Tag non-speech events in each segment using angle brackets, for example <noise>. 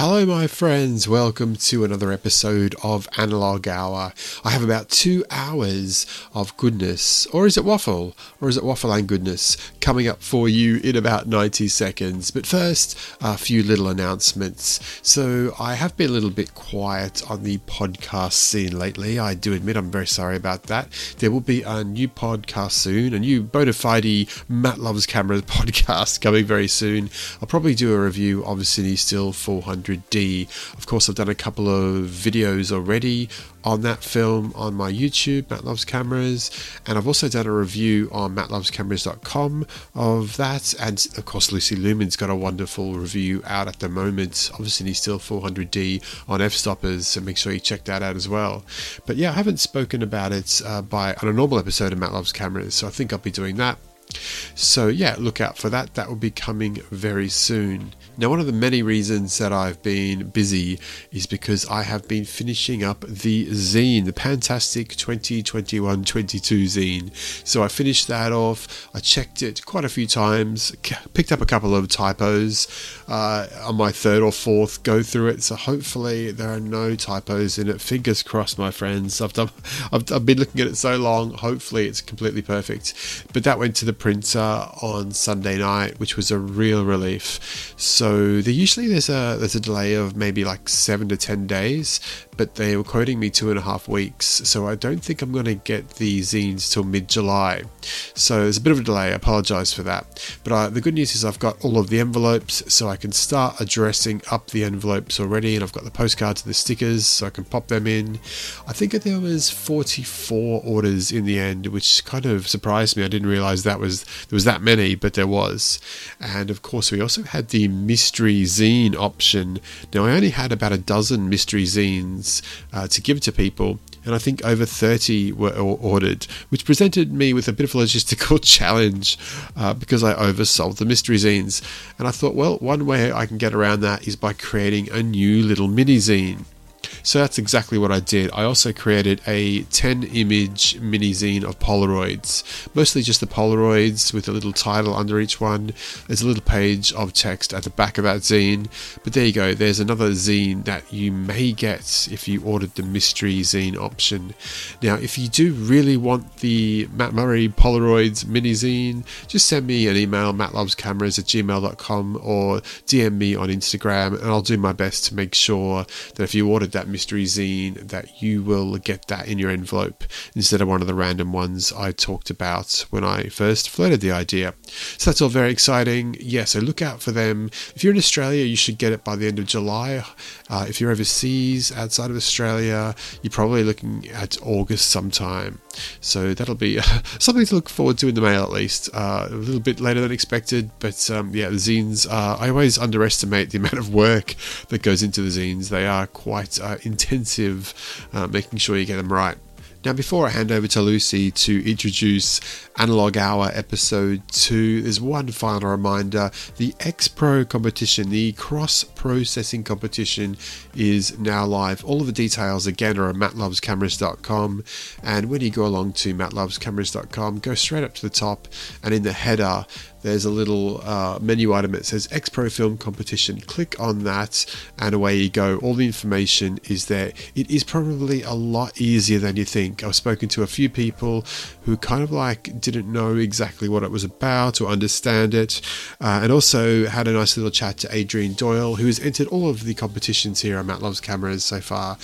Hello, my friends. Welcome to another episode of Analog Hour. I have about two hours of goodness, or is it waffle, or is it waffle and goodness, coming up for you in about 90 seconds. But first, a few little announcements. So, I have been a little bit quiet on the podcast scene lately. I do admit I'm very sorry about that. There will be a new podcast soon, a new bona fide Matt Loves Cameras <laughs> podcast coming very soon. I'll probably do a review of CineStill 400. D. Of course, I've done a couple of videos already on that film on my YouTube, Matt Loves Cameras, and I've also done a review on mattlovescameras.com of that. And of course, Lucy Lumen's got a wonderful review out at the moment. Obviously, CineStill 400D on Fstoppers, so make sure you check that out as well. But yeah, I haven't spoken about it uh, by on a normal episode of Matt Loves Cameras, so I think I'll be doing that. So, yeah, look out for that. That will be coming very soon. Now, one of the many reasons that I've been busy is because I have been finishing up the zine, the Fantastic 2021 22 zine. So, I finished that off. I checked it quite a few times, picked up a couple of typos uh, on my third or fourth go through it. So, hopefully, there are no typos in it. Fingers crossed, my friends. I've, done, I've, I've been looking at it so long. Hopefully, it's completely perfect. But that went to the printer on Sunday night, which was a real relief. So the, usually there's a there's a delay of maybe like seven to ten days, but they were quoting me two and a half weeks. So I don't think I'm going to get the zines till mid July. So there's a bit of a delay. I apologise for that. But uh, the good news is I've got all of the envelopes, so I can start addressing up the envelopes already, and I've got the postcards and the stickers, so I can pop them in. I think there was 44 orders in the end, which kind of surprised me. I didn't realise that was was there was that many, but there was. And of course, we also had the mystery zine option. Now, I only had about a dozen mystery zines uh, to give to people, and I think over 30 were ordered, which presented me with a bit of a logistical <laughs> challenge uh, because I oversold the mystery zines. And I thought, well, one way I can get around that is by creating a new little mini zine. So that's exactly what I did. I also created a 10 image mini zine of Polaroids, mostly just the Polaroids with a little title under each one. There's a little page of text at the back of that zine. But there you go, there's another zine that you may get if you ordered the mystery zine option. Now, if you do really want the Matt Murray Polaroids mini zine, just send me an email, mattlovescameras at gmail.com, or DM me on Instagram, and I'll do my best to make sure that if you ordered that mystery zine that you will get that in your envelope instead of one of the random ones I talked about when I first floated the idea. So that's all very exciting. Yeah, so look out for them. If you're in Australia, you should get it by the end of July. Uh, if you're overseas outside of Australia, you're probably looking at August sometime. So that'll be <laughs> something to look forward to in the mail at least. Uh, a little bit later than expected, but um, yeah, the zines. Uh, I always underestimate the <laughs> amount of work that goes into the zines. They are quite uh, intensive, uh, making sure you get them right. Now, before I hand over to Lucy to introduce Analog Hour episode 2, there's one final reminder. The X Pro competition, the cross processing competition, is now live. All of the details again are at mattlovescameras.com. And when you go along to mattlovescameras.com, go straight up to the top, and in the header, there's a little uh, menu item that says X Pro Film Competition. Click on that, and away you go. All the information is there. It is probably a lot easier than you think. I've spoken to a few people who kind of like didn't know exactly what it was about or understand it, uh, and also had a nice little chat to Adrian Doyle, who has entered all of the competitions here on Matt Loves Cameras so far.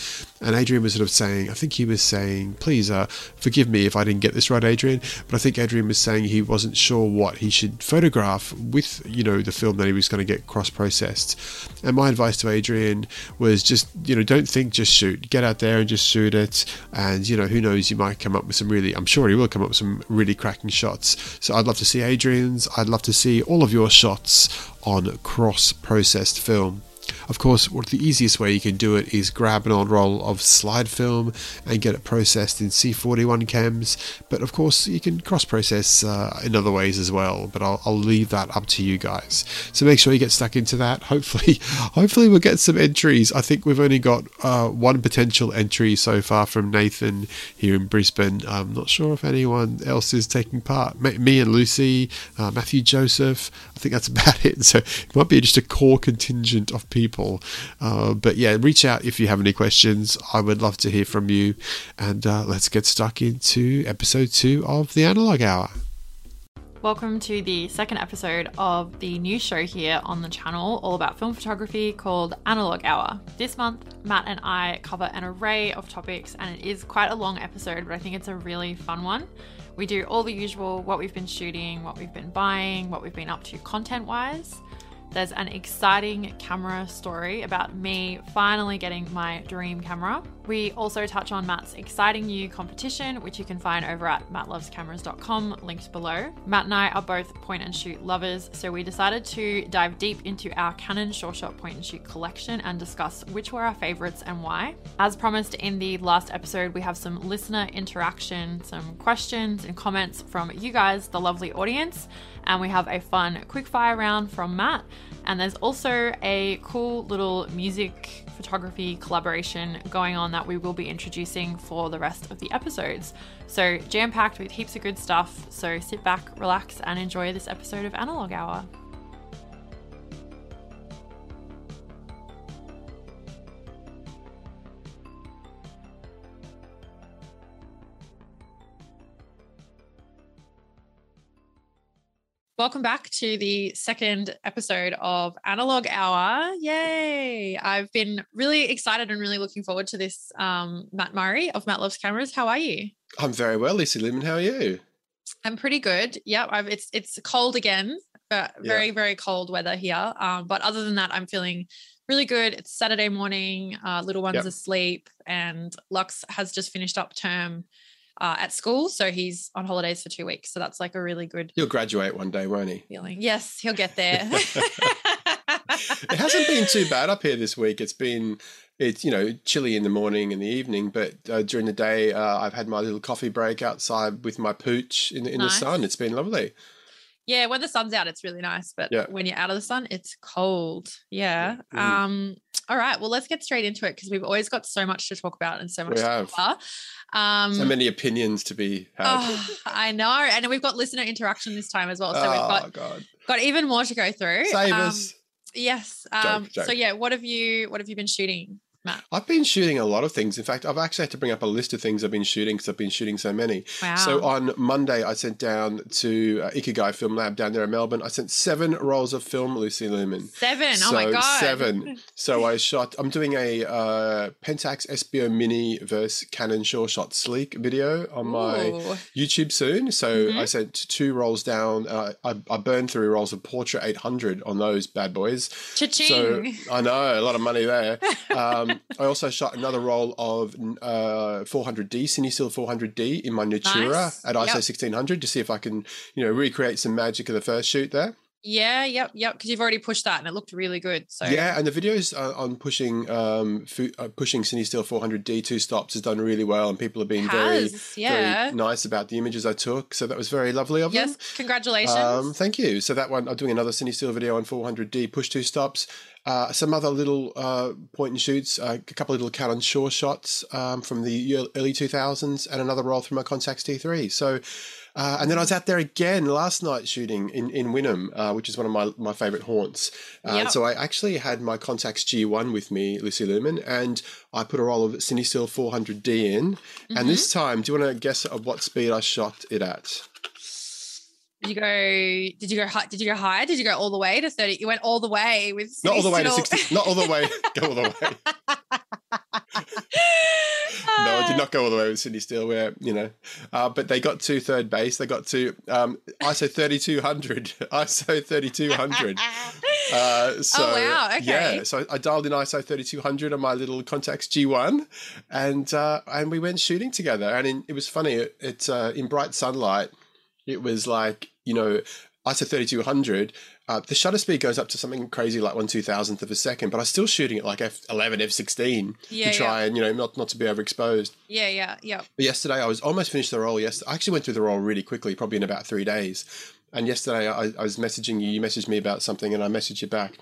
And Adrian was sort of saying, I think he was saying, please uh, forgive me if I didn't get this right, Adrian, but I think Adrian was saying he wasn't sure what he should photograph with, you know, the film that he was going to get cross processed. And my advice to Adrian was just, you know, don't think, just shoot. Get out there and just shoot it. And, you know, who knows, you might come up with some really, I'm sure he will come up with some really cracking shots. So I'd love to see Adrian's. I'd love to see all of your shots on cross processed film. Of course, what the easiest way you can do it is grab an old roll of slide film and get it processed in C41 chems. But of course, you can cross process uh, in other ways as well. But I'll, I'll, leave that up to you guys. So make sure you get stuck into that. <laughs> Hopefully, hopefully we'll get some entries. I think we've only got uh, one potential entry so far from Nathan here in Brisbane. I'm not sure if anyone else is taking part. Me and Lucy, uh, Matthew Joseph. I think that's <laughs> about it. So it might be just a core contingent of people simple. Uh, but yeah, reach out if you have any questions. I would love to hear from you. And uh, let's get stuck into episode two of the Analog Hour. Welcome to the second episode of the new show here on the channel, all about film photography called Analog Hour. This month, Matt and I cover an array of topics, and it is quite a long episode, but I think it's a really fun one. We do all the usual what we've been shooting, what we've been buying, what we've been up to content wise. There's an exciting camera story about me finally getting my dream camera. We also touch on Matt's exciting new competition, which you can find over at mattlovescameras.com, linked below. Matt and I are both point and shoot lovers, so we decided to dive deep into our Canon Sure Shot point and shoot collection and discuss which were our favorites and why. As promised in the last episode, we have some listener interaction, some questions and comments from you guys, the lovely audience and we have a fun quickfire round from Matt. And there's also a cool little music photography collaboration going on that we will be introducing for the rest of the episodes. So, jam packed with heaps of good stuff. So, sit back, relax, and enjoy this episode of Analog Hour. Welcome back to the second episode of Analog Hour. Yay! I've been really excited and really looking forward to this. Um, Matt Murray of Matt Loves Cameras. How are you? I'm very well, Lisa Lemon. How are you? I'm pretty good. Yep, I've, it's it's cold again, but very yeah. very cold weather here. Um, but other than that, I'm feeling really good. It's Saturday morning. Uh, little one's yep. asleep, and Lux has just finished up term uh, at school. So he's on holidays for two weeks. So that's like a really good. He'll graduate one day, won't he? Feeling. Yes, he'll get there. <laughs> it hasn't been too bad up here this week. It's been it's you know chilly in the morning and the evening, but uh, during the day uh, I've had my little coffee break outside with my pooch in, in nice. the sun. It's been lovely. Yeah, when the sun's out, it's really nice, but yeah. when you're out of the sun, it's cold. Yeah. Mm. Um. All right. Well, let's get straight into it because we've always got so much to talk about and so much we to cover. Um, so many opinions to be had. Oh, I know, and we've got listener interaction this time as well. So oh, we've got God. got even more to go through. Save um, us. Yes. Um, joke, joke. So yeah, what have you what have you been shooting Matt? I've been shooting a lot of things. In fact, I've actually had to bring up a list of things I've been shooting because I've been shooting so many. Wow. So on Monday, I sent down to uh, Ikigai Film Lab down there in Melbourne. I sent seven rolls of film, Lucy Lumen. Seven. So oh my god. Seven. <laughs> So I shot. I'm doing a uh, Pentax Espio Mini versus Canon Sure Shot Sleek video on my Ooh. YouTube soon. So mm-hmm. I sent two rolls down. Uh, I, I burned through rolls of Portra 800 on those bad boys. Cha-ching. So I know a lot of money there. <laughs> Um, <laughs> I also shot another roll of uh, 400D, CineStill 400D in my Natura nice. at ISO yep. 1600 to see if I can, you know, recreate some magic of the first shoot there. Yeah, yep, yep. Because you've already pushed that, and it looked really good. So yeah, and the videos uh, on pushing um uh, pushing CineStill 400D two stops has done really well, and people have been very yeah. very nice about the images I took. So that was very lovely of yes, them. Yes, congratulations. Um, thank you. So that one, I'm doing another CineStill video on 400D push two stops. Uh, some other little uh, point and shoots, uh, a couple of little Canon Sure shots um, from the early 2000s, and another roll from my Contax T3. So uh, and then I was out there again last night shooting in, in Wynnum, uh, which is one of my, my favorite haunts. Uh, yep. So I actually had my Contax G1 with me, Lucy Lumen, and I put a roll of CineStill 400D in. Mm-hmm. And this time, do you want to guess at what speed I shot it at? Did you go? Did you go high? Did you go high? Did you go all the way to thirty? You went all the way with not all the way to sixty. Not all the way. go all the way. no, I did <laughs> not go all the way with CineStill. Where you know, uh, but they got to third base. They got to um, ISO thirty two hundred. <laughs> ISO thirty two hundred. <laughs> Uh, so oh, wow. okay. yeah, so I dialed in ISO thirty two hundred on my little Contax G one, and uh, and we went shooting together. And in, it was funny. It, it uh, in bright sunlight, it was like you know ISO thirty two hundred uh, the shutter speed goes up to something crazy like one two thousandth of a second, but I'm still shooting at like f eleven, f sixteen yeah, to try yeah. and you know not not to be overexposed. Yeah, yeah, yeah. But yesterday I was almost finished the roll. Yesterday I actually went through the roll really quickly, probably in about three days. And yesterday I, I was messaging you. You messaged me about something, and I messaged you back.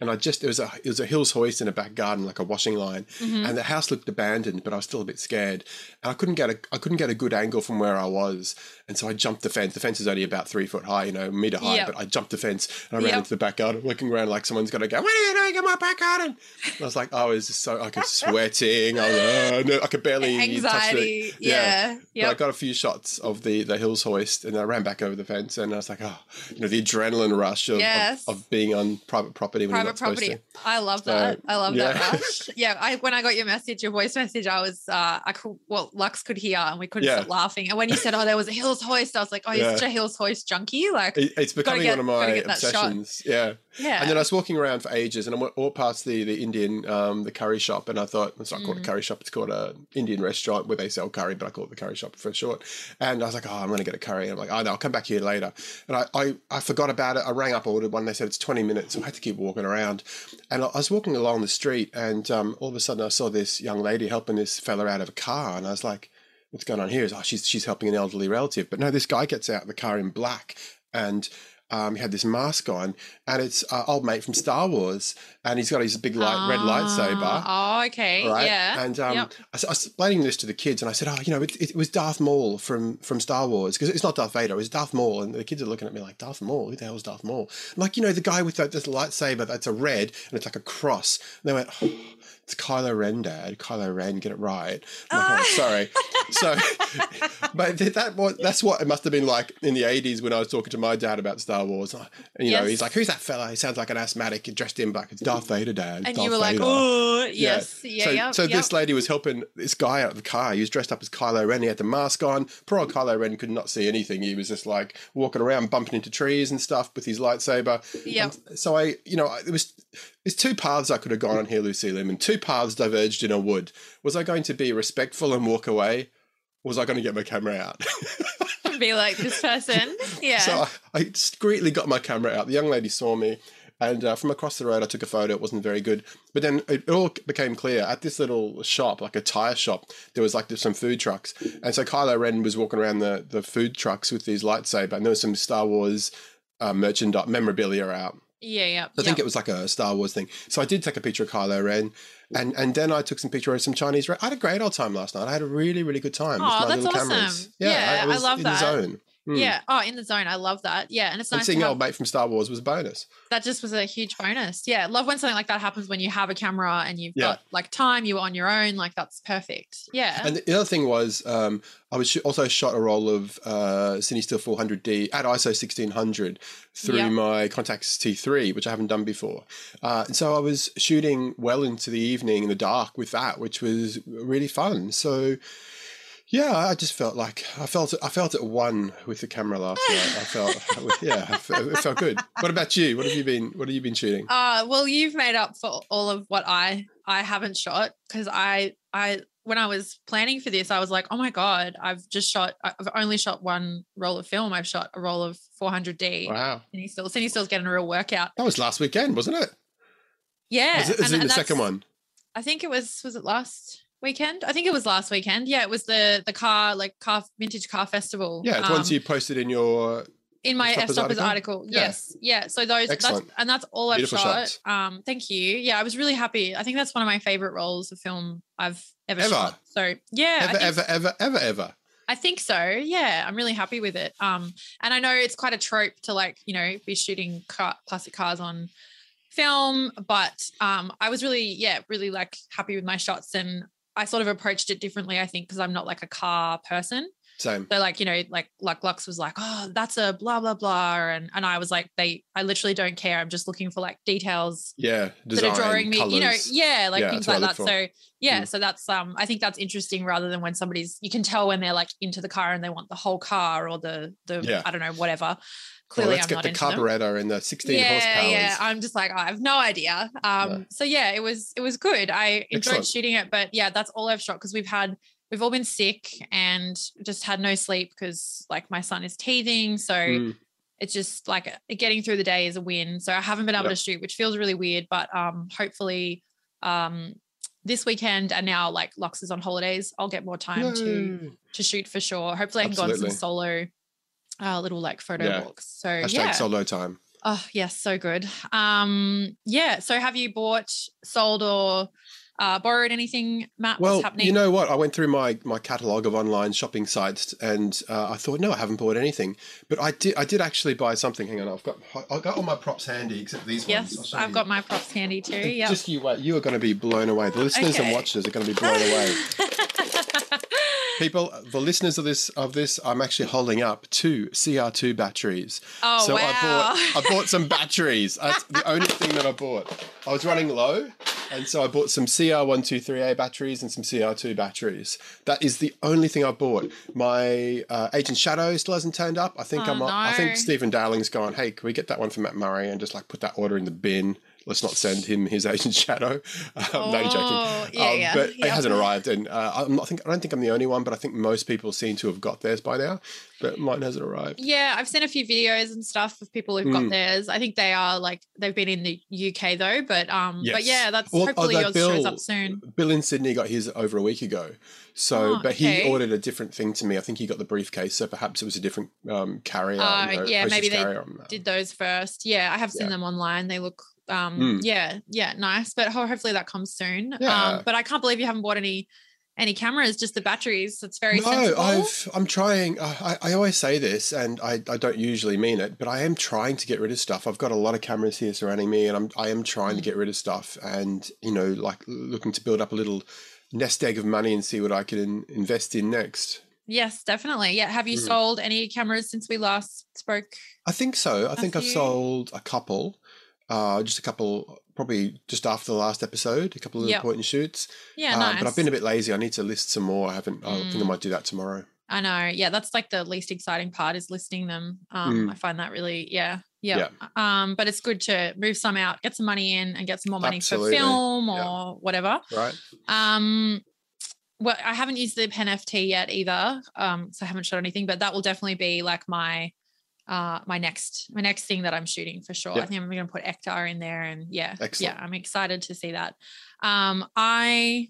and I just it was a it was a hills hoist in a back garden, like a washing line, Mhm. and the house looked abandoned, but I was still a bit scared, and I couldn't get a I couldn't get a good angle from where I was, and so I jumped the fence. The fence is only about three foot high, you know, meter high, Yep. but I jumped the fence and I ran Yep. into the back garden, looking around like someone's going to go, "What are you doing in my back garden?" And I was like, I was just so sweating, I, was, uh, no, I could barely touch the, Anxiety. Yeah. Yeah. but I got a few shots of the the hills hoist, and I ran back over the fence, and I was like, oh, you know, the adrenaline rush of, of- Yes. of, being on private property when you're Private not property. to. I love So, that. I love that yeah. <laughs> rush. Yeah. I when I got your message, your voice message, I was uh I could well Lux could hear and we couldn't Yeah. stop laughing. And when you said, Oh, there was a hills hoist, I was like, Oh, you're Yeah. such a hills hoist junkie. Like It- it's becoming get- one of my get that shot. obsessions. Yeah. yeah. And then I was walking around for ages, and I went all past the the Indian um, the curry shop, and I thought it's not Mm. called a curry shop; it's called a Indian restaurant where they sell curry, but I call it the curry shop for short. And I was like, oh, I'm going to get a curry. And I'm like, oh no, I'll come back here later. And I, I I forgot about it. I rang up, ordered one. They said it's 20 minutes, so I had to keep walking around. And I was walking along the street, and um, all of a sudden I saw this young lady helping this fella out of a car, and I was like. What's going on here? Is oh, she's she's helping an elderly relative, but no, this guy gets out of the car in black, and um, he had this mask on, and it's uh, old mate from Star Wars, and he's got his big light, red lightsaber. Ah, Oh, okay. Right, Yeah. and um, Yep. I, was, I was explaining this to the kids, and I said, "Oh, you know, it, it was Darth Maul from from Star Wars because it's not Darth Vader, it was Darth Maul." And the kids are looking at me like, "Darth Maul? Who the hell's Darth Maul?" I'm like, you know, the guy with that this lightsaber that's a red and it's like a cross. And they went, oh, "It's Kylo Ren, Dad. Kylo Ren, get it right." I'm like, "Oh, sorry." So, but that was that's what it must have been like in the '80s when I was talking to my dad about Star Wars. And, you know, he's like, "Who's that fella? He sounds like an asthmatic dressed in black. It's Darth Vader, Dad." And Darth you were like, Oh, yes. Yeah. so yeah. so yep. this lady was helping this guy out of the car. He was dressed up as Kylo Ren. He had the mask on. Poor old Kylo Ren could not see anything. He was just like walking around, bumping into trees and stuff with his lightsaber. Yeah. So I, you know, it was there's two paths I could have gone on here, Lucy Lemon. two paths diverged in a wood. Was I going to be respectful and walk away? Or was I going to get my camera out? <laughs> be like this person. Yeah. So I, I discreetly got my camera out. The young lady saw me, and uh, from across the road, I took a photo. It wasn't very good, but then it all became clear at this little shop, like a tire shop. There was like some food trucks, and so Kylo Ren was walking around the the food trucks with his lightsaber, and there was some Star Wars uh, merchandise memorabilia out. Yeah. Yeah. I think it was like a Star Wars thing. So I did take a picture of Kylo Ren, and and then I took some picture of some Chinese. I had a great old time last night. I had a really really good time Aw, with my that's little awesome. cameras. Yeah, I was love in that. The zone. Mm. Yeah. Oh, in the zone. I love that. Yeah. And it's And nice seeing to have, old mate from Star Wars was a bonus. that just was a huge bonus. Yeah. Love when something like that happens when you have a camera and you've Yeah. got like time, you were on your own. Like that's perfect. Yeah. And the other thing was, um, I was also shot a roll of uh, CineStill 400D at ISO 1600 through Yep. my Contax T3, which I haven't done before. Uh, and so I was shooting well into the evening in the dark with that, which was really fun. So. Yeah, I just felt like I felt I felt at one with the camera last night. I felt, <laughs> yeah, I it felt good. What about you? What have you been? What have you been shooting? Uh, well, you've made up for all of what I I haven't shot because I I when I was planning for this, I was like, oh my god, I've just shot. I've only shot one roll of film. I've shot a roll of 400D. Wow, And he's still, CineStill's getting a real workout. that was last weekend, wasn't it? Yeah, Was it, was and- it and the second one? I think it was. Was it last weekend? I think it was last weekend. Yeah, it was the the car like car vintage car festival. Yeah, it's ones um, you posted in your in my Fstoppers article? Yeah. Yes. Yeah. So those that's and that's all I've Beautiful shot. shots. Um, thank you. Yeah, I was really happy. I think that's one of my favorite roles of film I've ever, Ever? shot. So yeah, ever, ever, ever, ever, ever. I think so. Yeah, I'm really happy with it. Um, and I know it's quite a trope to like, you know, be shooting car, classic cars on film, but um, I was really, yeah, really like happy with my shots and I sort of approached it differently, I think, because I'm not like a car person. Same. So like, you know, like like Lux was like, oh, that's a blah blah blah. And and I was like, they I literally don't care. I'm just looking for like details Yeah, design, that are drawing me, you know, yeah, like Yeah, things like that. Look So yeah, Mm. so that's um I think that's interesting rather than when somebody's you can tell when they're like into the car and they want the whole car or the the Yeah. I don't know, whatever. Well, let's I'm get the carburetor and the 16 Yeah, horsepower. yeah. I'm just like, I have no idea. Um, so yeah, it was it was good. I enjoyed Excellent. shooting it, but yeah, that's all I've shot because we've had we've all been sick and just had no sleep because like my son is teething. So Mm, it's just like getting through the day is a win. So I haven't been able Yep. to shoot, which feels really weird, but um hopefully um this weekend and now like Lux is on holidays, I'll get more time to yay. to shoot for sure. Hopefully I can go on some solo uh little like photo Yeah. walks. So Hashtag yeah. solo time. Oh yes, so good. Um, yeah. So have you bought, sold, or uh, borrowed anything, Matt? Well, What's happening? you know what? I went through my my catalog of online shopping sites, and uh, I thought, no, I haven't bought anything. But I did. I did actually buy something. Hang on, I've got I've got all my props handy, except these ones. I'll yes, I've you. got my props handy too. Yeah. Just you wait. You are going to be blown away. The listeners and watchers are going to be blown away. <laughs> People, the listeners of this of this, I'm actually holding up two CR2 batteries. Oh, so wow. I bought I bought some batteries. That's the only thing that I bought. I was running low, and so I bought some CR123A batteries and some CR2 batteries. That is the only thing I bought. My uh, Agent Shadow still hasn't turned up. I think Oh, I'm. No. I think Stephen Dowling's gone. Hey, can we get that one from Matt Murray and just like put that order in the bin? Let's not send him his Agent <laughs> Shadow. Um, no, Oh, joking. yeah, Um, yeah, But yeah. it hasn't arrived, and uh, I'm not think I don't think I'm the only one, but I think most people seem to have got theirs by now. But mine hasn't arrived. Yeah, I've seen a few videos and stuff of people who've got Mm. theirs. I think they are like they've been in the UK though, but um, but yeah, that's Well, hopefully although yours shows up soon. Bill in Sydney got his over a week ago. So, Oh, but okay. he ordered a different thing to me. I think he got the briefcase, so perhaps it was a different um, carrier. Uh, you know, yeah, maybe they. Did those first? Yeah, I have seen Yeah. them online. They look um, Mm. yeah, yeah, nice. But hopefully that comes soon. Yeah. Um, but I can't believe you haven't bought any any cameras, just the batteries. It's very no, sensible. I've I'm trying. I, I always say this, and I, I don't usually mean it, but I am trying to get rid of stuff. I've got a lot of cameras here surrounding me, and I'm I am trying to Mm. get rid of stuff, and you know, like looking to build up a little nest egg of money and see what I can invest in next. Yes, definitely. Yeah. Have you Mm. sold any cameras since we last spoke? I think so. I think I've sold a couple, uh, just a couple, probably just after the last episode, a couple of Yep. point and shoots. Yeah, Uh, nice. But I've been a bit lazy. I need to list some more. I haven't. I think I Mm. might do that tomorrow. I know. Yeah, that's like the least exciting part is listing them. Um, Mm. I find that really, yeah, yeah. Um, but it's good to move some out, get some money in, and get some more money Absolutely. for film or Yeah. whatever. Right. Um, well, I haven't used the Pen FT yet either, um, so I haven't shot anything. But that will definitely be like my uh my next my next thing that I'm shooting for sure. Yeah. I think I'm going to put Ektar in there, and yeah, Excellent. yeah, I'm excited to see that. Um, I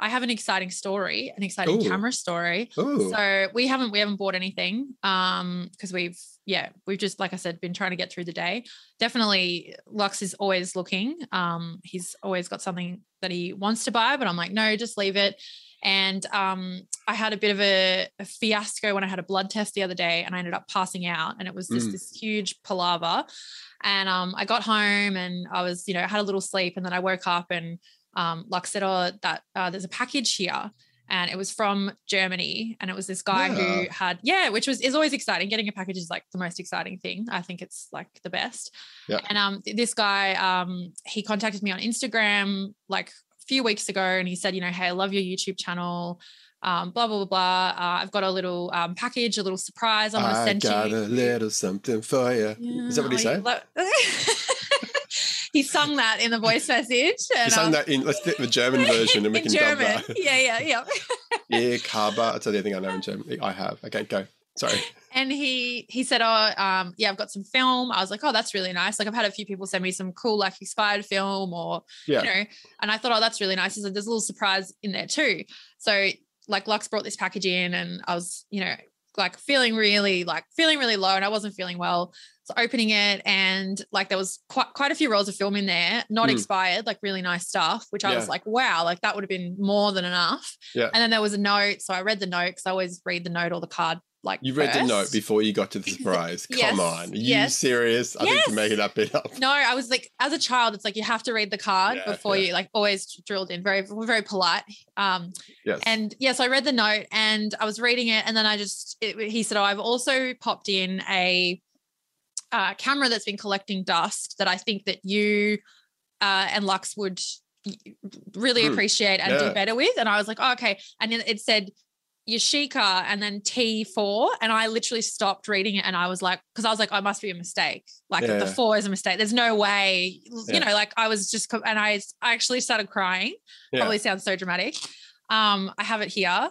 I have an exciting story, an exciting Ooh. camera story. Ooh. So we haven't we haven't bought anything um because we've yeah we've just like I said been trying to get through the day. Definitely Lux is always looking. Um he's always got something that he wants to buy but I'm like no just leave it. And um I had a bit of a, a fiasco when I had a blood test the other day and I ended up passing out and it was just Mm. this huge palaver. And um I got home and I was you know had a little sleep and then I woke up and um Lux said oh that uh, there's a package here and it was from Germany. And it was this guy who had, yeah, which was is always exciting. Getting a package is like the most exciting thing. I think it's like the best. Yeah. And um, th- this guy, um, he contacted me on Instagram like few weeks ago, and he said, you know, hey, I love your YouTube channel. Um, blah blah blah blah. Uh, I've got a little um, package, a little surprise. I want to send you. I got a little something for you. Is that what he Yeah, said? lo- <laughs> he sung that in the voice message. And, sang um, that in. Let's the German version, and we <laughs> can German. dub that. Yeah, yeah, yeah. <laughs> Ich habe. That's the only thing I know in German. I have. Okay, go. Sorry. <laughs> and he he said oh um yeah i've got some film i was like oh that's really nice like i've had a few people send me some cool like expired film or Yeah. you know and i thought oh that's really nice he said there's a little surprise in there too so like lux brought this package in and i was you know like feeling really like feeling really low and i wasn't feeling well so opening it and like there was quite quite a few rolls of film in there not Mm. expired like really nice stuff which i was like wow like that would have been more than enough Yeah. and then there was a note so i read the note because i always read the note or the card like You read the note before you got to the <laughs> surprise. Yes, Come on. Are you yes. serious? I think you're making that bit up. No, I was like, as a child, it's like you have to read the card Yeah, before yeah. you like always drilled in. Very, very polite. Um, Yes. and yes, I read the note and I was reading it, and then I just it, he said, "Oh, I've also popped in a uh, camera that's been collecting dust that I think that you uh, and Lux would really Hmm. appreciate and Yeah. do better with." And I was like, oh, "Okay," and then it said. Yashica and then T4. And I literally stopped reading it and I was like, because I was like, I must be a mistake. Like Yeah. the four is a mistake. There's no way, Yeah. you know, like I was just, and I, I actually started crying. Yeah. Probably sounds so dramatic. Um, I have it here.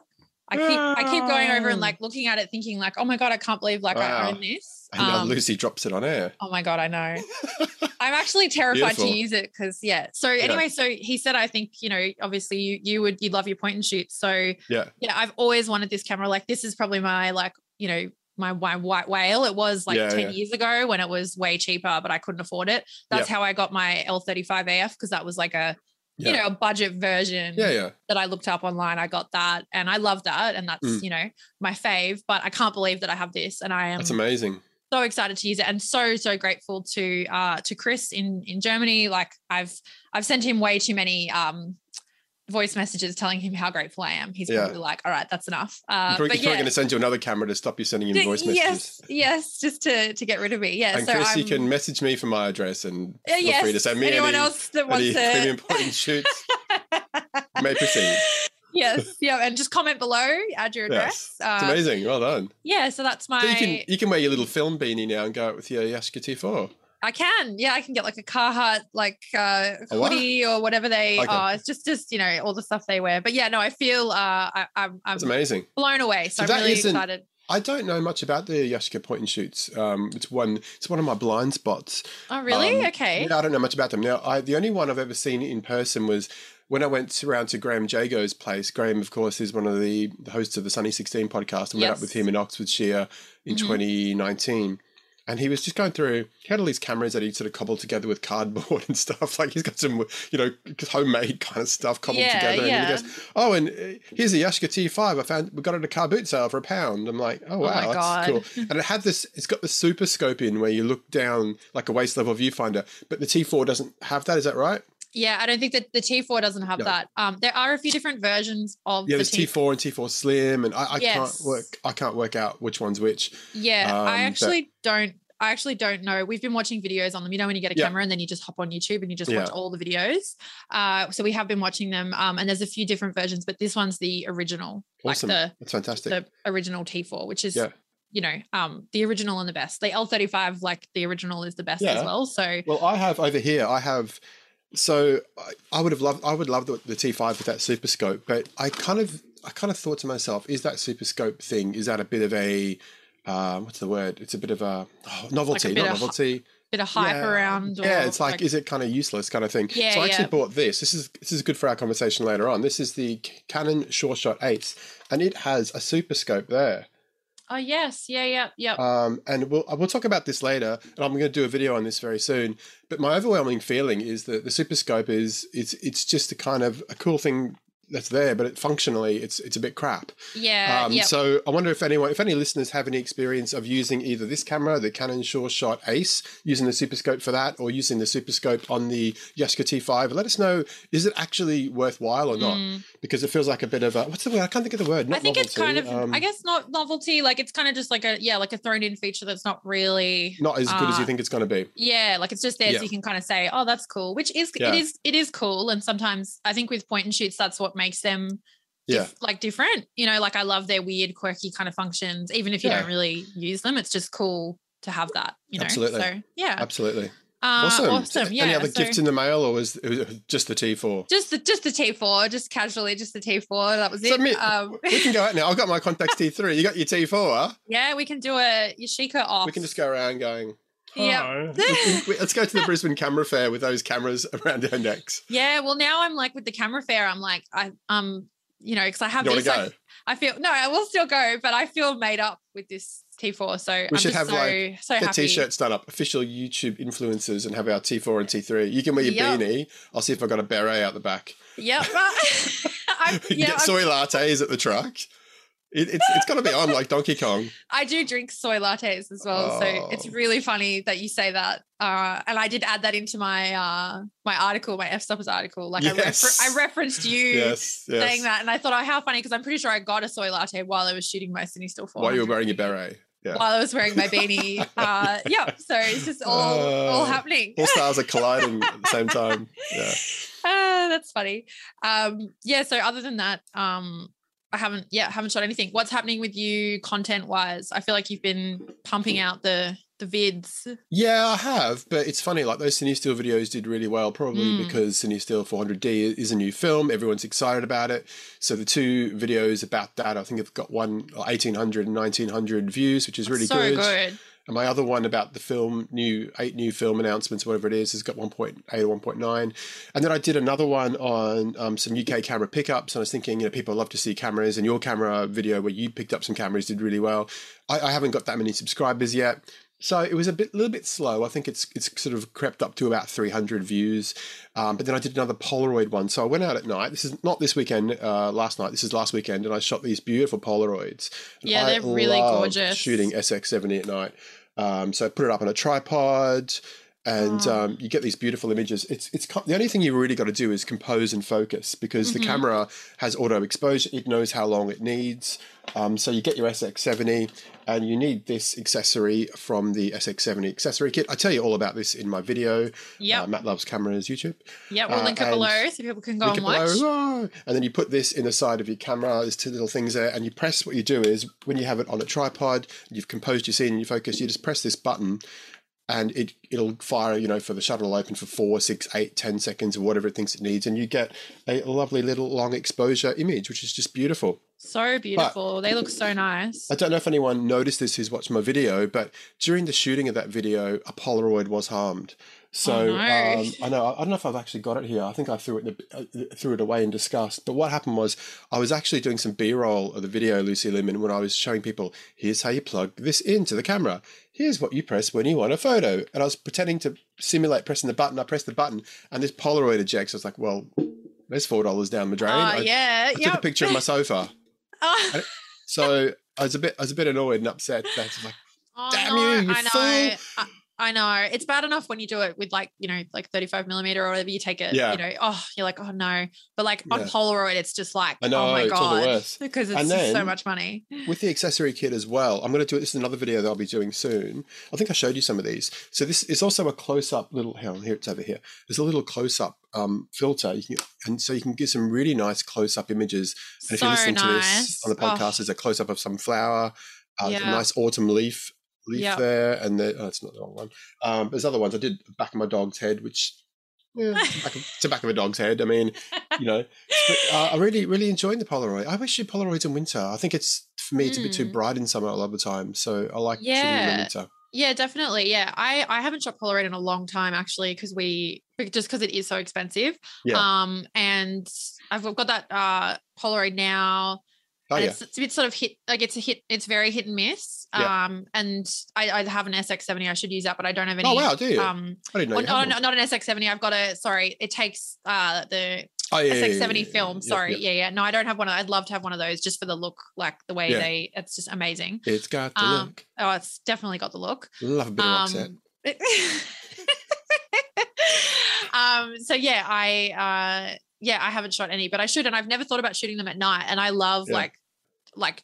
I keep, I keep going over and Ah. like looking at it, thinking like, oh my god, I can't believe like I own this. And now Um, Lucy drops it on air. Oh my god, I know. <laughs> I'm actually terrified to use it because yeah. So anyway, so he said, I think you know, obviously you you would you love your point and shoot. So Yeah. yeah, I've always wanted this camera. Like this is probably my like you know my my white whale. It was like Yeah, 10 yeah. years ago when it was way cheaper, but I couldn't afford it. That's how I got my L35AF because that was like a you know a budget version Yeah, yeah. that I looked up online. I got that and I love that. And that's, Mm. you know, my fave. But I can't believe that I have this. And I am That's amazing. So excited to use it and so, so grateful to uh to Chris in in Germany. Like I've I've sent him way too many um voice messages telling him how grateful I am. He's Yeah. probably like, all right, that's enough. Uh probably, but he's probably yeah. going to send you another camera to stop you sending him D- voice messages. Yes, yes, just to to get rid of me. Yeah. and so Chris, you I'm- can message me for my address and Uh, feel yes, free to send me anyone any, else that wants any to premium point shoots. <laughs> May proceed. Yes, yeah, and just comment below, add your address. Yes. It's Uh, amazing. Well done. yeah, so that's my So you can you can wear your little film beanie now and go out with your Yashica T4. I can, yeah, I can get like a Carhartt like uh, A what? hoodie or whatever they Okay. are. It's just, just you know, all the stuff they wear. But yeah, no, I feel uh, I, I'm, I'm amazing. blown away. So, So I'm really excited. I don't know much about the Yashica point and shoots. Um, it's one it's one of my blind spots. Oh, really? Um, okay. Yeah, I don't know much about them. Now, I, the only one I've ever seen in person was when I went around to Graham Jago's place. Graham, of course, is one of the, hosts of the Sunny 16 podcast. I met up with him in Oxfordshire in Mhm. 2019. And he was just going through, he had all these cameras that he sort of cobbled together with cardboard <laughs> and stuff. Like he's got some, you know, homemade kind of stuff cobbled Yeah, together. yeah. And he goes, Oh, and uh, here's a Yashica T5. I found, we got it at a car boot sale for a pound. I'm like, Oh, wow, my that's God. cool. <laughs> And it had this, it's got the super scope in where you look down like a waist level viewfinder, but the T4 doesn't have that. Is that right? Yeah, I don't think that the T4 doesn't have No. that. Um, there are a few different versions of Yeah, the there's T4. T4 and T4 Slim, and I, I Yes. can't work. I can't work out which one's which. Yeah, Um, I but- actually don't. I actually don't know. We've been watching videos on them. You know, when you get a Yeah. camera and then you just hop on YouTube and you just watch all the videos. Uh, so we have been watching them, um, and there's a few different versions, but this one's the original, Awesome. like That's fantastic. the the original T4, which is Yeah. you know um the original and the best. The L35, like the original, is the best Yeah. as well. So well, I have over here. I have. So I, I would have loved. I would love the, the T5 with that super scope, but I kind of, I kind of thought to myself, is that super scope thing? Is that a bit of a, um, what's the word? It's a bit of a oh, novelty, bit not of novelty. bit of hype yeah. around. Or yeah, it's like, is it kind of useless kind of thing? Yeah, so I actually yeah. bought this. This is this is good for our conversation later on. This is the Canon Sure Shot Ace, and it has a super scope there. Oh yes, yeah, yeah, yeah. Um, and we'll we'll talk about this later, and I'm going to do a video on this very soon. But my overwhelming feeling is that the super scope is it's it's just a kind of a cool thing that's there, but it, functionally it's it's a bit crap. yeah, Um, yeah. So I wonder if anyone, if any listeners have any experience of using either this camera, the Canon Sure Shot Ace, using the Super Scope for that, or using the Super Scope on the Yashica T5. Let us know: is it actually worthwhile or not? Because it feels like a bit of a what's the word? I can't think of the word. Not Mm. I think it's kind of, um, I guess, not novelty. Like it's kind of just like a, yeah, like a thrown in feature that's not really, not as good as you uh, think it's going to be. yeah, like it's just there Yeah. so you can kind of say, oh, that's cool, which is, Yeah. it is, it is cool. And sometimes I think with point and shoots, that's what makes them Yeah. dif- like different. You know, like I love their weird, quirky kind of functions. Even if you Yeah. don't really use them, it's just cool to have that. You know, Absolutely. So yeah, Absolutely. uh, awesome. awesome. Yeah. Any other so- gifts in the mail, or was it just the T4? just the just the T4, just casually, just the T4. That was So it. me- um, We can go out now. I've got my Contax T3. You got your T4. <laughs> Yeah, we can do a Yashica off. We can just go around going. Yeah. <laughs> Let's go to the Brisbane Camera Fair with those cameras <laughs> around our necks. Yeah, well, now I'm like with the camera fair. I'm like, I um, you know, because I have You this. to I. I feel no, I will still go, but I feel made up with this T4. So I'm should just have, so like, so Get happy. t-shirts done up. Official YouTube influencers and have our T4 and T3. You can wear your Yep. beanie. I'll see if I've got a beret out the back. Yep. <laughs> I, You can yeah, get I'm- lattes at the truck. It, it's it's to be on like Donkey Kong. <laughs> I do drink soy lattes as well, so it's Oh. really funny that you say that. Uh, and I did add that into my uh my article, my Fstoppers article. Like I, refer- I referenced you. <laughs> Yes, yes. Saying that, and I thought, oh, how funny! Because I'm pretty sure I got a soy latte while I was shooting my CineStill 400. While you were wearing your beret. Yeah. while I was wearing my beanie. <laughs> Uh, yeah, so it's just all all Oh. happening. All stars are colliding at the same time. Yeah. Ah, that's funny. Um, yeah. So other than that, um, I haven't yeah haven't shot anything. What's happening with you content wise? I feel like you've been pumping out the the vids. Yeah, I have, but it's funny. Like those CineStill videos did really well, probably Mm. because CineStill 400D is a new film. Everyone's excited about it. So the two videos about that, I think, have got one 1800 and 1900 views, which is really so good. good. And my other one about the film, new eight new film announcements, whatever it is, has got 1.8 or 1.9. And then I did another one on um, some UK camera pickups. And I was thinking, you know, people love to see cameras, and your camera video where you picked up some cameras did really well. I, I haven't got that many subscribers yet. So it was a bit, little bit slow. I think it's it's sort of crept up to about 300 views. Um, but then I did another Polaroid one. So I went out at night. This is not this weekend, uh, last night. This is last weekend, and I shot these beautiful Polaroids. And Yeah, I they're really gorgeous. Shooting SX70 at night. Um, so I put it up on a tripod, and Oh. um, you get these beautiful images. It's it's the only thing you really got to do is compose and focus because Mm-hmm. the camera has auto exposure. It knows how long it needs. Um, so you get your SX70, and you need this accessory from the SX70 accessory kit. I tell you all about this in my video. Yeah, Uh, Matt loves cameras YouTube. yeah, we'll uh, link it below so people can go and it below. watch. Ah! And then you put this in the side of your camera. There's two little things there, and you press. What you do is when you have it on a tripod, you've composed your scene and you focus. You just press this button, and it it'll fire. You know, for the shutter will open for four, six, eight, ten seconds, or whatever it thinks it needs, and you get a lovely little long exposure image, which is just beautiful. So beautiful. they look so nice. I don't know if anyone noticed this who's watched my video, but during the shooting of that video, a Polaroid was harmed. So Oh, no. um, I know I don't know if I've actually got it here. I think I threw it the, uh, threw it away in disgust. But what happened was I was actually doing some B roll of the video, Lucy Lemon, when I was showing people here's how you plug this into the camera. Here's what you press when you want a photo. And I was pretending to simulate pressing the button. I pressed the button, and this Polaroid ejects. I was like, well, there's four dollars down the drain. Oh, I, yeah. I took a picture of my sofa. <laughs> Oh, So I was a bit, I was a bit annoyed and upset. That's like, oh, Damn no, you, you I know. I, I know. It's bad enough when you do it with like, you know, like 35 millimeter or whatever you take it, Yeah. you know, oh, you're like, oh no. But like on Yeah. Polaroid, it's just like, I know, oh my it's all the God. Because <laughs> it's just so much money. with the accessory kit as well. I'm going to do it. This is another video that I'll be doing soon. I think I showed you some of these. So this is also a close-up little. Hang on, here it's over here. There's a little close-up um, filter, you can, and so you can get some really nice close-up images. And if so you listen to this nice. on the podcast, Oh, there's a close-up of some flower, uh, there's a nice autumn leaf leaf Yeah. there, and the, oh, it's not the wrong one. Um, there's other ones. I did back of my dog's head, which. Yeah, <laughs> back of, it's the back of a dog's head. I mean, you know, uh, I really, really enjoying the Polaroid. I wish you Polaroids in winter. I think it's for me, it's a bit too Mm. bright in summer a lot of the time. So I like shooting in Yeah. winter. Yeah, definitely. Yeah. I, I haven't shot Polaroid in a long time actually because we just because it is so expensive. Yeah. Um and I've got that uh Polaroid now. Oh yeah, it's, it's a bit sort of hit like it's a hit it's very hit and miss. Yeah. Um and I, I have an SX70, I should use that, but I don't have any Oh wow, do you? um I didn't know. no, had no, one. not an SX70. I've got a sorry, it takes uh the Oh yeah, yeah, yeah, SX70 yeah, film. Sorry. yeah. Yeah. No, I don't have one. of- I'd love to have one of those just for the look, like the way they it's just amazing. It's got the Um, look. Oh, it's definitely got the look. Love a bit of Roxette. <laughs> um so yeah i uh yeah i haven't shot any but i should and i've never thought about shooting them at night and i love Yeah. like like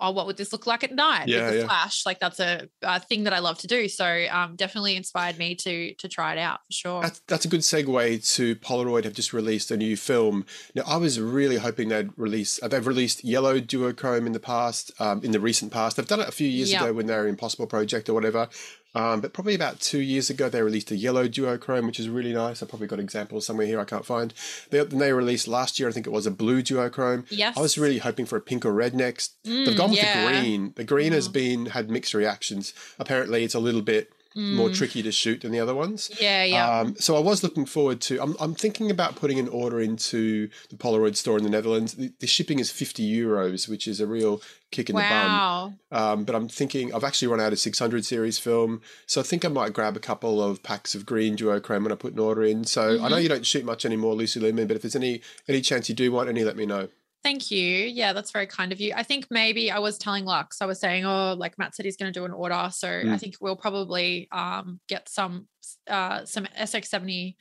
oh what would this look like at night Yeah, with the yeah. flash like that's a, a thing that i love to do so um definitely inspired me to to try it out for sure That's, that's a good segue to Polaroid have just released a new film. Now, I was really hoping they'd release, uh, they've released yellow duochrome in the past, um, in the recent past. They've done it a few years Yeah. ago when they were Impossible Project or whatever. Um, but probably about two years ago, they released a yellow duochrome, which is really nice. I've probably got examples somewhere here I can't find. They, then they released last year, I think it was a blue duochrome. yes I was really hoping for a pink or red next. They've Mm, gone with yeah. the green. The green has Mm. been had mixed reactions. Apparently, it's a little bit more Mm. tricky to shoot than the other ones. yeah yeah Um, so I was looking forward to. I'm, I'm thinking about putting an order into the Polaroid store in the Netherlands. The, the shipping is 50 euros, which is a real kick in wow the bum. Um, but I'm thinking I've actually run out of 600 series film, so I think I might grab a couple of packs of green duochrome when I put an order in. So I know Mhm. you don't shoot much anymore, Lucy Lumen, but if there's any any chance you do want any, let me know. Thank you. Yeah, that's very kind of you. I think maybe I was telling Lux, I was saying, oh, like Matt said he's going to do an order. So I Mm. think we'll probably um, get some uh, some SX70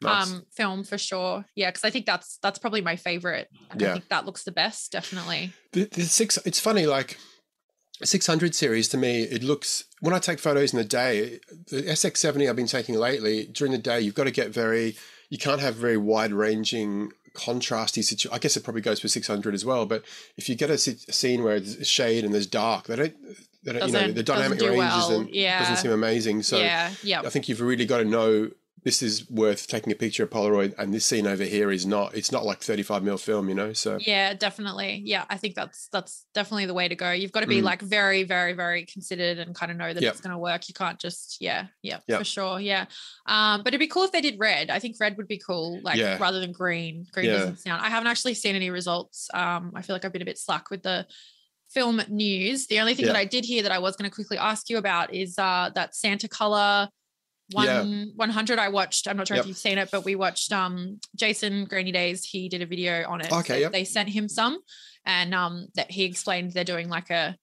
Nice. um, film for sure. Yeah, because I think that's that's probably my favorite. And I think that looks the best, definitely. The, the six. It's funny, like. 600 series to me, it looks when I take photos in the day. The SX70 I've been taking lately during the day, you've got to get very. You can't have very wide ranging, contrasty situation. I guess it probably goes for 600 as well. But if you get a, si- a scene where there's shade and there's dark, they don't. They don't you know the dynamic do range well. isn't Yeah. doesn't seem amazing. So yeah, yeah, I think you've really got to know this is worth taking a picture of Polaroid, and this scene over here is not. It's not like 35 mil film, you know. So Yeah, definitely. Yeah, I think that's that's definitely the way to go. You've got to be Mm. like very, very, very considered and kind of know that Yep. it's going to work. You can't just yeah, yeah, Yep. for sure. Yeah, um, but it'd be cool if they did red. I think red would be cool, like Yeah. rather than green. Green Yeah. doesn't sound. I haven't actually seen any results. Um, I feel like I've been a bit slack with the film news. The only thing Yeah. that I did hear that I was going to quickly ask you about is uh, that Santa Color. One Yeah. 100 I watched. I'm not sure Yep. if you've seen it, but we watched um Jason Grainy Days. He did a video on it. Okay, So yep. They sent him some and um that he explained they're doing like a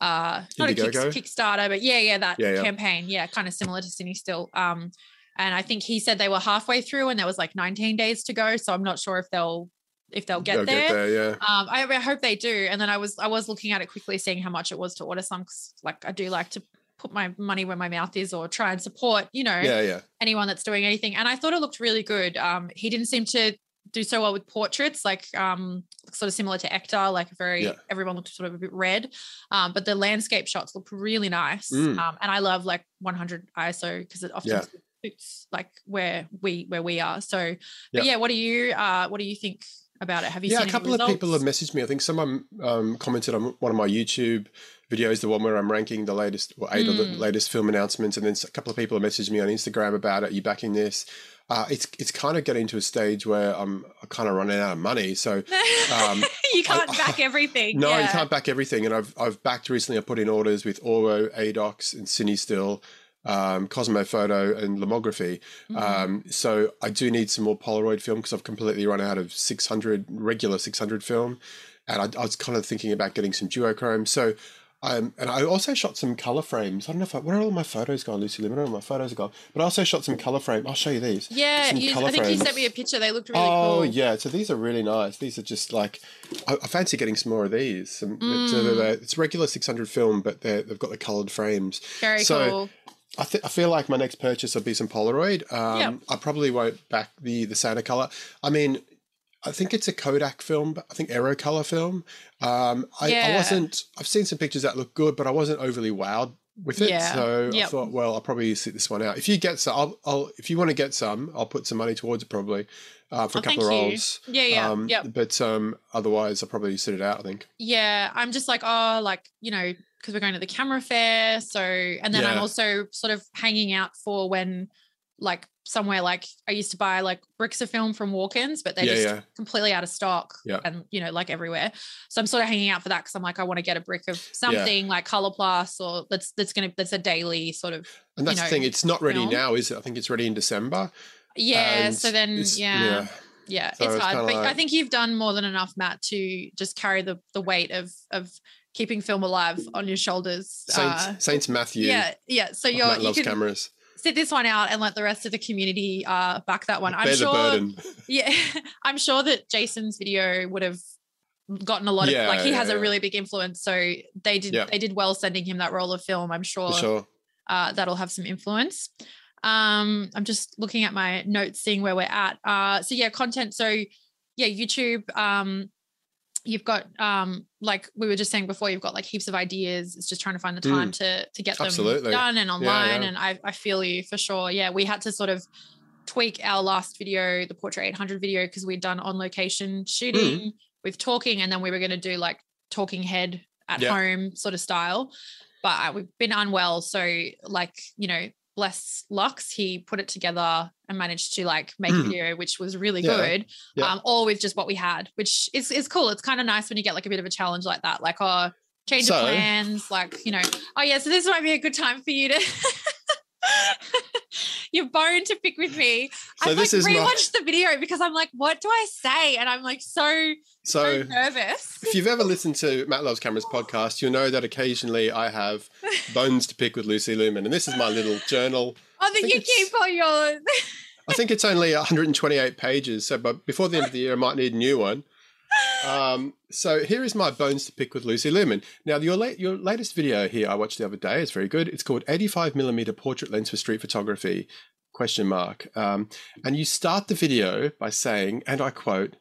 uh not a kick, Kickstarter, but yeah, yeah, that Yeah, yeah. campaign. Yeah, kind of similar to CineStill. Um and I think he said they were halfway through and there was like 19 days to go. So I'm not sure if they'll if they'll get They'll there. get there. Yeah. Um, I, I hope they do. And then I was I was looking at it quickly, seeing how much it was to order some. Like I do like to put my money where my mouth is, or try and support, you know, Yeah. Yeah. anyone that's doing anything. And I thought it looked really good. Um, he didn't seem to do so well with portraits, like um, sort of similar to Ektar, like very Yeah. everyone looked sort of a bit red. Um, but the landscape shots look really nice. Mm. Um, and I love like 100 ISO because it often Yeah. suits like where we where we are. So, but Yeah. yeah, what do you uh, what do you think about it? Have you yeah, seen a couple of people have messaged me. I think someone um, commented on one of my YouTube videos, the one where I'm ranking the latest, well, eight of the Mm. latest film announcements, and then a couple of people have messaged me on Instagram about it. Are you backing this? Uh, it's it's kind of getting to a stage where I'm kind of running out of money. So <laughs> um, you can't I- back <laughs> everything. no, yeah. you can't back everything. And I've I've backed recently. I put in orders with Oro, Adox, and CineStill, um, Cosmo Photo, and Lomography. Mhm. Um, so I do need some more Polaroid film because I've completely run out of 600 regular 600 film, and I, I was kind of thinking about getting some duochrome. So. Um, and I also shot some color frames. I don't know if I, where are all my photos gone, Lucy Lim? Where my photos are gone. But I also shot some color frame. I'll show you these. yeah, you, I think you sent me a picture. They looked really oh cool. Oh yeah, so these are really nice. These are just like I, I fancy getting some more of these. Some, Mm. so they're- they're- it's regular 600 film, but they're, they've got the coloured frames. Very So, cool. I, th- I feel like my next purchase will be some Polaroid. Um, Yep. I probably won't back the the Santa color. I mean, I think it's a Kodak film. but I think Aero color film. Um, I, I wasn't. I've seen some pictures that look good, but I wasn't overly wowed with it. Yeah. So I thought, well, I'll probably sit this one out. If you get some, I'll, I'll if you want to get some, I'll put some money towards it probably uh, for Oh, a couple of rolls. Yeah, yeah, Um, yep. But um, otherwise, I'll probably sit it out. I think. Yeah, I'm just like, oh, like, you know, because we're going to the camera fair. So, and then I'm also sort of hanging out for when, like, somewhere like I used to buy like bricks of film from walk ins, but they're Yeah, just yeah. completely out of stock Yeah. and, you know, like everywhere. So I'm sort of hanging out for that because I'm like, I want to get a brick of something like Color Plus or that's, that's going to, that's a daily sort of, And that's You the thing. It's not ready film. now, is it? I think it's ready in December. yeah. So then, yeah. Yeah, So it's it's hard, but I think you've done more than enough, Matt, to just carry the the weight of of keeping film alive on your shoulders. Saints, Uh, Saint Matthew. yeah, yeah. So you're Matt you loves can cameras. sit this one out and let the rest of the community uh back that one. I'm Bear sure. <laughs> Yeah, <laughs> I'm sure that Jason's video would have gotten a lot Yeah, of like he has yeah, a really big influence. So they did Yeah. they did well sending him that roll of film. I'm sure sure. uh, that'll have some influence. Um, I'm just looking at my notes, seeing where we're at. Uh, so yeah, content. So yeah, YouTube. Um, you've got um, like we were just saying before, you've got like heaps of ideas. It's just trying to find the time to to get them Mm. Absolutely. done and online. yeah. And I I feel you for sure. Yeah, we had to sort of tweak our last video, the Portrait 800 video, because we'd done on location shooting Mm. with talking, and then we were going to do like talking head at Yeah. home sort of style. But uh, we've been unwell, so like you know, bless Lux, he put it together and managed to like make a Mm. video, which was really Yeah. good. Yeah. Um, all with just what we had, which is is cool. It's kind of nice when you get like a bit of a challenge like that, like oh. Change So- of plans, like you know. Oh yeah, so this might be a good time for you to <laughs> <laughs> your bone to pick with me. So I've this like is rewatched the video because I'm like, what do I say? And I'm like so so So nervous. if you've ever listened to Matt Loves Cameras podcast, you'll know that occasionally I have <laughs> bones to pick with Lucy Lumen. And this is my little journal. Oh, that you keep on your. I think it's only 128 pages. So but before the end of the year, I might need a new one. Um, so here is my bones to pick with Lucy Lumen. Now, your late, your latest video here I watched the other day is very good. It's called 85 millimeter portrait lens for street photography? Question mark. Um, and you start the video by saying, and I quote,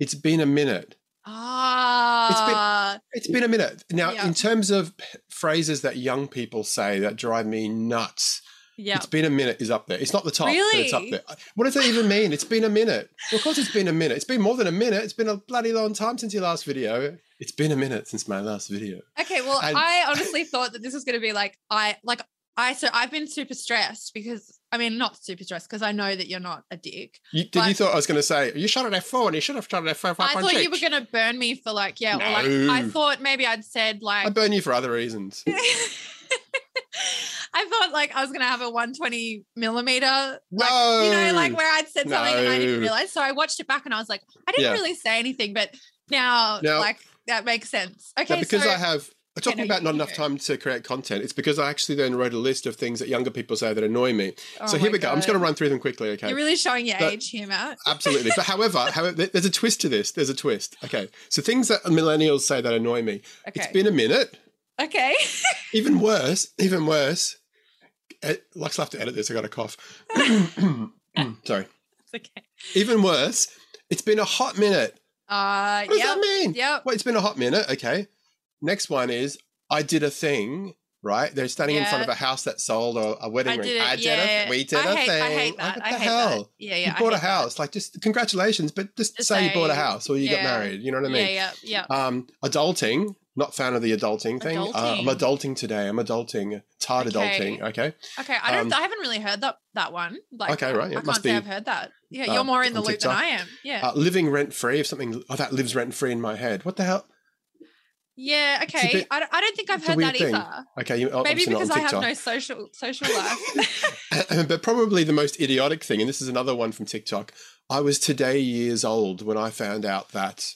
"It's been a minute." Ah, It's been a minute. Now, Yeah. in terms of p- phrases that young people say that drive me nuts, Yeah. It's been a minute is up there. It's not the top, but it's up Really? there. What does that even mean? It's been a minute. Well, of course, it's been a minute. It's been more than a minute. It's been a bloody long time since your last video. It's been a minute since my last video. Okay, well, And- I honestly thought that this was going to be like I like I so I've been super stressed because I mean not super stressed because I know that you're not a dick. You, did you thought I was going to say you shot at F4 and you should have shot at F5? I thought you were going to burn me for like yeah, or like I thought maybe I'd said like I burn you for other reasons. <laughs> I thought like I was gonna have a 120 millimeter, like you know, like where I'd said something and I didn't realize. So I watched it back and I was like, I didn't Yeah. really say anything, but now Now- like that makes sense. Okay, because so I have talking no, about not enough time to create content, it's because I actually then wrote a list of things that younger people say that annoy me. Oh so here we go. I'm just going to run through them quickly, okay? You're really showing your But- age here, Matt. <laughs> Absolutely. But however, however, there's a twist to this. There's a twist. Okay. So things that millennials say that annoy me. Okay. It's been a minute. okay. <laughs> Even worse, even worse. Lux have to edit this. I got a cough. <coughs> <coughs> Sorry. It's okay. Even worse, it's been a hot minute. Uh What does yep. that mean? Yep. Well, it's been a hot minute. Okay. Next one is I did a thing. Right, they're standing in front of a house that sold a, a wedding I ring. did it. I did yeah. a, we did I a hate, thing. I hate Like, that. what I the hate hell? that. Yeah, yeah. you I bought a hate that. house. Like, just congratulations, but just, Just say, you bought a house or you got married. You know what I mean? Yeah, yeah, yeah. Um, adulting. Not fan of the adulting thing. Uh, I'm Adulting. adulting today. I'm adulting. Tired Okay. adulting. Okay. Okay, I don't. um, I haven't really heard that that one. Like, Okay, right, yeah, I must say be, I've heard that. Yeah, you're more in the loop than I am. Yeah. Uh, living rent free. If something oh, that lives rent free in my head. What the hell? yeah. Okay. bit- I, don't, I don't think I've heard that thing. either. Okay, you, Maybe obviously not because I have no social social life. <laughs> but probably the most idiotic thing, and this is another one from TikTok. I was today years old when I found out that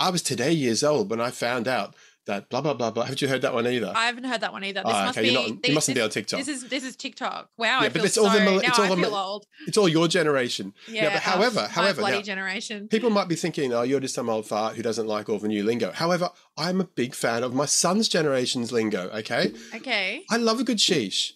I was today years old when I found out that blah blah blah blah. Haven't you heard that one either? I haven't heard that one either. This Ah, must okay, be. not, you this, mustn't be on TikTok. This is this is TikTok. Wow, Yeah, I but feel it's so. all the mil- it's all I the feel old. it's all your generation. Yeah, but uh, however, however, bloody now- generation. People might be thinking, "Oh, you're just some old fart who doesn't like all the new lingo." However, I'm a big fan of my son's generation's lingo. Okay, Okay. I love a good sheesh.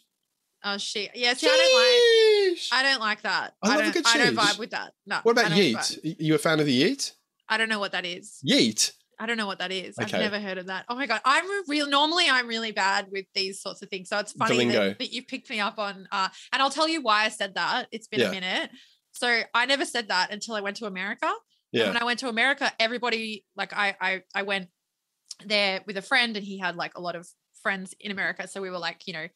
Oh shit. Yeah. See, I don't like. Sheesh. I don't like that. I love a good I don't vibe with that. No. What about yeet? You a fan of the yeet? I don't know what that is. Yeet. I don't know what that is. Okay. I've never heard of that. Oh my god, I'm real. Normally, I'm really bad with these sorts of things. So it's funny that, that you picked me up on. Uh, and I'll tell you why I said that. It's been Yeah. a minute. So I never said that until I went to America. And Yeah. when I went to America, everybody like I I I went there with a friend, and he had like a lot of friends in America. So we were like, you know,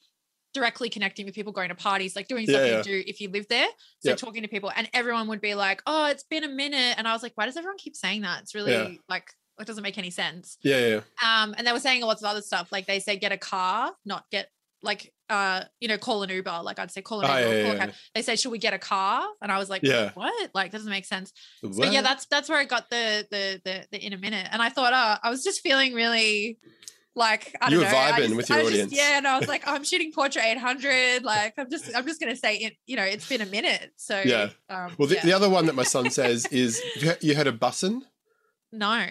directly connecting with people, going to parties, like doing Yeah, stuff yeah. you do if you live there. So Yep. talking to people, and everyone would be like, "Oh, it's been a minute," and I was like, "Why does everyone keep saying that? It's really Yeah. like it doesn't make any sense." Yeah, yeah. Um, and they were saying lots of other stuff, like they say get a car, not get like uh, you know, call an Uber. Like I'd say call an Oh, Uber. or yeah, call a yeah. They say, should we get a car? And I was like, Yeah. what? Like doesn't make sense. yeah. So yeah, that's that's where I got the the the the in a minute. And I thought, oh, I was just feeling really like I You don't were know. I vibing just- with your I was just- audience. yeah, and I was like, I'm shooting portrait 800. Like I'm just I'm just gonna say it. You know, it's been a minute. So Yeah. Um, Well, the, yeah. the other one that my son says is, you heard- you heard of bussin'? no,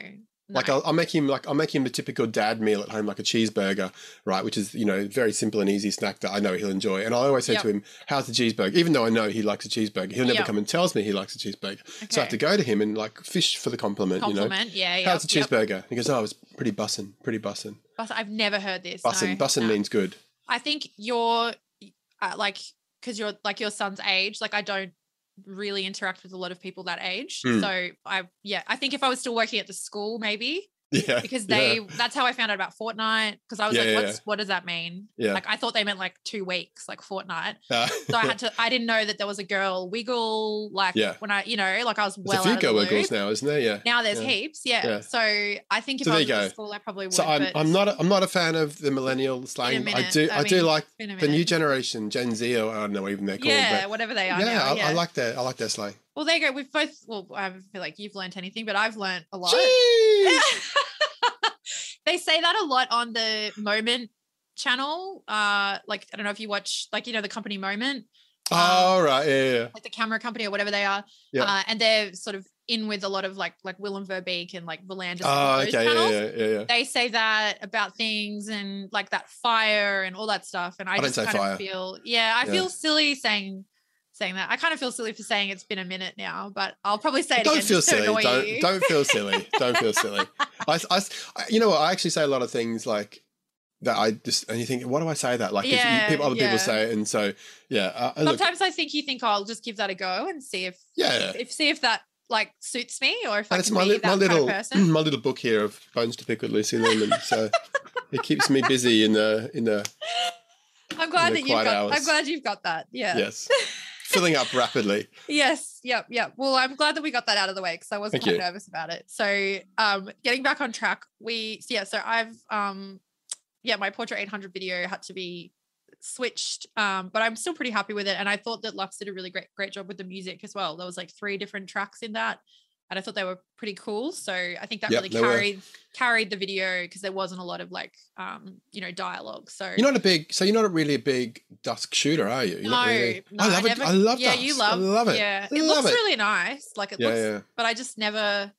Like. I'll, I'll make him like I'll make him a typical dad meal at home, like a cheeseburger, right? Which is you know very simple and easy snack that I know he'll enjoy. And I always say Yep. to him, "How's the cheeseburger?" Even though I know he likes a cheeseburger, he'll never Yep. come and tells me he likes a cheeseburger. So I have to go to him and like fish for the compliment. compliment. yeah, You yeah. know, how's the cheeseburger? He goes, "Oh, it's pretty bussin', pretty bussin'. Bus- I've never heard this. Bussin', no, bussin' no. means good." I think you're uh, like because you're like your son's age. Like I don't really interact with a lot of people that age. Mm. So I yeah, I think if I was still working at the school, maybe Yeah, because yeah, they that's how I found out about Fortnite. Because I was Yeah, like, yeah, what's what does that mean? yeah. Like I thought they meant like two weeks, like fortnight. <laughs> Uh, So I had to. I didn't know that there was a girl wiggle. Like Yeah. when I, you know, like I was well. There's a few out of the go loop. wiggles now, isn't there? Yeah. Now there's Yeah. heaps, yeah. Yeah. So I think if So I was go. school, I probably would. So I'm, I'm not a, I'm not a fan of the millennial slang. I do I I, do like it's been a the new generation, Gen Z, or I don't know even they're called. yeah, whatever they are yeah, now. I, yeah. I like that. I like their slang. Well, there you go. We've both. Well, I feel like you've learned anything, but I've learned a lot. Jeez. <laughs> they say that a lot on the Moment channel. Uh, like I don't know if you watch, like you know, the company Moment, All right, yeah, yeah. like the camera company or whatever they are. Yeah. Uh, and they're sort of in with a lot of like like Willem Verbeek and like Volandis. Oh, okay, yeah, yeah, yeah, yeah. They say that about things and like that fire and all that stuff. And I, I don't just say kind fire. of feel, yeah, I Yeah. feel silly saying saying that. I kind of feel silly for saying it's been a minute now, but I'll probably say it Don't again feel just to silly. Don't don't feel silly. <laughs> Don't feel silly. I, I, I- you know what? I actually say a lot of things like that I just and you think, why do I say that? Like Yeah, people, other people say it, and so yeah. Uh, and look, Sometimes I think you think, oh, I'll just give that a go and see if yeah. if see if that like suits me or if I That's can my, be li- that my kind little of person. <clears throat> my little book here of bones to pick with Lucy Lumen. So <laughs> it keeps me busy in the in the I'm glad that you've got. hours. I'm glad you've got that. Yeah. yes <laughs> filling up rapidly. Yes. Yep. Yep. Well, I'm glad that we got that out of the way because I was Thank quite you. nervous about it. So, um, getting back on track, we yeah. So I've um, yeah, my Portrait 800 video had to be switched, um, but I'm still pretty happy with it. And I thought that Lux did a really great great job with the music as well. There was like three different tracks in that. And I thought they were pretty cool. So I think that Yep, really they were. carried carried the video because there wasn't a lot of like um, you know, dialogue. So You're not a big, so you're not really a big dusk shooter, are you? You're no, really, no, I love it. never- I love yeah, dusk. you love I love it. Yeah, I it love looks it. really nice. Like it Yeah, looks, yeah. but I just never.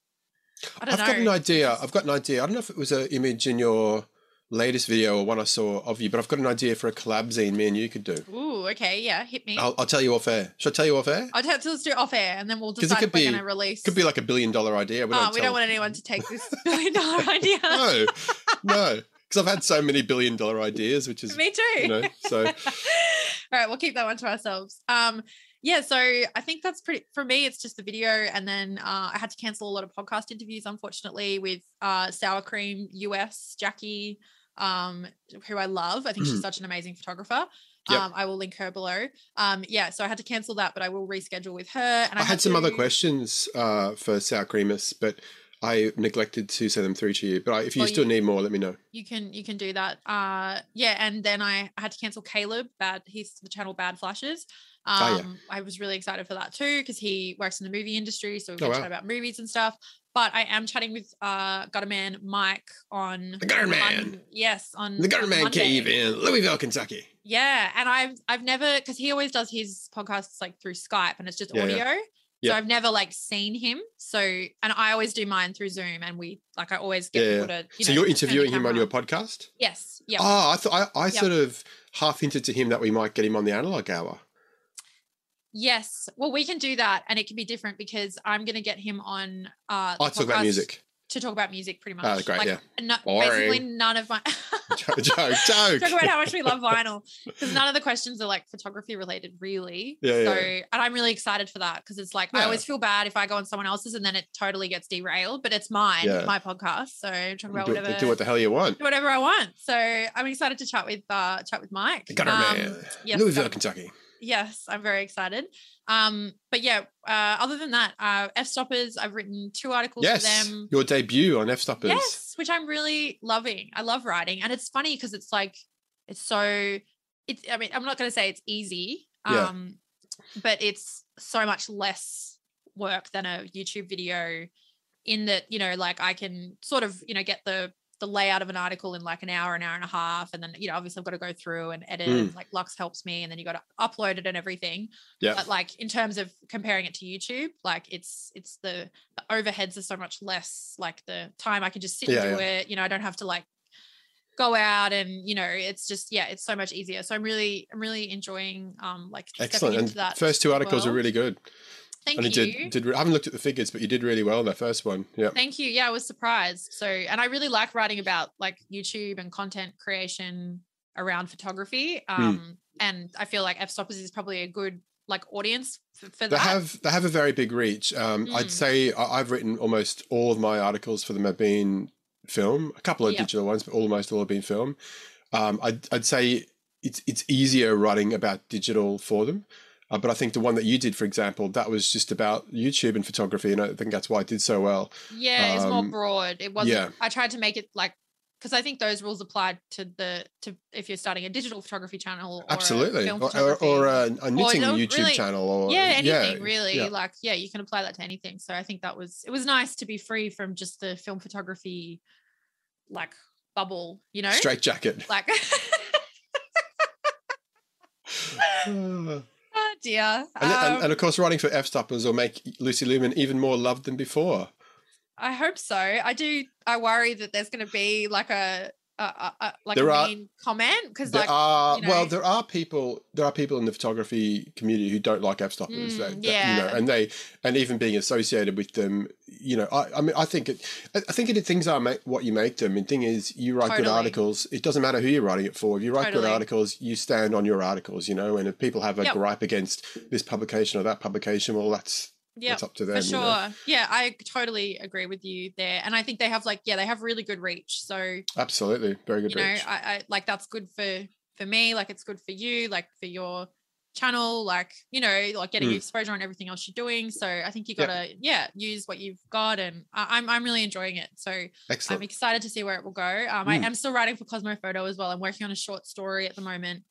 I know. got an idea. I've got an idea. I don't know if it was an image in your latest video or one I saw of you, but I've got an idea for a collab zine me and you could do. Ooh, okay, yeah, hit me. I'll, I'll tell you off air. Should I tell you off air? I'll to let's do it off air, and then we'll decide could if we're be- going to release. Could be like a billion dollar idea. We Oh, don't, we tell- don't want anyone to take this <laughs> billion dollar <laughs> idea. No, no. Because I've had so many billion dollar ideas, which is, Me too. you know, so <laughs> All right, we'll keep that one to ourselves. Um, yeah, so I think that's pretty for me. It's just the video, and then uh, I had to cancel a lot of podcast interviews, unfortunately, with uh, Sour Cream US Jackie, um, who I love. I think she's such an amazing photographer. Yep. Um, I will link her below. Um, yeah, so I had to cancel that, but I will reschedule with her. And I, I had some other questions uh, for Sour Creamus, but I neglected to send them through to you. But I, if you Oh, still you- need more, let me know. you can you can do that uh yeah and then i, I had to cancel caleb bad he's the channel bad flashes um Oh, yeah. i was really excited for that too because he works in the movie industry so we Oh, can wow. chat about movies and stuff but i am chatting with uh gutter man mike on The Gutter on- Man. yes on The Gutter on Man Cave in Louisville, Kentucky. yeah and i've i've never because he always does his podcasts like through skype and it's just Yeah, audio yeah. So Yeah. I've never like seen him. So and I always do mine through Zoom, and we like I always get Yeah, people to. You so know, you're interviewing him on your podcast? Yes. Yeah. Oh, I thought I, I Yep. sort of half hinted to him that we might get him on the analog hour. Yes. Well, we can do that, and it can be different because I'm going to get him on. Uh, I talk about music. To talk about music, pretty much. Oh, great, Like, yeah. no- basically, none of my <laughs> joke, joke, joke. talk about how much we love vinyl because none of the questions are like photography related, really. Yeah, So, yeah. and I'm really excited for that because it's like I always feel bad if I go on someone else's and then it totally gets derailed, but it's mine, Yeah. my podcast. So talk about do, whatever. do what the hell you want. do whatever I want. So I'm excited to chat with uh chat with Mike. Gutter Um, Man. yes, Louisville, Kentucky. Yes, I'm very excited. Um, but yeah, uh, other than that, uh, Fstoppers, I've written two articles Yes, for them. your debut on Fstoppers. Yes, which I'm really loving. I love writing, and it's funny because it's like it's so. It's. I mean, I'm not going to say it's easy. Yeah. Um, but it's so much less work than a YouTube video. In that, you know, like I can sort of, you know, get the the layout of an article in like an hour, an hour and a half, and then you know, obviously I've got to go through and edit. Mm. And like Lux helps me, and then you got to upload it and everything Yeah. but like in terms of comparing it to youtube like it's it's the, the overheads are so much less like the time i can just sit Yeah, and do it you know i don't have to like go out and you know it's just yeah it's so much easier so i'm really i'm really enjoying um like stepping Excellent. into And that first two articles are really good. Thank and you did, did I haven't looked at the figures, but you did really well in that first one. Yeah. Thank you. Yeah, I was surprised. So, and I really like writing about like YouTube and content creation around photography. Hmm. Um, and I feel like Fstoppers is probably a good like audience for, for They that. have they have a very big reach. Um, I'd Mm. say I- I've written almost all of my articles for them have been film. A couple of Yeah. digital ones, but almost all have been film. Um, I'd I'd say it's it's easier writing about digital for them. Uh, but I think the one that you did, for example, that was just about YouTube and photography, and I think that's why it did so well. Yeah, it's more Um, broad. It wasn't. yeah. I tried to make it like because I think those rules applied to the to if you're starting a digital photography channel. Or a Absolutely, or, or, or a, a knitting no, YouTube really- channel, or yeah, anything really. yeah. Like yeah, you can apply that to anything. So I think that was it was nice to be free from just the film photography like bubble. You know, straight jacket. like. <laughs> <laughs> <sighs> <sighs> and, dear. and, Um, and of course, writing for Fstoppers will make Lucy Lumen even more loved than before. I hope so. I do. I worry that there's going to be like a like There a are- mean comment because like are you know- well, there are people. There are people in the photography community who don't like Fstoppers. Mm, that, that, yeah. you know, and they and even being associated with them. You know, I, I mean, I think it. I think it. Things are make, what you make them. And thing is, you write good articles. It doesn't matter who you're writing it for. If you write good articles, you stand on your articles. You know, and if people have a Yep. gripe against this publication or that publication, well, that's yeah that's up to them. for you sure know. yeah i totally agree with you there and i think they have like yeah they have really good reach so Absolutely, very good you know. I, I like that's good for for me like it's good for you like for your channel like you know like getting Mm. exposure on everything else you're doing so i think you gotta yeah use what you've got and I, i'm i'm really enjoying it so Excellent. i'm excited to see where it will go um i Mm. am still writing for cosmo photo as well i'm working on a short story at the moment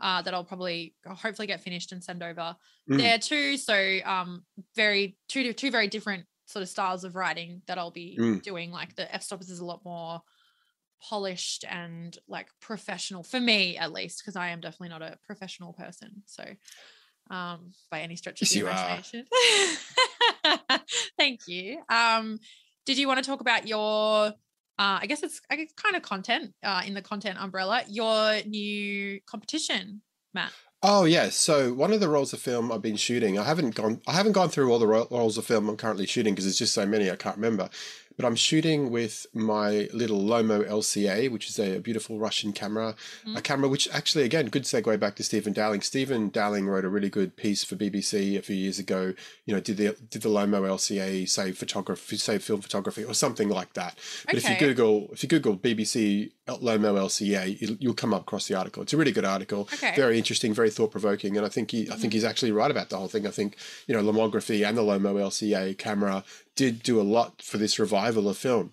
uh, that I'll probably hopefully get finished and send over Mm. there too. So um, very two two very different sort of styles of writing that I'll be Mm. doing. Like the Fstoppers is a lot more polished and like professional for me at least because I am definitely not a professional person. So um, by any stretch of Yes, the you are. imagination. <laughs> Thank you. Um, did you want to talk about your? Uh, I guess it's I guess kind of content uh, in the content umbrella. Your new competition, Matt. Oh yes. So one of the rolls of film I've been shooting, I haven't gone. I haven't gone through all the ro- rolls of film I'm currently shooting because there's just so many I can't remember. But I'm shooting with my little Lomo LCA, which is a, beautiful Russian camera, a Mhm. camera which actually, again, good segue back to Stephen Dowling. Stephen Dowling wrote a really good piece for BBC a few years ago. You know, did the did the Lomo LCA say photography, say film photography, or something like that. But if you Google if you Google BBC Lomo LCA, you'll, come across the article. It's a really good article Okay. very interesting, very thought provoking, and I think he, I think he's actually right about the whole thing. I think you know, Lomography and the Lomo LCA camera did do a lot for this revival of film.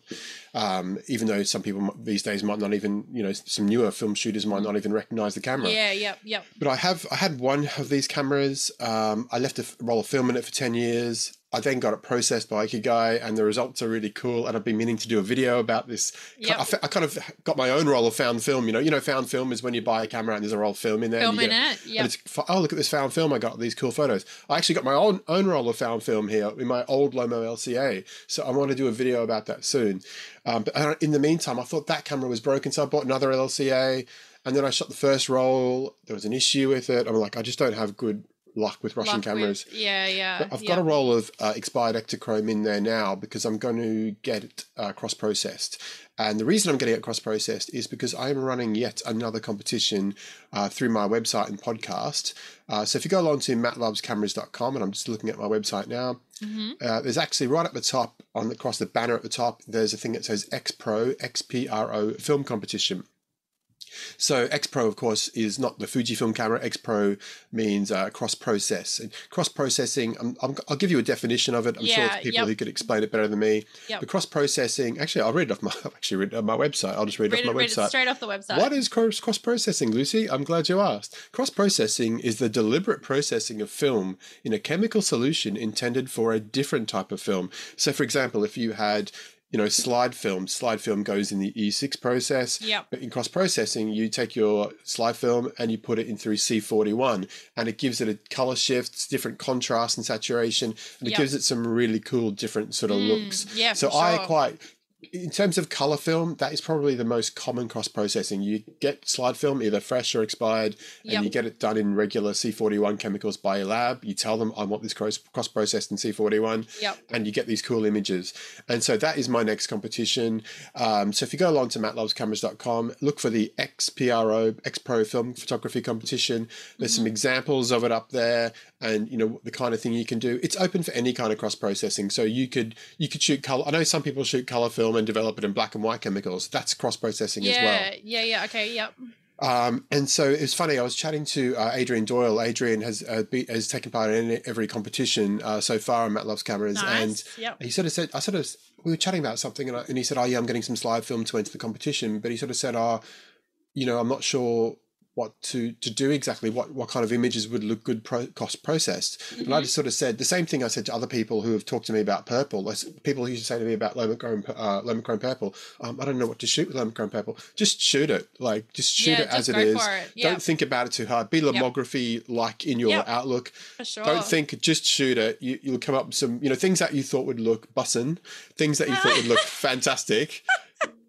Um, even though some people these days might not even, you know, some newer film shooters might not even recognize the camera. Yeah. Yep. Yep. But I have I had one of these cameras. Um, I left a roll of film in it for ten years. I then got it processed by Ikigai, and the results are really cool. And I've been meaning to do a video about this. Yep. I, I kind of got my own roll of found film. You know, you know, found film is when you buy a camera and there's a roll of film in there. and you Film in it. and Yep. it's f- oh look at this found film I got these cool photos. I actually got my own own roll of found film here in my old Lomo LCA, so I want to do a video about that soon. Um, but uh, in the meantime, I thought that camera was broken, so I bought another LCA, and then I shot the first roll. There was an issue with it. I'm like, I just don't have good luck with Russian Luck with- cameras. yeah. Yeah. But I've yeah. got a roll of uh, expired Ektachrome in there now because I'm going to get it uh, cross processed. And the reason I'm getting it cross processed is because I am running yet another competition uh, through my website and podcast. Uh, so if you go along to mattlovescameras.com, and I'm just looking at my website now, Mhm. uh, there's actually right at the top, on across the banner at the top, there's a thing that says X Pro, X P R O film competition. So X Pro, of course, is not the Fujifilm camera. X Pro means uh, cross process. And cross processing, I'm, I'm, I'll give you a definition of it. I'm sure Yeah, there's people yep. who could explain it better than me. Yep. The cross processing, actually, I'll read it off my, <laughs> I've actually read it my website. I'll just read, Read it off my read it website. straight off the website. What is cross cross processing, Lucy? I'm glad you asked. Cross processing is the deliberate processing of film in a chemical solution intended for a different type of film. So, for example, if you had you know, slide film. Slide film goes in the E6 process. Yep. But in cross processing, you take your slide film and you put it in through C41, and it gives it a color shifts, different contrast and saturation, and it Yep. gives it some really cool, different sort of Mm, looks. yeah, So for I quite, in terms of color film, that is probably the most common cross processing. You get slide film either fresh or expired, and Yep. you get it done in regular C41 chemicals by your lab. You tell them I want this cross processed in C41 Yep. and you get these cool images. And so that is my next competition. Um, so if you go along to mattlovescameras.com, look for the XPRO, X Pro Film Photography Competition. There's some examples of it up there and you know the kind of thing you can do. It's open for any kind of cross processing. So you could you could shoot color. I know some people shoot color film and develop it in black and white chemicals. That's cross processing as well. Yeah. Yeah. Yeah. Okay. Yep. Um, and so it was funny. I was chatting to uh, Adrian Doyle. Adrian has uh, be, has taken part in every competition uh, so far on Matt Loves Cameras, Nice. and Yep. he sort of said, "I sort of we were chatting about something, and, I, and he said, oh yeah, I'm getting some slide film to enter the competition,' but he sort of said, oh, you know, I'm not sure." What to, to do exactly? What what kind of images would look good pro, cost processed? And Mm-hmm. I just sort of said the same thing I said to other people who have talked to me about purple. People who used to say to me about LomoChrome, uh, LomoChrome purple. Um, I don't know what to shoot with LomoChrome purple. Just shoot it. Like just shoot Yeah, it as just it go is. it. Yeah. Don't think about it too hard. Be lomography like in your Yep. outlook. Sure. Don't think just shoot it. You, you'll come up with some, you know, things that you thought would look bussin, things that you thought would look <laughs> fantastic.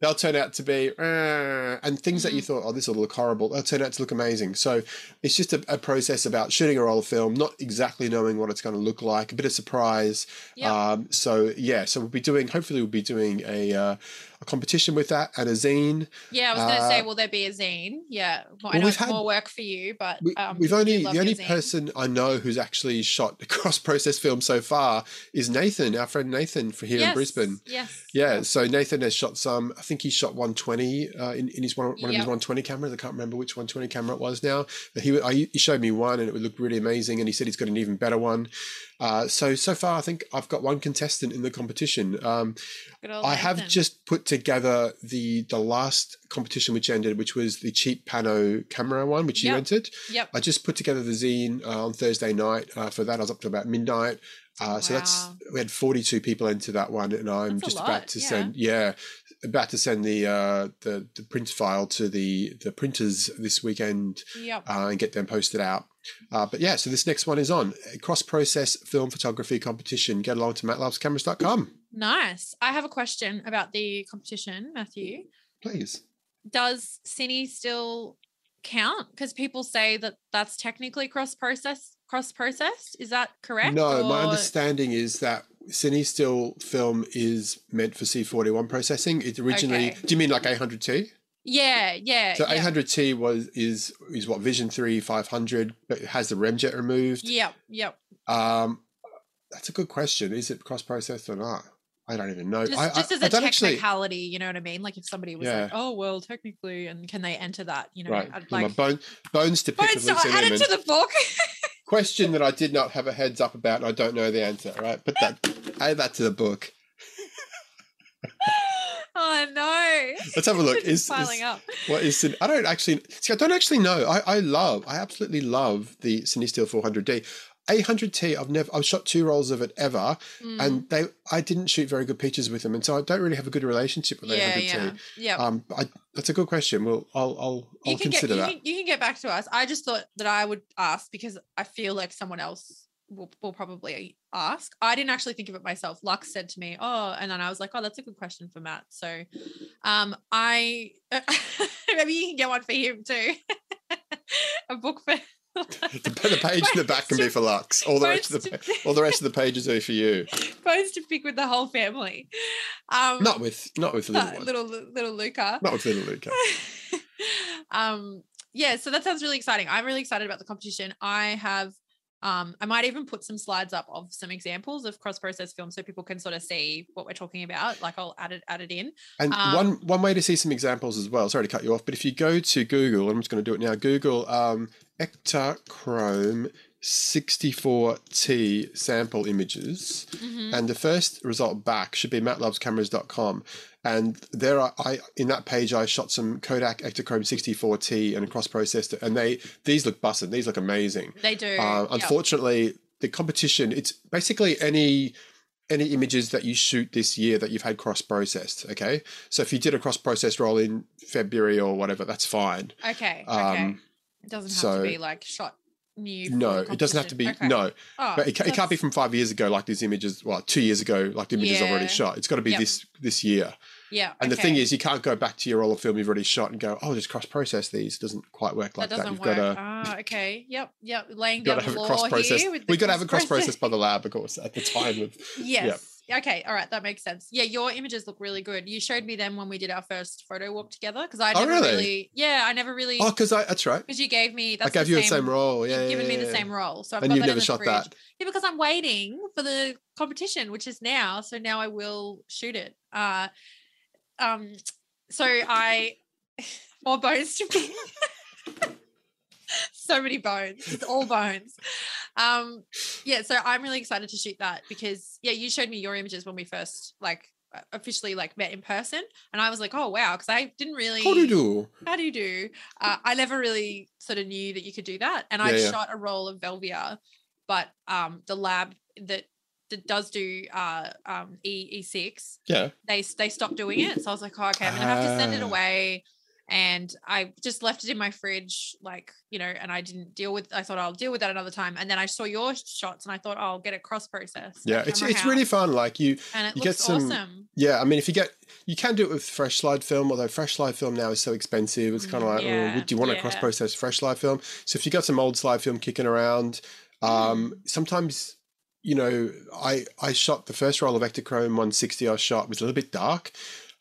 They'll turn out to be uh, and things that you Mhm. thought oh this will look horrible they'll turn out to look amazing so it's just a, a process about shooting a roll of film not exactly knowing what it's going to look like a bit of surprise Yep. um, so yeah so we'll be doing hopefully we'll be doing a, uh, a competition with that and a zine Yeah, I was going to say, Uh, will there be a zine? Yeah, well, I know we've it's had- more work for you, but we, um, we've only the only zine. person I know who's actually shot a <laughs> cross process film so far is Nathan, our friend Nathan for here in Brisbane. Yes. Yeah, so Nathan has shot some. I think he shot 120 uh, in, in his one, one of his 120 cameras. I can't remember which 120 camera it was now. But he I, he showed me one, and it would look really amazing. And he said he's got an even better one. Uh, so so far, I think I've got one contestant in the competition. Um, I have Nathan. just put together the the last competition which ended, which was the cheap Pano camera one, which you Yep. entered. Yep. I just put together the zine uh, on Thursday night. Uh, for that, I was up to about midnight. Uh, So that's we had forty two people enter that one, and I'm That's just about to yeah. send yeah, about to send the uh, the the print file to the the printers this weekend Yep. uh, and get them posted out. Uh, but yeah, so this next one is on cross process film photography competition. Get along to mattlovescameras.com, Nice. I have a question about the competition, Matthew. please. Does CineStill count? Because people say that that's technically cross process cross processed. Is that correct? No, my understanding is that CineStill film is meant for C41 processing. It originally, Okay. do you mean like 800T? Yeah, yeah. So yeah. 800T was is is what Vision 3 500, but it has the remjet removed. Yep, yep. Um, that's a good question. Is it cross processed or not? I don't even know. Just, I, just as I a don't actually. technicality, you know what I mean? Like if somebody was Yeah. like, "Oh, well, technically," and can they enter that? You know, Right, I'd my like. bone, bones to pick But so add it to the book. <laughs> Question that I did not have a heads up about, and I don't know the answer. Right, put that, <laughs> add that to the book. <laughs> oh no! Let's have a look. Is, piling is- up. What is? I don't actually see. I don't actually know. I, I love. I absolutely love the CineStill 400D. 800T. I've never. I've shot two rolls of it ever, Mm. and they. I didn't shoot very good pictures with them, and so I don't really have a good relationship with yeah, 800T. yeah, yeah. Um, I, that's a good question. Well, I'll I'll I'll you can get consider you that. can, you can get back to us. I just thought that I would ask because I feel like someone else will, will probably ask. I didn't actually think of it myself. Lux said to me, "Oh," and then I was like, "Oh, that's a good question for Matt." So, um, I <laughs> maybe you can get one for him too. <laughs> a book for the, the <laughs> page in the back can be for Lux. All the rest of the all the rest of the pages are for you. bones to pick with the whole family. Um, Not with not with little uh, little little Luca. Not with little Luca. <laughs> um yeah so that sounds really exciting i'm really excited about the competition i have um i might even put some slides up of some examples of cross process films so people can sort of see what we're talking about like i'll add it add it in And Um, one one way to see some examples as well. Sorry to cut you off, but if you go to Google, I'm just going to do it now. Google um, Ektachrome 64T sample images, Mhm. and the first result back should be mattlovescameras.com. And there, are, I in that page, I shot some Kodak Ektachrome 64T and cross processed it, and they these look busted. These look amazing. they do Uh, Yep. unfortunately, the competition it's basically any any images that you shoot this year that you've had cross processed. Okay, so if you did a cross processed roll in February or whatever, that's fine. okay okay Um, it doesn't have so- to be like shot new no, it doesn't have to be. Okay. no, Oh, but it, it can't be from five years ago like these images. Well, two years ago like the images I've already shot. It's got to be Yep. this this year. yeah And the thing is, you can't go back to your roll of film you've already shot and go, oh, just cross process these. It doesn't quite work like that that. You've work. got <laughs> to. ah, okay. Yep. Yep. Laying down the law cross processed. here. with the We got to have it cross processed by the lab, of course, at the time of <laughs> Yes. Okay. All right. That makes sense. Yeah, your images look really good. You showed me them when we did our first photo walk together because I Oh, never really? really? yeah, I never really Oh, because I that's right. because you gave me I gave you the same role. Yeah, You've yeah, given me yeah, the same role, so I've and got you've never the shot fridge. that. Yeah, because I'm waiting for the competition, which is now. So now I will shoot it. Uh, um, so I <laughs> more bones to pick. <laughs> <laughs> so many bones. It's all bones. Um, yeah. So I'm really excited to shoot that because yeah, you showed me your images when we first like uh, officially like met in person, and I was like, oh wow, because I didn't really. How do you do? How do you do? Uh, I never really sort of knew that you could do that, and I Yeah, yeah. shot a roll of Velvia, but um, the lab that that does do uh, um, E E6, Yeah. they they stopped doing it. So I was like, oh, okay, I'm gonna have to send it Ah. away. And I just left it in my fridge, like, you know, and I didn't deal with I thought I'll deal with that another time. And then I saw your shots and I thought, oh, I'll get it cross processed. Yeah, it's it's really fun. Like you, and you get some- awesome. yeah. I mean, if you get you can do it with fresh slide film, although fresh slide film now is so expensive. It's kind of like, Yeah, oh, do you want to yeah. cross process fresh slide film? So if you got some old slide film kicking around, um, sometimes you know, I I shot the first roll of Ektachrome 160 I shot was a little bit dark.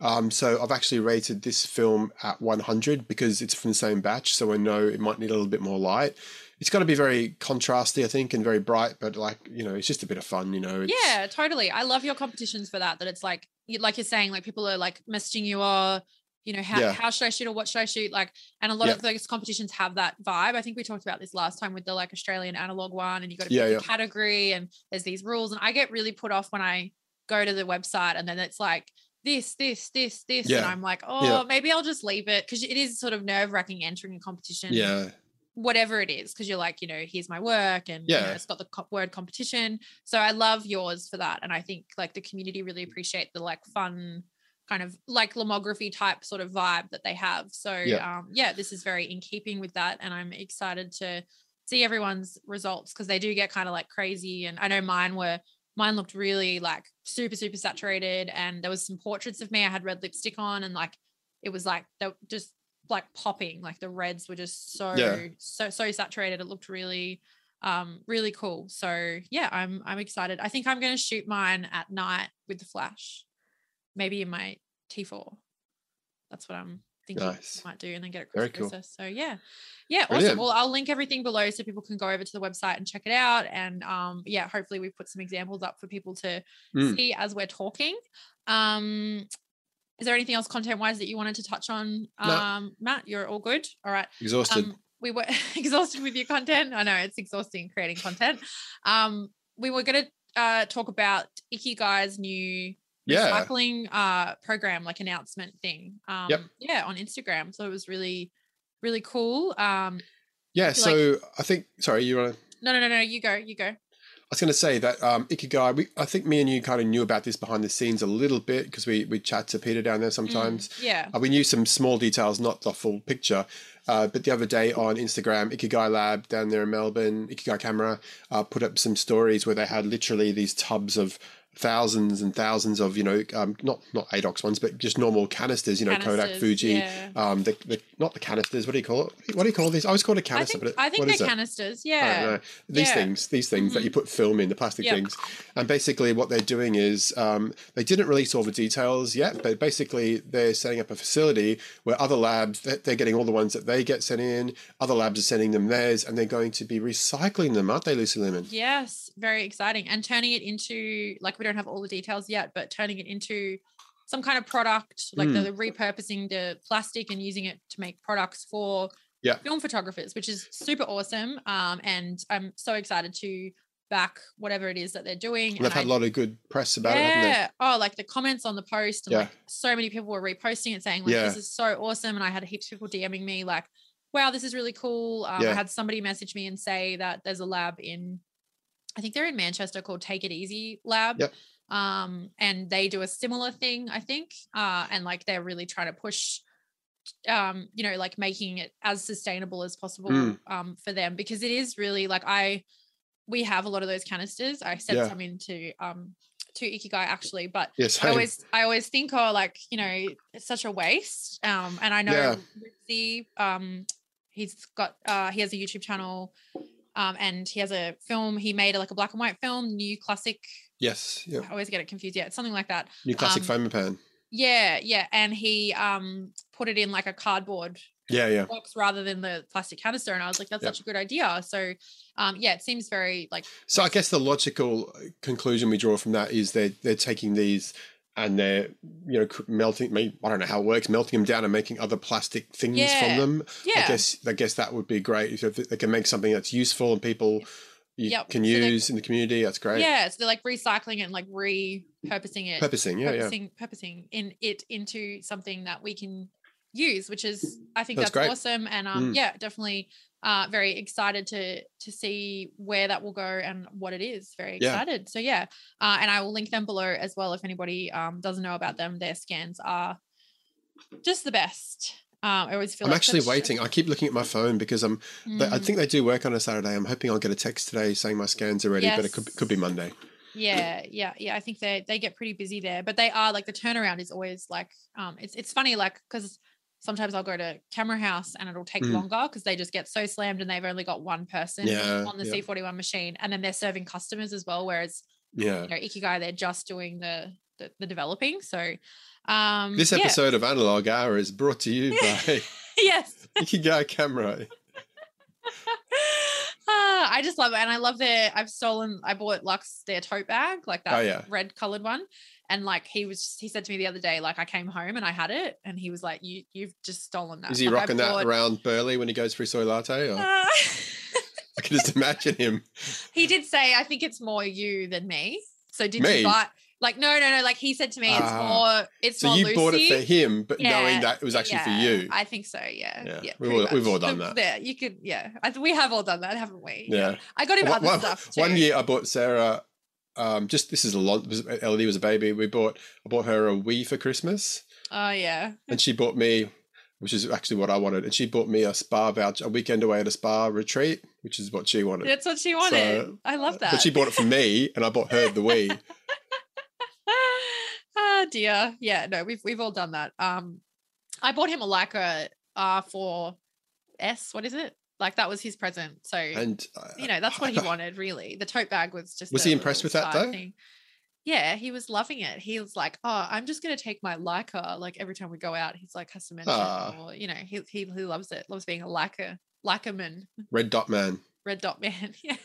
Um, so I've actually rated this film at 100 because it's from the same batch, so I know it might need a little bit more light. It's got to be very contrasty, I think, and very bright, but like you know, it's just a bit of fun, you know. It's, Yeah, totally. I love your competitions for that. That it's like, you, like you're saying, like people are like messaging you or, you know, how, Yeah. how should I shoot or what should I shoot? Like, and a lot Yeah. of those competitions have that vibe. I think we talked about this last time with the like Australian analog one, and you got to Yeah, pick yeah. a category, and there's these rules, and I get really put off when I go to the website, and then it's like this, this, this, this, and I'm like, oh, Yeah. maybe I'll just leave it because it is sort of nerve wracking entering a competition yeah, whatever it is because you're like you know here's my work and you know, Yeah. it's got the co- word competition so i love yours for that and i think like the community really appreciate the like fun kind of like lomography type sort of vibe that they have so Yeah. um yeah this is very in keeping with that and i'm excited to see everyone's results because they do get kind of like crazy and i know mine were mine looked really like super super saturated and there was some portraits of me i had red lipstick on and like it was like they were just like popping like the reds were just so Yeah. so so saturated it looked really um really cool. So yeah i'm i'm excited. I think i'm going to shoot mine at night with the flash maybe in my t4 that's what i'm thinking Nice. Might do and then get it Very cool. so yeah yeah awesome Brilliant. well i'll link everything below so people can go over to the website and check it out and um yeah hopefully we put some examples up for people to Mm. see as we're talking um is there anything else content wise that you wanted to touch on No. um matt you're all good all right exhausted. um, we were <laughs> exhausted with your content. I know it's exhausting creating content. Um, we were going to uh, talk about Ikigai's new yeah, recycling uh, program, like announcement thing. Um, Yep. Yeah, on Instagram. So it was really, really cool. Um, yeah. like- So I think, sorry, you want to. no, no, no, no. You go. You go. I was going to say that um, Ikigai. We, I think me and you kind of knew about this behind the scenes a little bit because we we chat to Peter down there Mm, sometimes. yeah. Uh, we knew some small details, not the full picture. Uh, but the other day on Instagram, Ikigai Lab down there in Melbourne, Ikigai Camera uh, put up some stories where they had literally these tubs of thousands and thousands of you know um, not not ADOX ones, but just normal canisters. You know, Kodak, Fuji. Yeah. Um, the, the not the canisters. What do you call it? What do you call these? I always called it a I canister, think, but it, I think they're is it? canisters. I don't Yeah. These Yeah. things, these things that you put film in, the plastic Yep. things. And basically, what they're doing is um, they didn't release all the details yet, but basically, they're setting up a facility where other labs, they're getting all the ones that they get sent in, other labs are sending them theirs, and they're going to be recycling them, aren't they, Lucy Lumen? Yes, very exciting. And turning it into like we don't have all the details yet, but turning it into some kind of product, like Mm. the, the repurposing the plastic and using it to make products for Yeah. film photographers, which is super awesome. Um, and I'm so excited to back whatever it is that they're doing. They've had I- a lot of good press about it, yeah. Oh, like the comments on the post, and Yeah. like so many people were reposting it saying, like, Yeah. this is so awesome. And I had heaps of people DMing me, like, wow, this is really cool. Um, I had somebody message me and say that there's a lab in, I think they're in Manchester called Take It Easy Lab. Yep. Um, and they do a similar thing, I think. Uh, and like they're really trying to push um you know like making it as sustainable as possible Mm. um for them because it is really like i we have a lot of those canisters i sent Yeah. some into um to ikigai actually but Yes, I always I always think oh like you know it's such a waste um and I know Yeah. Ritzy, um he's got uh he has a YouTube channel um and he has a film he made like a black and white film new classic yes, yeah. I always get it confused yeah it's something like that New classic Um, foam pan. yeah yeah and he um put it in like a cardboard Yeah, yeah. box rather than the plastic canister and I was like that's Yep. such a good idea so um yeah it seems very like So I guess the logical conclusion we draw from that is they're they're taking these and they're you know melting. I don't know how it works, melting them down and making other plastic things Yeah. from them. yeah I guess I guess that would be great if they can make something that's useful and people you Yep. can So use in the community. That's great. yeah so they're like recycling it and like repurposing it Purposing, yeah, yeah. purposing, purposing in it into something that we can use, which is I think That's that's, awesome. And um, Mm. yeah, definitely uh, very excited to to see where that will go and what it is. Very Yeah. excited. So yeah, uh, and I will link them below as well if anybody um, doesn't know about them. Their scans are just the best. Um, I always feel I'm like actually waiting. I keep looking at my phone because I'm. they- I Mm. think they do work on a Saturday. I'm hoping I'll get a text today saying my scans are ready, but it could could be Monday. Yeah, yeah, yeah. I think they they get pretty busy there, but they are like the turnaround is always like um it's it's funny like because sometimes I'll go to camera house and it'll take Mm. longer because they just get so slammed and they've only got one person Yeah, on the yeah. C41 machine and then they're serving customers as well. Whereas Yeah. you know Ikigai they're just doing the the, the developing. So um This yeah. episode of Analog Hour is brought to you <laughs> by yes. <laughs> Ikigai Camera. <laughs> I just love it. And I love their I've stolen I bought Lux their tote bag, like that Oh, yeah. red colored one. And like he was he said to me the other day, like I came home and I had it, and he was like, You you've just stolen that. Is he Like, rocking that around Burley when he goes for his soy latte? Or Ah. <laughs> I can just imagine him. he did say, I think it's more you than me. So did Me? you buy like no, no, no, like he said to me, it's Ah. more it's So more you Lucy. bought it for him, but Yeah, knowing that it was actually for you. I think so. Yeah. Yeah, Yeah. we've all- we've all done that. Yeah. You could. Yeah. I, we have all done that, haven't we? yeah. I got him One- other one- stuff. One year I bought Sarah. Um, just this is a lot. Elodie was a baby. We bought. I bought her a Wii for Christmas, Oh yeah. and she bought me, which is actually what I wanted. And she bought me a spa voucher, a weekend away at a spa retreat, which is what she wanted. That's what she wanted. So, I love that. But she bought it for me, and I bought her the Wii. <laughs> oh dear. Yeah, no, we've we've all done that. Um I bought him a Leica R4S. What is it? Like that was his present. So And uh, you know, that's what he <laughs> wanted, really. The tote bag was just Was he impressed with that, though? thing. Yeah, he was loving it. He was like, "Oh, I'm just gonna take my Leica." Like every time we go out, he's like has to mention, Ah. or you know, he he he loves it. Loves being a Leica Leica man. Red Dot Man. Red Dot Man. <laughs> Yeah.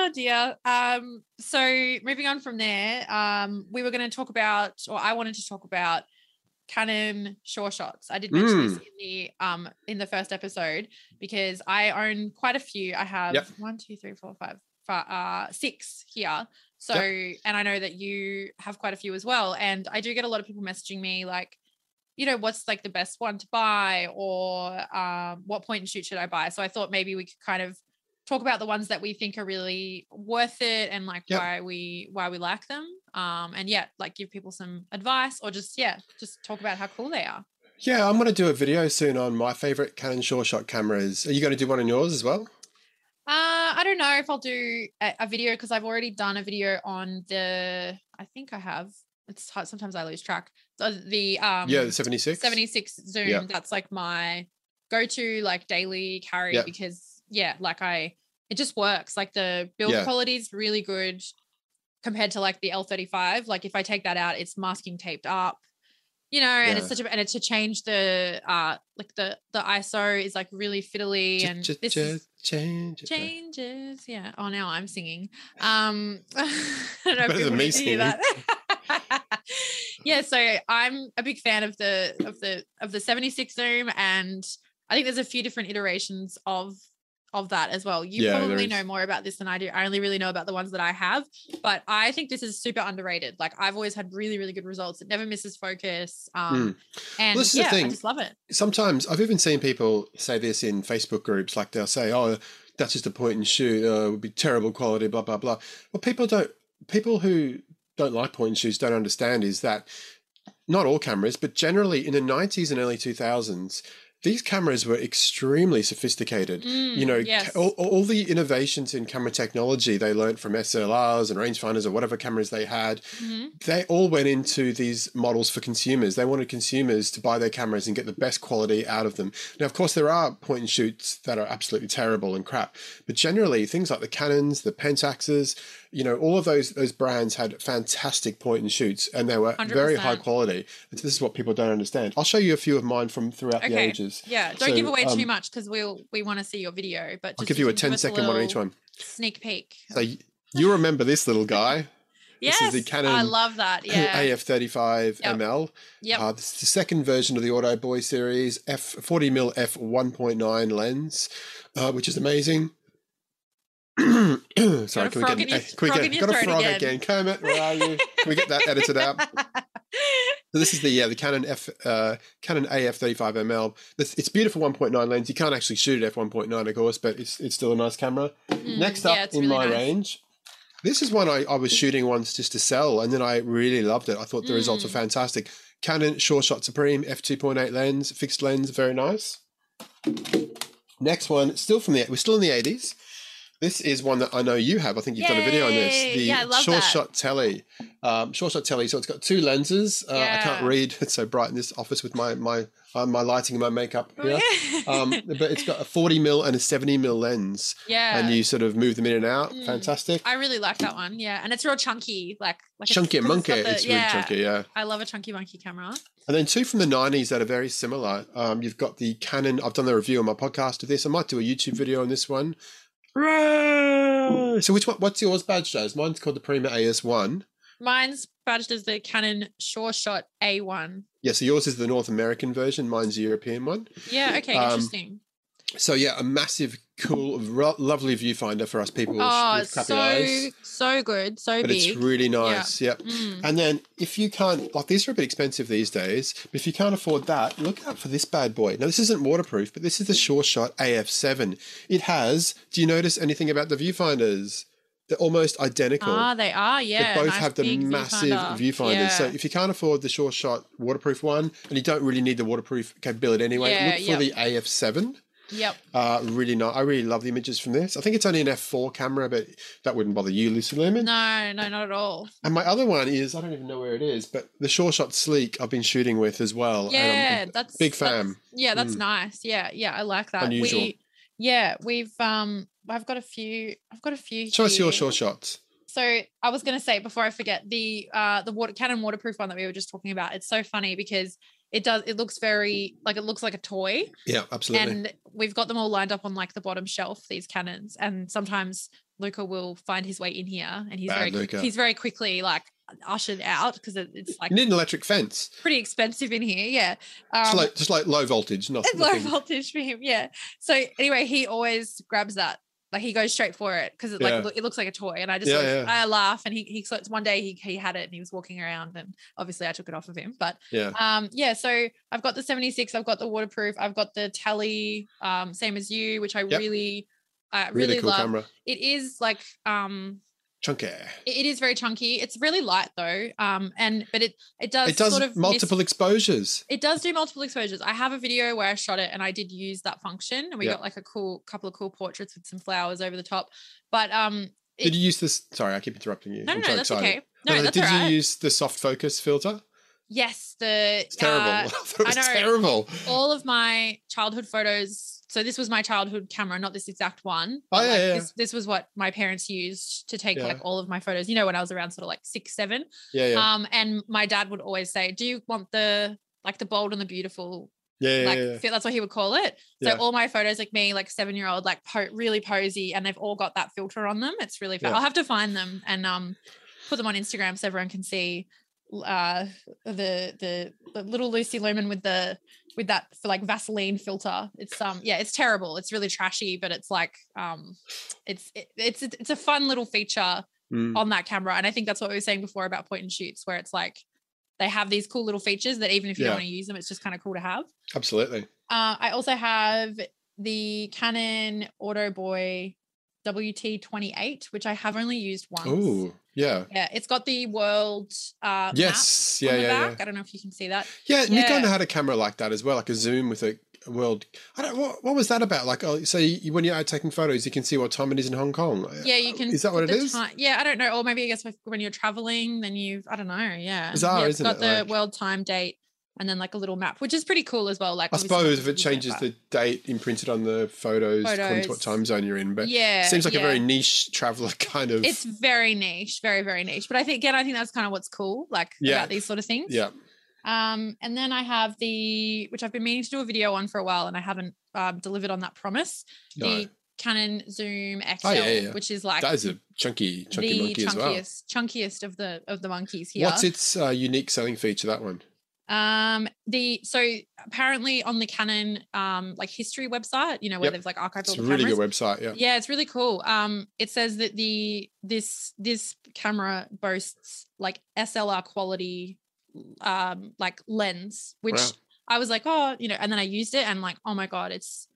Oh dear. Um, so moving on from there, um, we were going to talk about, or I wanted to talk about Canon Sure Shots. I did mention this Mm. in the um in the first episode because I own quite a few. I have Yep. one, two, three, four, five, five, uh, six here. So, and I know that you have quite a few as well. And I do get a lot of people messaging me like, you know, what's like the best one to buy or um, what point and shoot should I buy? So I thought maybe we could kind of talk about the ones that we think are really worth it and like Yep. why we why we like them. Um, and yeah, like give people some advice or just yeah, just talk about how cool they are. Yeah, I'm going to do a video soon on my favorite Canon Sure Shot cameras. Are you going to do one on yours as well? Uh, I don't know if I'll do a, a video because I've already done a video on the. I think I have. It's hard. Sometimes I lose track. The, the um yeah, the 76. 76 zoom. Yeah. That's like my go-to like daily carry Yeah. because yeah, like I it just works. Like the build Yeah. quality is really good compared to like the L35. Like if I take that out, it's masking taped up. You know, and it's such a and it's to change the uh like the the ISO is like really fiddly and Ch- this ch- change. changes. Yeah. Oh, now I'm singing. Um, I don't know if Better than me need to hear singing. that. yeah. So I'm a big fan of the of the of the 76 zoom, and I think there's a few different iterations of of that as well. You Yeah, probably know more about this than I do. I only really know about the ones that I have, but I think this is super underrated. Like I've always had really, really good results. It never misses focus. Um, and this is the yeah, I just love it. Sometimes I've even seen people say this in Facebook groups, like they'll say, "Oh, that's just a point and shoot. Uh, it would be terrible quality." Blah blah blah. Well, people don't. People who don't like point and shoots don't understand is that not all cameras, but generally in the '90s and early 2000s, these cameras were extremely sophisticated. you Mm, know, yes. all, all the innovations in camera technology they learned from SLRs and rangefinders or whatever cameras they had, Mhm. they all went into these models for consumers. They wanted consumers to buy their cameras and get the best quality out of them. Now, of course, there are point and shoots that are absolutely terrible and crap, but generally, things like the Canons, the Pentaxes, you know, all of those those brands had fantastic point and shoots, and they were very 100%. high quality. This is what people don't understand. I'll show you a few of mine from throughout the Okay. Ages. Yeah, don't So, give away too um, much because we'll we want to see your video. But I'll give you a give 10 one on each one. Sneak peek. So you remember this little guy, yes, <laughs> this is the Canon I love that. Yeah, <laughs> AF35 Yep. ML. Yeah, Uh, this is the second version of the Auto Boy series, f 40mm f 1.9 lens, uh, which is amazing. <clears throat> Sorry, can we get, your- can we get got a frog again. again. Kermit, where are you? Can we get that edited out? <laughs> So this is the yeah the Canon F uh, Canon AF 35 mm. It's, it's beautiful 1.9 lens. You can't actually shoot it f 1.9 of course, but it's it's still a nice camera. Mm, Next up yeah, in really my nice. range, this is one I, I was shooting once just to sell, and then I really loved it. I thought the results were Mm. fantastic. Canon Sure Shot Supreme f 2.8 lens, fixed lens, very nice. Next one, still from the we're still in the 80s. This is one that I know you have. I think you've done a video on this. The Yeah, I love Sure that. Shot Telly. Um, sure Shot Telly. So it's got two lenses. Uh, I can't read. <laughs> It's so bright in this office with my my uh, my lighting and my makeup <laughs> here. um, but it's got a 40 mil and a 70 mil lens, yeah. and you sort of move them in and out. Mm. Fantastic. I really like that one. Yeah, and it's real chunky, like like chunky it's <laughs> monkey. the- it's really chunky. Yeah. I love a chunky monkey camera. And then two from the 90s that are very similar. Um, you've got the Canon. I've done the review on my podcast of this. I might do a YouTube video on this one. Hooray! So which one? What's yours badged as? Mine's called the Prima AS1. Mine's badged as the Canon Sure Shot A1. Yeah, so yours is the North American version. Mine's the European one. Yeah. Okay. Um, interesting. So yeah, a massive, cool, ro- lovely viewfinder for us people with, Oh, with crappy so eyes. so good, so But big. it's really nice. Yep. Mm. And then if you can't, like these are a bit expensive these days, but if you can't afford that, look out for this bad boy. Now, this isn't waterproof, but this is the Sure Shot AF7. It has, do you notice anything about the viewfinders? They're almost identical. Ah, they are. Yeah. they both nice have the massive viewfinders. Yeah. So if you can't afford the Sure Shot waterproof one, and you don't really need the waterproof capability anyway, Yeah, look for yep. the AF7. Yep. Uh, really nice. I really love the images from this. I think it's only an f4 camera, but that wouldn't bother you, Lucy Lemon. No, no, not at all. And my other one is I don't even know where it is, but the Sure Shot Sleek I've been shooting with as well. Yeah, that's big that's- fan. Yeah, that's Mm. nice. Yeah, yeah, I like that. Unusual. We, yeah, we've um, I've got a few. I've got a few. Show us your here. Sure Shots. So I was going to say before I forget the uh the water Canon waterproof one that we were just talking about. It's so funny because it does it looks very like it looks like a toy Yeah, absolutely. and we've got them all lined up on like the bottom shelf these Canons and sometimes Luca will find his way in here and he's Bad very Luca. he's very quickly like ushered out because it, it's like you need an electric fence. pretty expensive in here yeah Just um, like just like low voltage, not <laughs> low voltage for him yeah so anyway he always grabs that like he goes straight for it because it like Yeah. loo- it looks like a toy and I just Yeah, sort of, yeah. I laugh and he he so one day he he had it and he was walking around and obviously I took it off of him but Yeah. um yeah so I've got the 76 I've got the waterproof I've got the Telly, um same as you which I Yep. really I Really, really, cool love camera. it is like um Chunky. it- is very chunky it's really light though um and but it it does It does sort of miss- multiple exposures. it does do multiple exposures. I have a video where I shot it and I did use that function and we Yeah. got like a cool couple of cool portraits with some flowers over the top. But um it- Did you use this? Sorry, I keep interrupting you. no, no, I'm no, so that's excited. okay. No, that's did all right. you use the soft focus filter? Yes, the It's terrible. uh, <laughs> I thought it was I know. terrible. all of my childhood photos. So this was my childhood camera, not this exact one. Oh, yeah, like, yeah. This, this was what my parents used to take Yeah. like all of my photos. You know, when I was around sort of like six, seven. Yeah, yeah, Um, and my dad would always say, "Do you want the like the bold and the beautiful yeah, yeah, like yeah. feel that's what he would call it. So Yeah. all my photos, like me, like seven year old, like po- really posy, and they've all got that filter on them. It's really fun. Yeah. I'll have to find them and um put them on Instagram so everyone can see uh the the, the little Lucy Lumen with the with that for like Vaseline filter. It's um yeah, it's terrible. It's really trashy, but it's like um it's it, it's it's a fun little feature Mm. on that camera. And I think that's what we were saying before about point and shoots, where it's like they have these cool little features that even if you Yeah. don't want to use them, it's just kind of cool to have. Absolutely. Uh, I also have the Canon Auto Boy WT28, which I have only used once. Oh, yeah. Yeah, it's got the world uh, Yes. map Yeah, on the yeah, back. yeah. I don't know if you can see that. Yeah, Nikon had a camera like that as well, like a zoom with a world. I don't. What, what was that about? Like, oh, so you, when you're out taking photos, you can see what time it is in Hong Kong. Yeah, you can. Is that what it is? the is? ti- yeah, I don't know. Or maybe I guess when you're traveling, then you've I don't know. Yeah, Bizarre, yeah, it's isn't got it? the Like- world time date and then like a little map, which is pretty cool as well. Like I suppose if it changes the date imprinted on the photos, according to what time zone you're in, but yeah, it seems like yeah. a very niche traveler <laughs> kind of. it's very niche, very very niche. But I think again, I think that's kind of what's cool, like Yeah. about these sort of things. yeah. Um, and then I have the which I've been meaning to do a video on for a while, and I haven't um, delivered on that promise. No, The Canon Zoom XL, Oh, yeah, yeah. which is like that is a chunky, chunky the monkey as well. chunkiest, chunkiest of the of the monkeys here. What's its uh, unique selling feature? That one. Um, the so apparently on the Canon um like history website, you know, where Yep. they've like archived It's all a the really cameras. good website. Yeah. Yeah, it's really cool. Um, it says that the this this camera boasts like SLR quality um like lens, which Wow. I was like, oh, you know, and then I used it and like, oh my god, it's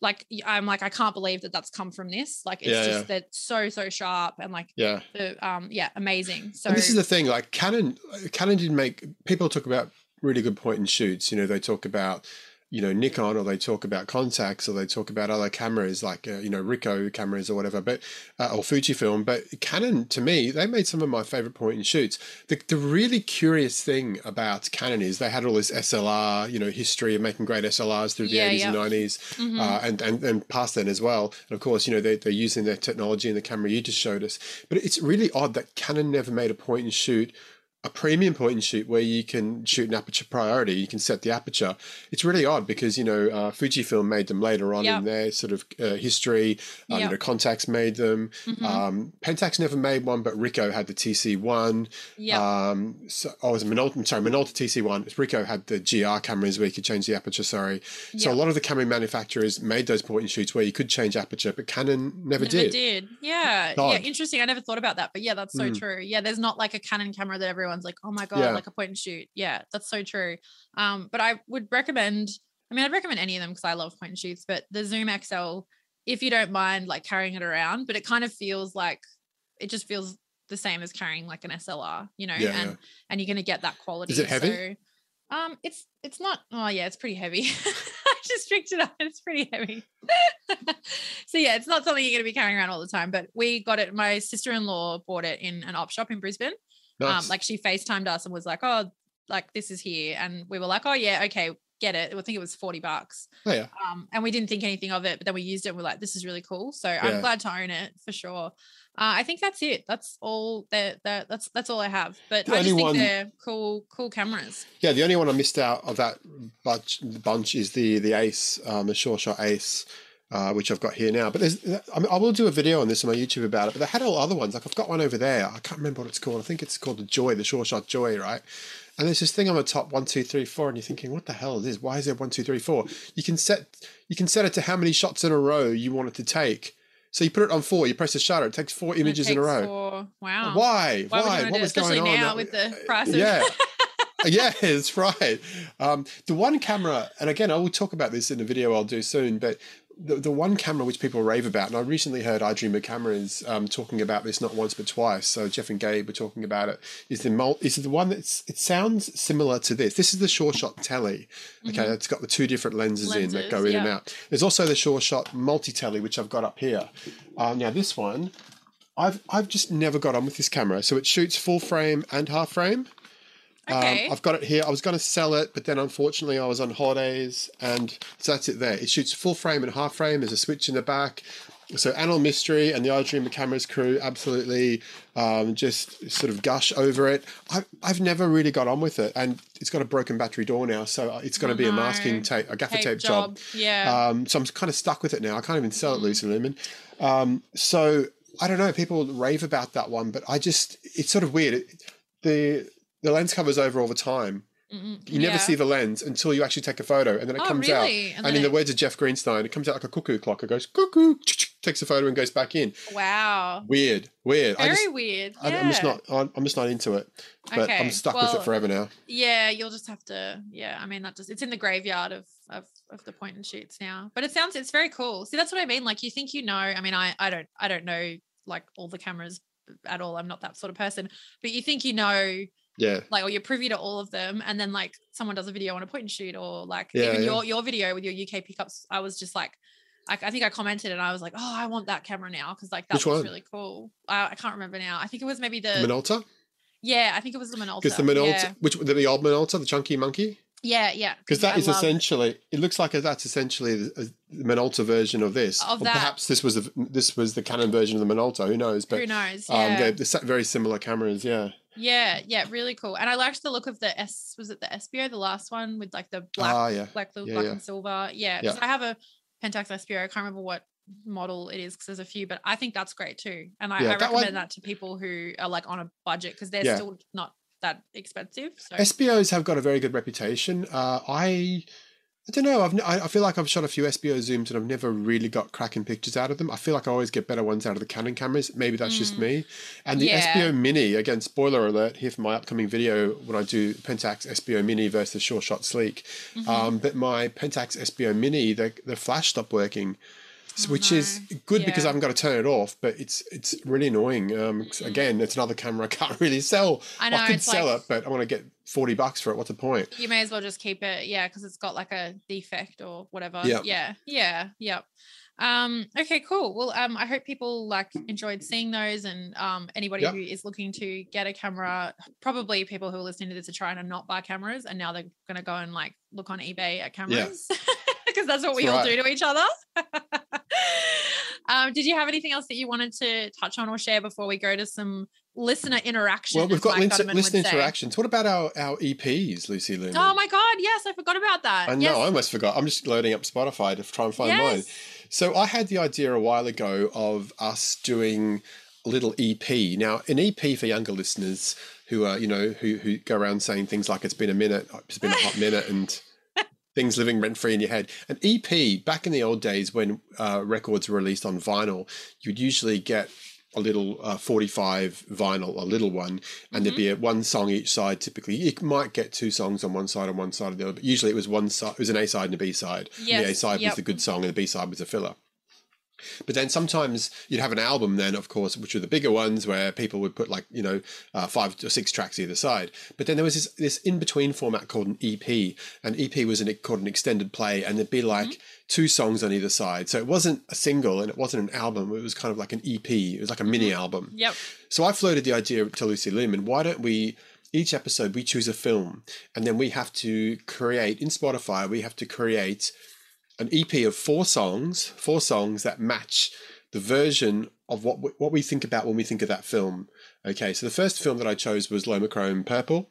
like I'm like, I can't believe that that's come from this. Like, it's Yeah, just that so so sharp and like Yeah. the um yeah, amazing. So and this is the thing, like Canon, Canon did make people talk about really good point and shoots. You know, they talk about you know Nikon or they talk about Contax or they talk about other cameras like uh, you know Ricoh cameras or whatever, but uh, or Fujifilm. But Canon, to me, they made some of my favorite point and shoots. The the really curious thing about Canon is they had all this SLR, you know, history of making great SLRs through the Yeah, eighties and yeah. nineties, uh, and, and and past then as well. And of course, you know they they're using their technology in the camera you just showed us. But it's really odd that Canon never made a point and shoot a premium point and shoot where you can shoot an aperture priority. You can set the aperture. It's really odd because you know uh, Fujifilm made them later on Yep. in their sort of uh, history. Um, You know, Contax made them. Mm-hmm. Um, Pentax never made one, but Ricoh had the TC one. Yeah. Um, so, oh, it was Minolta. I'm sorry, Minolta TC one. Ricoh had the GR cameras where you could change the aperture. Sorry. So Yeah. a lot of the camera manufacturers made those point and shoots where you could change aperture, but Canon never, Never did. did. Yeah. Yeah. Interesting. I never thought about that. But yeah, that's so Mm. true. Yeah. There's not like a Canon camera that everyone's like, oh my God, Yeah. like a point and shoot. Yeah. That's so true. Um, but I would recommend, I mean, I'd recommend any of them because I love point and shoots, but the Zoom XL, if you don't mind like carrying it around, but it kind of feels like it just feels the same as carrying like an SLR, you know, Yeah, and yeah. and you're gonna get that quality. Is it heavy? So, um, it's it's not. Oh yeah, it's pretty heavy. <laughs> I just picked it up. and It's pretty heavy. <laughs> so yeah, it's not something you're gonna be carrying around all the time. But we got it. My sister-in-law bought it in an op shop in Brisbane. Nice. Um, like she FaceTimed us and was like, "Oh, like this is here," and we were like, "Oh yeah, okay, get it." I think it was forty bucks. oh, yeah. Um, and we didn't think anything of it, but then we used it and we're like, this is really cool. So Yeah. I'm glad to own it for sure. Uh, I think that's it. That's all that, that that's that's all I have. But The I just think one- they're cool, cool cameras. Yeah, the only one I missed out of that bunch, bunch is the the Ace, um, the Sure Shot Ace, uh, which I've got here now. But there's, I, mean, I will do a video on this on my YouTube about it. But they had all other ones. Like I've got one over there. I can't remember what it's called. I think it's called the Joy, the Sure Shot Joy, right? And there's this thing on the top one, two, three, four, and you're thinking, what the hell is this? Why is there one, two, three, four? You can set you can set it to how many shots in a row you want it to take. So you put it on four, you press the shutter, it takes four images in a row. for- wow. Why? Why Why? What was going Especially on? now Uh, with the price of- yeah. <laughs> <laughs> yeah, that's right. Um, the one camera, and again, I will talk about this in a video I'll do soon, but the, the one camera which people rave about, and I recently heard iDreamer Cameras um, talking about this not once but twice. So Jeff and Gabe were talking about it. Is the mul- is the one that's it sounds similar to this. This is the Sure Shot Telly. Okay, it's got the two different lenses, in that go Mm-hmm. Lenses, in and out. There's also the Sure Shot Multi Telly, which I've got up here. Um, now this one. I've I've just never got on with this camera. So it shoots full frame and half frame. Okay. Um, I've got it here. I was going to sell it, but then unfortunately I was on holidays, and so that's it. There, it shoots full frame and half frame. There's a switch in the back. So Animal Mystery and the iDreamer Cameras crew absolutely um, just sort of gush over it. I, I've never really got on with it, and it's got a broken battery door now, so it's going to Oh, be a masking tape, a gaffer Tape tape, job. Yeah. Um, so I'm kind of stuck with it now. I can't even sell it Lucy Lumen. Um, so I don't know. People rave about that one, but I just it's sort of weird. It, the the lens covers over all the time. Mm-mm. You never Yeah. see the lens until you actually take a photo, and then it Oh, comes out. And, And in the words of Jeff Greenstein, it comes out like a cuckoo clock. It goes cuckoo, takes a photo and goes back in. Wow. Weird, weird. Very just, weird. I, I'm just not. I'm I'm just not into it. But I'm Okay, stuck with it forever now. Yeah, you'll just have to. Yeah, I mean that just it's in the graveyard of of of the point and shoots now. But it sounds it's very cool. See, that's what I mean. Like you think you know. I mean, I I don't I don't know like all the cameras at all. I'm not that sort of person. But you think you know Yeah, like or you're privy to all of them and then like someone does a video on a point and shoot or like Yeah, even yeah. your your video with your uk pickups i was just like I, I think i commented and i was like oh i want that camera now because like that Which was one? really cool I, I can't remember now i think it was maybe the, Minolta. yeah i think it was the minolta Because the Minolta, yeah which the, the old Minolta, the chunky monkey. yeah, yeah Because that I is essentially, it looks like that's essentially the, Minolta version of this. Of or that. perhaps this was the, this was the Canon version of the Minolta. Who knows? But who knows um, yeah. they're very similar cameras. Yeah. Yeah yeah really cool and i liked the look of the s was it the Espio the last one with like the black Ah, yeah. black, the Yeah, black yeah. and silver. Yeah, Yeah. 'cause I have a Pentax Espio. I can't remember what model it is because there's a few, but I think that's great too. And I, I that recommend one- that to people who are like on a budget because they're still not that expensive. So Espios have got a very good reputation. Uh, I. I don't know. I've n- I feel like I've shot a few Espio zooms and I've never really got cracking pictures out of them. I feel like I always get better ones out of the Canon cameras. Maybe that's just Mm. me. And the Yeah. Espio Mini, again, spoiler alert here for my upcoming video when I do Pentax Espio Mini versus Sure Shot Sleek. Mhm. Um, but my Pentax Espio Mini, the the flash stopped working. Oh, which is no. good because I Yeah. haven't got to turn it off. But it's it's really annoying. Um, 'cause again, it's another camera <laughs> I can't really sell. I know, I could sell like- it, but I want to get forty bucks for it. What's the point? You may as well just keep it, yeah, because it's got like a defect or whatever. Yep. Yeah, yeah, yep. Um, okay, cool. Well, um, I hope people like enjoyed seeing those, and um, anybody Yep. who is looking to get a camera, probably people who are listening to this are trying to not buy cameras, and now they're gonna go and like look on eBay at cameras <laughs> <laughs> because that's what we That's all right. do to each other. <laughs> um, did you have anything else that you wanted to touch on or share before we go to some listener interaction? Well, we've got Mike listen, Gutterman would listener interactions. What about our our EPs, Lucy Lynn? Oh my god, yes, I forgot about that. I know. Yes. I almost forgot. I'm just loading up Spotify to try and find mine. So I had the idea a while ago of us doing a little EP. Now, an EP for younger listeners who are, you know, who who go around saying things like "it's been a minute," "it's been a hot minute," and things living rent free in your head. An EP back in the old days when uh, records were released on vinyl, you'd usually get a little uh, 45 vinyl, a little one, and there'd be a, one song each side. Typically, you might get two songs on one side and one side of the other, but usually it was one side. It was an A side and a B side. And the A side yep. was the good song, and the B side was a filler. But then sometimes you'd have an album, then of course, which were the bigger ones, where people would put like you know uh, five or six tracks either side. But then there was this this in between format called an EP, and EP was an called an extended play, and there'd be like two songs on either side. So it wasn't a single and it wasn't an album. It was kind of like an EP. It was like a mini album. Yep. So I floated the idea to Lucy Lumen. Why don't we each episode we choose a film, and then we have to create in Spotify. We have to create an EP of four songs, four songs that match the version of what we, what we think about when we think of that film. Okay, so the first film that I chose was LomoChrome Purple,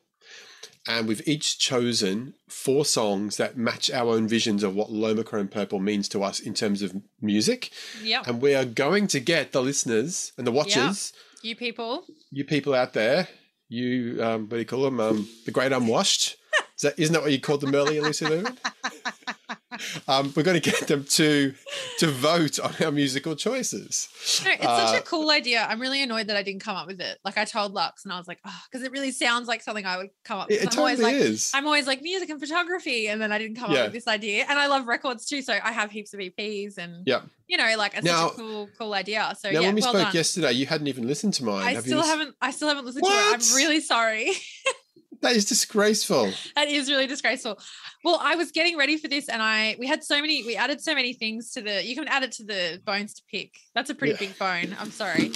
and we've each chosen four songs that match our own visions of what LomoChrome Purple means to us in terms of music, Yep. and we are going to get the listeners and the watchers, you people. you people out there, you um, what do you call them, um, the great unwashed. <laughs> Is that, isn't that what you called them earlier, Lucy? <laughs> um, we're going to get them to to vote on our musical choices. No, it's Uh, such a cool idea. I'm really annoyed that I didn't come up with it. Like I told Lux, and I was like, oh, because it really sounds like something I would come up with. It, it I'm always totally like, is. I'm always like music and photography, and then I didn't come Yeah. up with this idea. And I love records too, so I have heaps of EPs, and yeah. you know, like it's Now- such a cool, cool idea. So Now, yeah, when we well spoke done. yesterday, you hadn't even listened to mine. I Have still haven't. I still haven't listened to it. I'm really sorry. <laughs> That is disgraceful. that is really disgraceful. Well, I was getting ready for this, and I we had so many. We added so many things to the. You can add it to the bones to pick. That's a pretty Yeah. big bone. I'm sorry.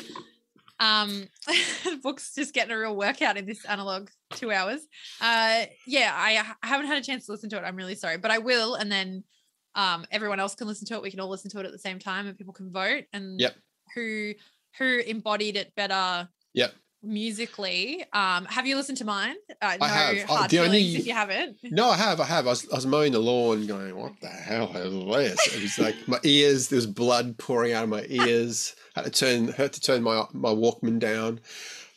Um, the <laughs> book's just getting a real workout in this analog two hours. Uh, yeah, I haven't had a chance to listen to it. I'm really sorry, but I will, and then um, everyone else can listen to it. We can all listen to it at the same time, and people can vote. And Yep. who who embodied it better Yep. Musically. Um, have you listened to mine? Uh, no have. Oh, hard the only- if you haven't. <laughs> No, I have. I have. I was, I was mowing the lawn going, what the hell is this? It was like my ears, there was blood pouring out of my ears. I <laughs> had to turn, had to turn my, my Walkman down.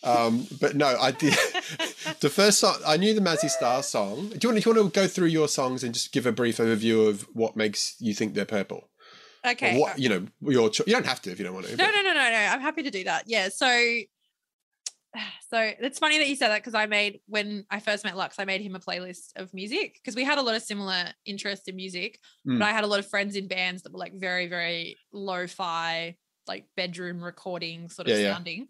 Um, but no, I did. <laughs> the first song, I knew the Mazzy Star song. Do you, want, do you want to go through your songs and just give a brief overview of what makes you think they're purple? Or Okay. what, you know, your you don't have to if you don't want to. No, no, no, no, no. I'm happy to do that. Yeah. So, <sighs> so it's funny that you said that because I made when I first met Lux, I made him a playlist of music because we had a lot of similar interests in music, Mm. but I had a lot of friends in bands that were like very, very lo-fi, like bedroom recording sort of Yeah, yeah. sounding.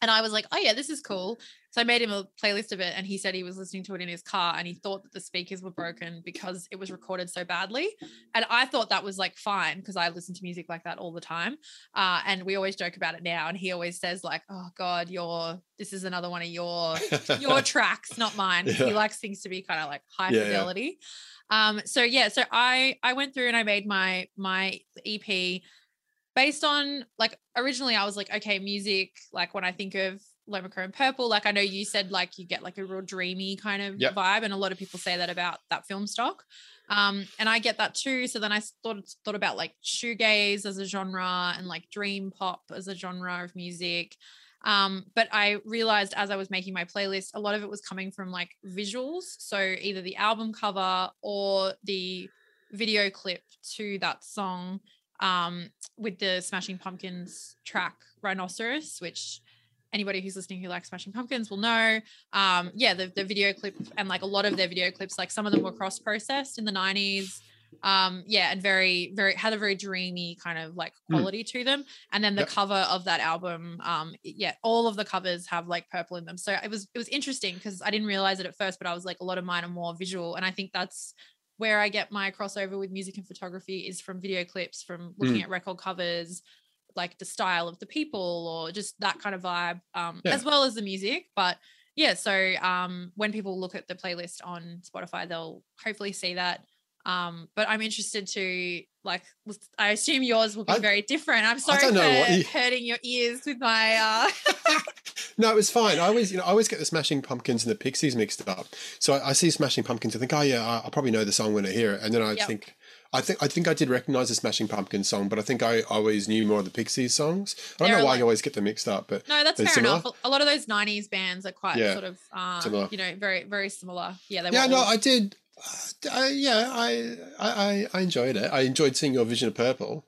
And I was like, oh yeah, this is cool. So I made him a playlist of it, and he said he was listening to it in his car, and he thought that the speakers were broken because it was recorded so badly. And I thought that was like fine because I listen to music like that all the time. Uh, and we always joke about it now. And he always says like, "Oh God, your this is another one of your <laughs> your tracks, not mine." Yeah. He likes things to be kind of like high Yeah, yeah. fidelity. Um, so yeah, so I I went through and I made my my EP based on like originally I was like, okay, music, like when I think of LomoChrome Purple, like I know you said like you get like a real dreamy kind of Yep. vibe, and a lot of people say that about that film stock. Um, and I get that too. So then I thought thought about like shoegaze as a genre and like dream pop as a genre of music. Um, but I realized as I was making my playlist, a lot of it was coming from like visuals. So either the album cover or the video clip to that song um, with the Smashing Pumpkins track Rhinoceros, which anybody who's listening who likes Smashing Pumpkins will know. Um, yeah, the, the video clip and like a lot of their video clips, like some of them were cross processed in the 90s. um yeah and very very had a very dreamy kind of like Mm. quality to them and then the Yep. cover of that album um yeah all of the covers have like purple in them so it was it was interesting because i didn't realize it at first but i was like a lot of mine are more visual and i think that's where i get my crossover with music and photography is from video clips from looking Mm. at record covers like the style of the people or just that kind of vibe um Yeah. as well as the music but yeah so um when people look at the playlist on spotify they'll hopefully see that um but i'm interested to like i assume yours will be I- very different i'm sorry for you- <laughs> hurting your ears with my uh <laughs> no, it was fine. I always, you know, I always get the Smashing Pumpkins and the Pixies mixed up. So I, I see Smashing Pumpkins, I think, oh yeah, I, I probably know the song when I hear it, and then I Yep. think, I think, I think I did recognize the Smashing Pumpkins song, but I think I always knew more of the Pixies songs. I don't They're know why like- you always get them mixed up, but no that's fair similar? enough a lot of those 90s bands are quite Yeah. sort of Similar. you know very very similar yeah they yeah, were no, all- I did. Uh, yeah, I, I- I enjoyed it. I enjoyed seeing your Vision of Purple.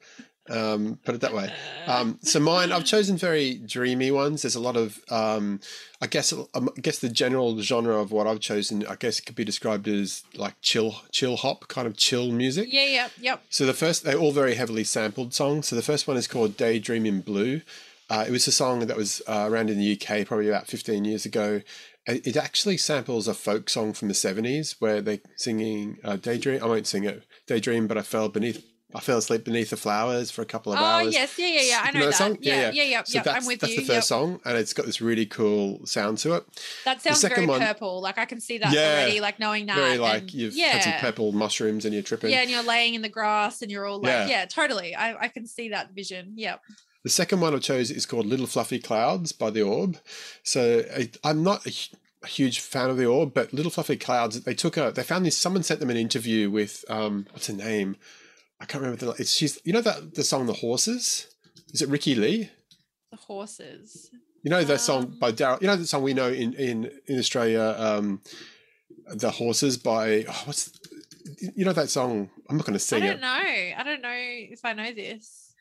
Um, put it that way. Um, so mine, I've chosen very dreamy ones. There's a lot of, um, I guess, um, I guess the general genre of what I've chosen, I guess, could be described as like chill, chill hop, kind of chill music. yeah yeah yep So the first, they're all very heavily sampled songs. So the first one is called Daydream in Blue. Uh, it was a song that was uh, around in the UK probably about 15 years ago. It it actually samples a folk song from the 70s where they're singing uh, Daydream. I won't sing it, Daydream, but I fell beneath, I fell asleep beneath the flowers for a couple of oh hours. Oh yes yeah yeah yeah i You know, know that song? Yeah, yeah yeah. yeah yeah, So yeah. that's, i'm with that's you the first yep. song, and it's got this really cool sound to it. that sounds very one- purple like i can see that Yeah. already like knowing that Very like and- you've yeah had some purple mushrooms and you're tripping. Yeah, and you're laying in the grass and you're all like, Yeah. yeah, totally. I, I can see that vision. Yep. The second one I chose is called Little Fluffy Clouds by The Orb. So I, I'm not a, a huge fan of The Orb, but Little Fluffy Clouds, they took a, they found this, someone sent them an interview with, um, what's her name? I can't remember the, it's, she's, you know that, the song The Horses? Is it Rickie Lee? The horses. You know that song Um, by Daryl, you know that song we know in, in, in Australia, um, The Horses by, oh, what's, you know that song? I'm not going to sing it. I don't it. know. I don't know if I know this.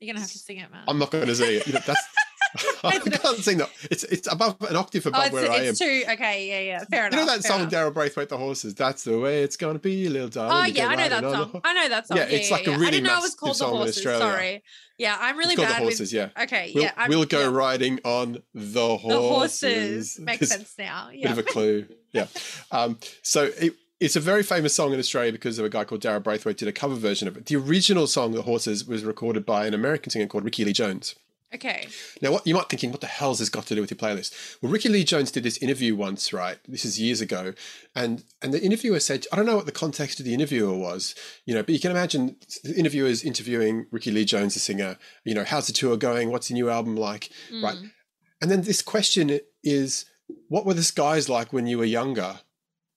You're gonna have to sing it, man. I'm not going to sing it. You <laughs> know, that's, <laughs> I can't sing that. It's, it's above an octave oh, above it's, where I am. it's too okay. Yeah, yeah. Fair enough. You know that song. Daryl Braithwaite, The Horses? That's the way it's going to be, little darling. Oh yeah, I know that riding on the song. I know that song. Yeah, it's like a yeah. I really didn't know it was called the song in horses. Australia. Sorry. Yeah, I'm really It's bad The Horses, with. yeah. Okay, We'll, yeah. I'm, we'll go yeah. riding on the horses. The horses makes sense now. a Bit Yeah. of a clue. Yeah. <laughs> Um, so it, it's a very famous song in Australia because of a guy called Daryl Braithwaite did a cover version of it. The original song, The Horses, was recorded by an American singer called Rickie Lee Jones. Okay. Now, what you might be thinking, what the hell's this got to do with your playlist? Well, Rickie Lee Jones did this interview once, right? This is years ago, and and the interviewer said, I don't know what the context of the interviewer was, you know, but you can imagine the interviewers interviewing Rickie Lee Jones, the singer. You know, how's the tour going? What's the new album like? Right, Mm. and then this question is, what were the skies like when you were younger?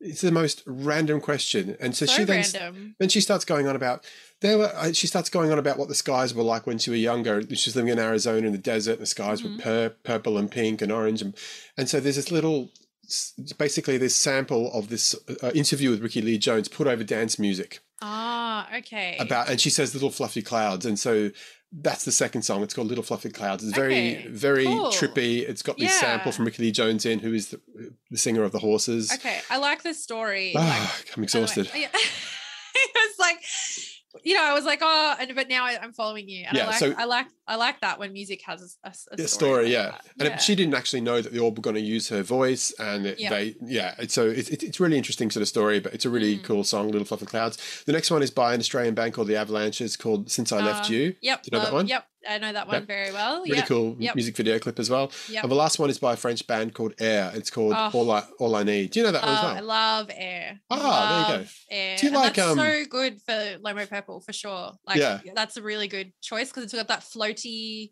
It's the most random question, and so, So, she then random. then she starts going on about there were. uh, She starts going on about what the skies were like when she was younger. She was living in Arizona in the desert. And the skies Mhm. were pur- purple and pink and orange, and and so there's this little, basically this sample of this uh, interview with Rickie Lee Jones put over dance music Ah, okay. about, and she says little fluffy clouds, and so. That's the second song. It's called Little Fluffy Clouds. It's very, Okay, very cool. trippy. It's got this sample from Rickie Lee Jones in, who is the, the singer of the Horses. Okay, I like this story. Ah, like, I'm exhausted. Yeah. <laughs> it was like, you know, I was like, oh, and but now I, I'm following you, and Yeah, I like, so- I like, I like that when music has a, a, a story. yeah. that. And yeah. it, she didn't actually know that the Orb were going to use her voice, and it, Yeah. they, yeah. It's, so it's it's it's really interesting sort of story, but it's a really Mm. cool song, Little Fluffy Clouds. The next one is by an Australian band called the Avalanches, called Since I Left Uh, You. Yep. Do you know that one? Yep. I know that one Yep. very well. Really yep. cool Yep. music video clip as well. Yep. And the last one is by a French band called Air. It's called Oh. All I All I Need. Do you know that Oh, one as I love air. Ah, there you go. Air. Do you And like, that's um, so good for Lomo Purple for sure. Like, Yeah. that's a really good choice because it's got that floaty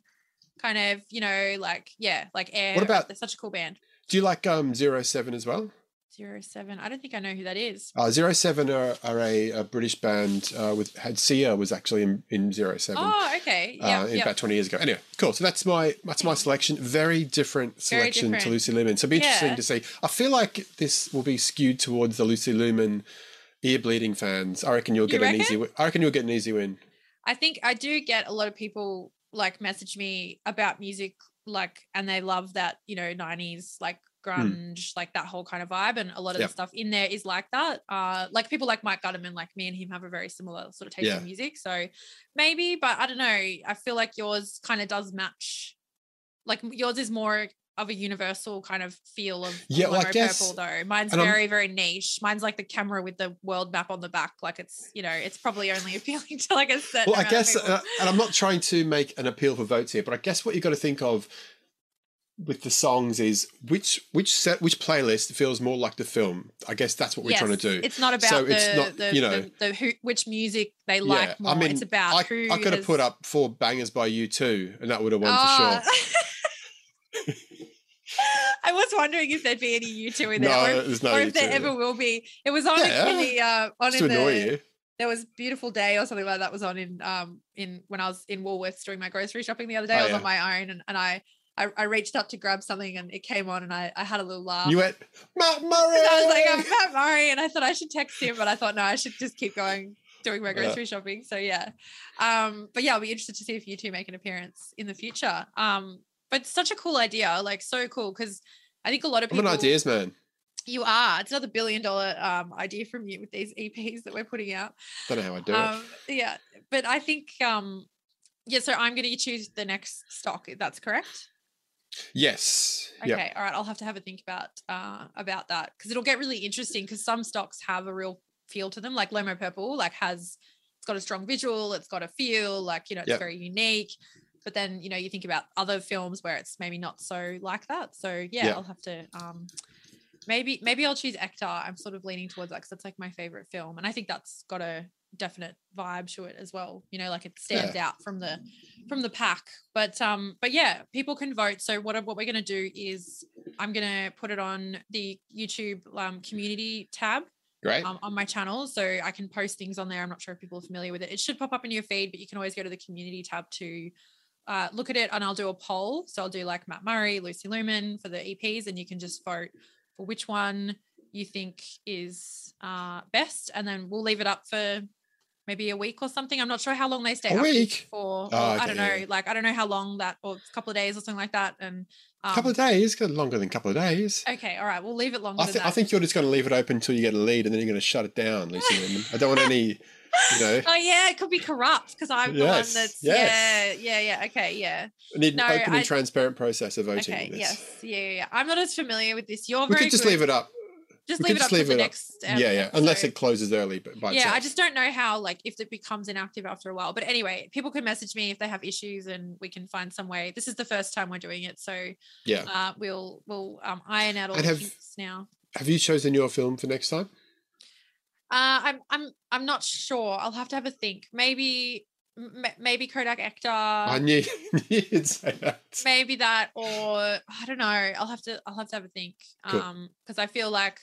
kind of, you know, like yeah, like air. What about- They're such a cool band. Do you like um Zero Seven as well? Zero seven. I don't think I know who that is. Uh, Zero Seven are, are a, a British band uh, with had Sia was actually in, in Zero Seven. Oh, okay. Yeah. uh, in about 20 years ago. Anyway, cool. So that's my that's my selection. Very different Very selection to. Lucy Lumen. So it'll be interesting Yeah. to see. I feel like this will be skewed towards the Lucy Lumen ear bleeding fans. I reckon you'll You get an easy win. I reckon you'll get an easy win. I think I do get a lot of people like message me about music, like, and they love that, you know, 90s, like grunge, like that whole kind of vibe. And a lot of Yep. the stuff in there is like that. Uh, like people like Mike Gutterman, like me and him have a very similar sort of taste Yeah. in music. So maybe, but I don't know. I feel like yours kind of does match. Like yours is more of a universal kind of feel of Yeah, well, I guess- purple though. Mine's and I'm- very, very niche. Mine's like the camera with the world map on the back. Like it's, you know, it's probably only <laughs> appealing to like a certain. Well, I guess, people. uh, and I'm not trying to make an appeal for votes here, but I guess what you've got to think of with the songs is which which set which playlist feels more like the film. I guess that's what we're trying to do. It's not about So the, it's not, the, you know- the, the who, which music they Yeah, like I mean, it's about I, who. I could have put up four bangers by U2, and that would have won Ah. for sure. <laughs> I was wondering if there'd be any U2 in there, No, or, if, no or if there ever will be. It was on Yeah. in the uh, on Just in the there was beautiful day or something like that was on in um in when I was in Woolworths doing my grocery shopping the other day. Oh, I was yeah. on my own and, and I, I I reached up to grab something and it came on and I, I had a little laugh. You went Matt Murray. <laughs> And I was like, I'm Matt Murray, and I thought I should text him, but I thought no, I should just keep going doing my Yeah. grocery shopping. So yeah, um, but yeah, I'll be interested to see if U2 make an appearance in the future. Um, but such a cool idea, like so cool because I think a lot of I'm people. an ideas man. You are. It's another billion dollar um idea from you with these EPs that we're putting out. Don't know how I do it. Um, yeah, but I think um, yeah. So I'm going to choose the next stock. That's correct. Yes. Okay, Yeah. all right. I'll have to have a think about uh about that because it'll get really interesting because some stocks have a real feel to them. Like Lomo Purple, like has it's got a strong visual, it's got a feel, like you know, it's Yep. very unique. But then you know, you think about other films where it's maybe not so like that. So yeah, Yeah. I'll have to um maybe maybe I'll choose Ektar. I'm sort of leaning towards that because that's like my favorite film, and I think that's got a definite vibe to it as well. You know, like it stands out from the from the pack. But um, but yeah, people can vote. So what what we're gonna do is I'm gonna put it on the YouTube um, community tab Great. um, on my channel, so I can post things on there. I'm not sure if people are familiar with it. It should pop up in your feed, but you can always go to the community tab to uh, look at it, and I'll do a poll. So I'll do like Matt Murray, Lucy Lumen for the EPs, and you can just vote for which one you think is uh, best, and then we'll leave it up for maybe a week or something. I'm not sure how long they stay A week? for. or Oh, I don't know, yeah. like I don't know how long that, or a couple of days or something like that. And um, couple of days, longer than a couple of days. Okay, all right, we'll leave it longer I, than th- that. I think you're just going to leave it open until you get a lead, and then you're going to shut it down, Lucy. I don't want any, you know, <laughs> Oh yeah, it could be corrupt because I'm Yes, the one that's yes. yeah, yeah, yeah. Okay, yeah. I need No, an open I- and transparent process of voting. Okay, this. yes, yeah, yeah, yeah. I'm not as familiar with this. You're We could just good. leave it up. Just leave it up leave to the next. ep- yeah, yeah. Unless it closes early, but by yeah, itself. I just don't know how like if it becomes inactive after a while. But anyway, people can message me if they have issues, and we can find some way. This is the first time we're doing it, so yeah. uh, we'll we'll um, iron out all And the have- now. Have you chosen your film for next time? Uh, I'm I'm I'm not sure. I'll have to have a think. Maybe maybe Kodak Ektar. I knew <laughs> you'd say that. maybe that or i don't know i'll have to i'll have to have a think Cool. um because i feel like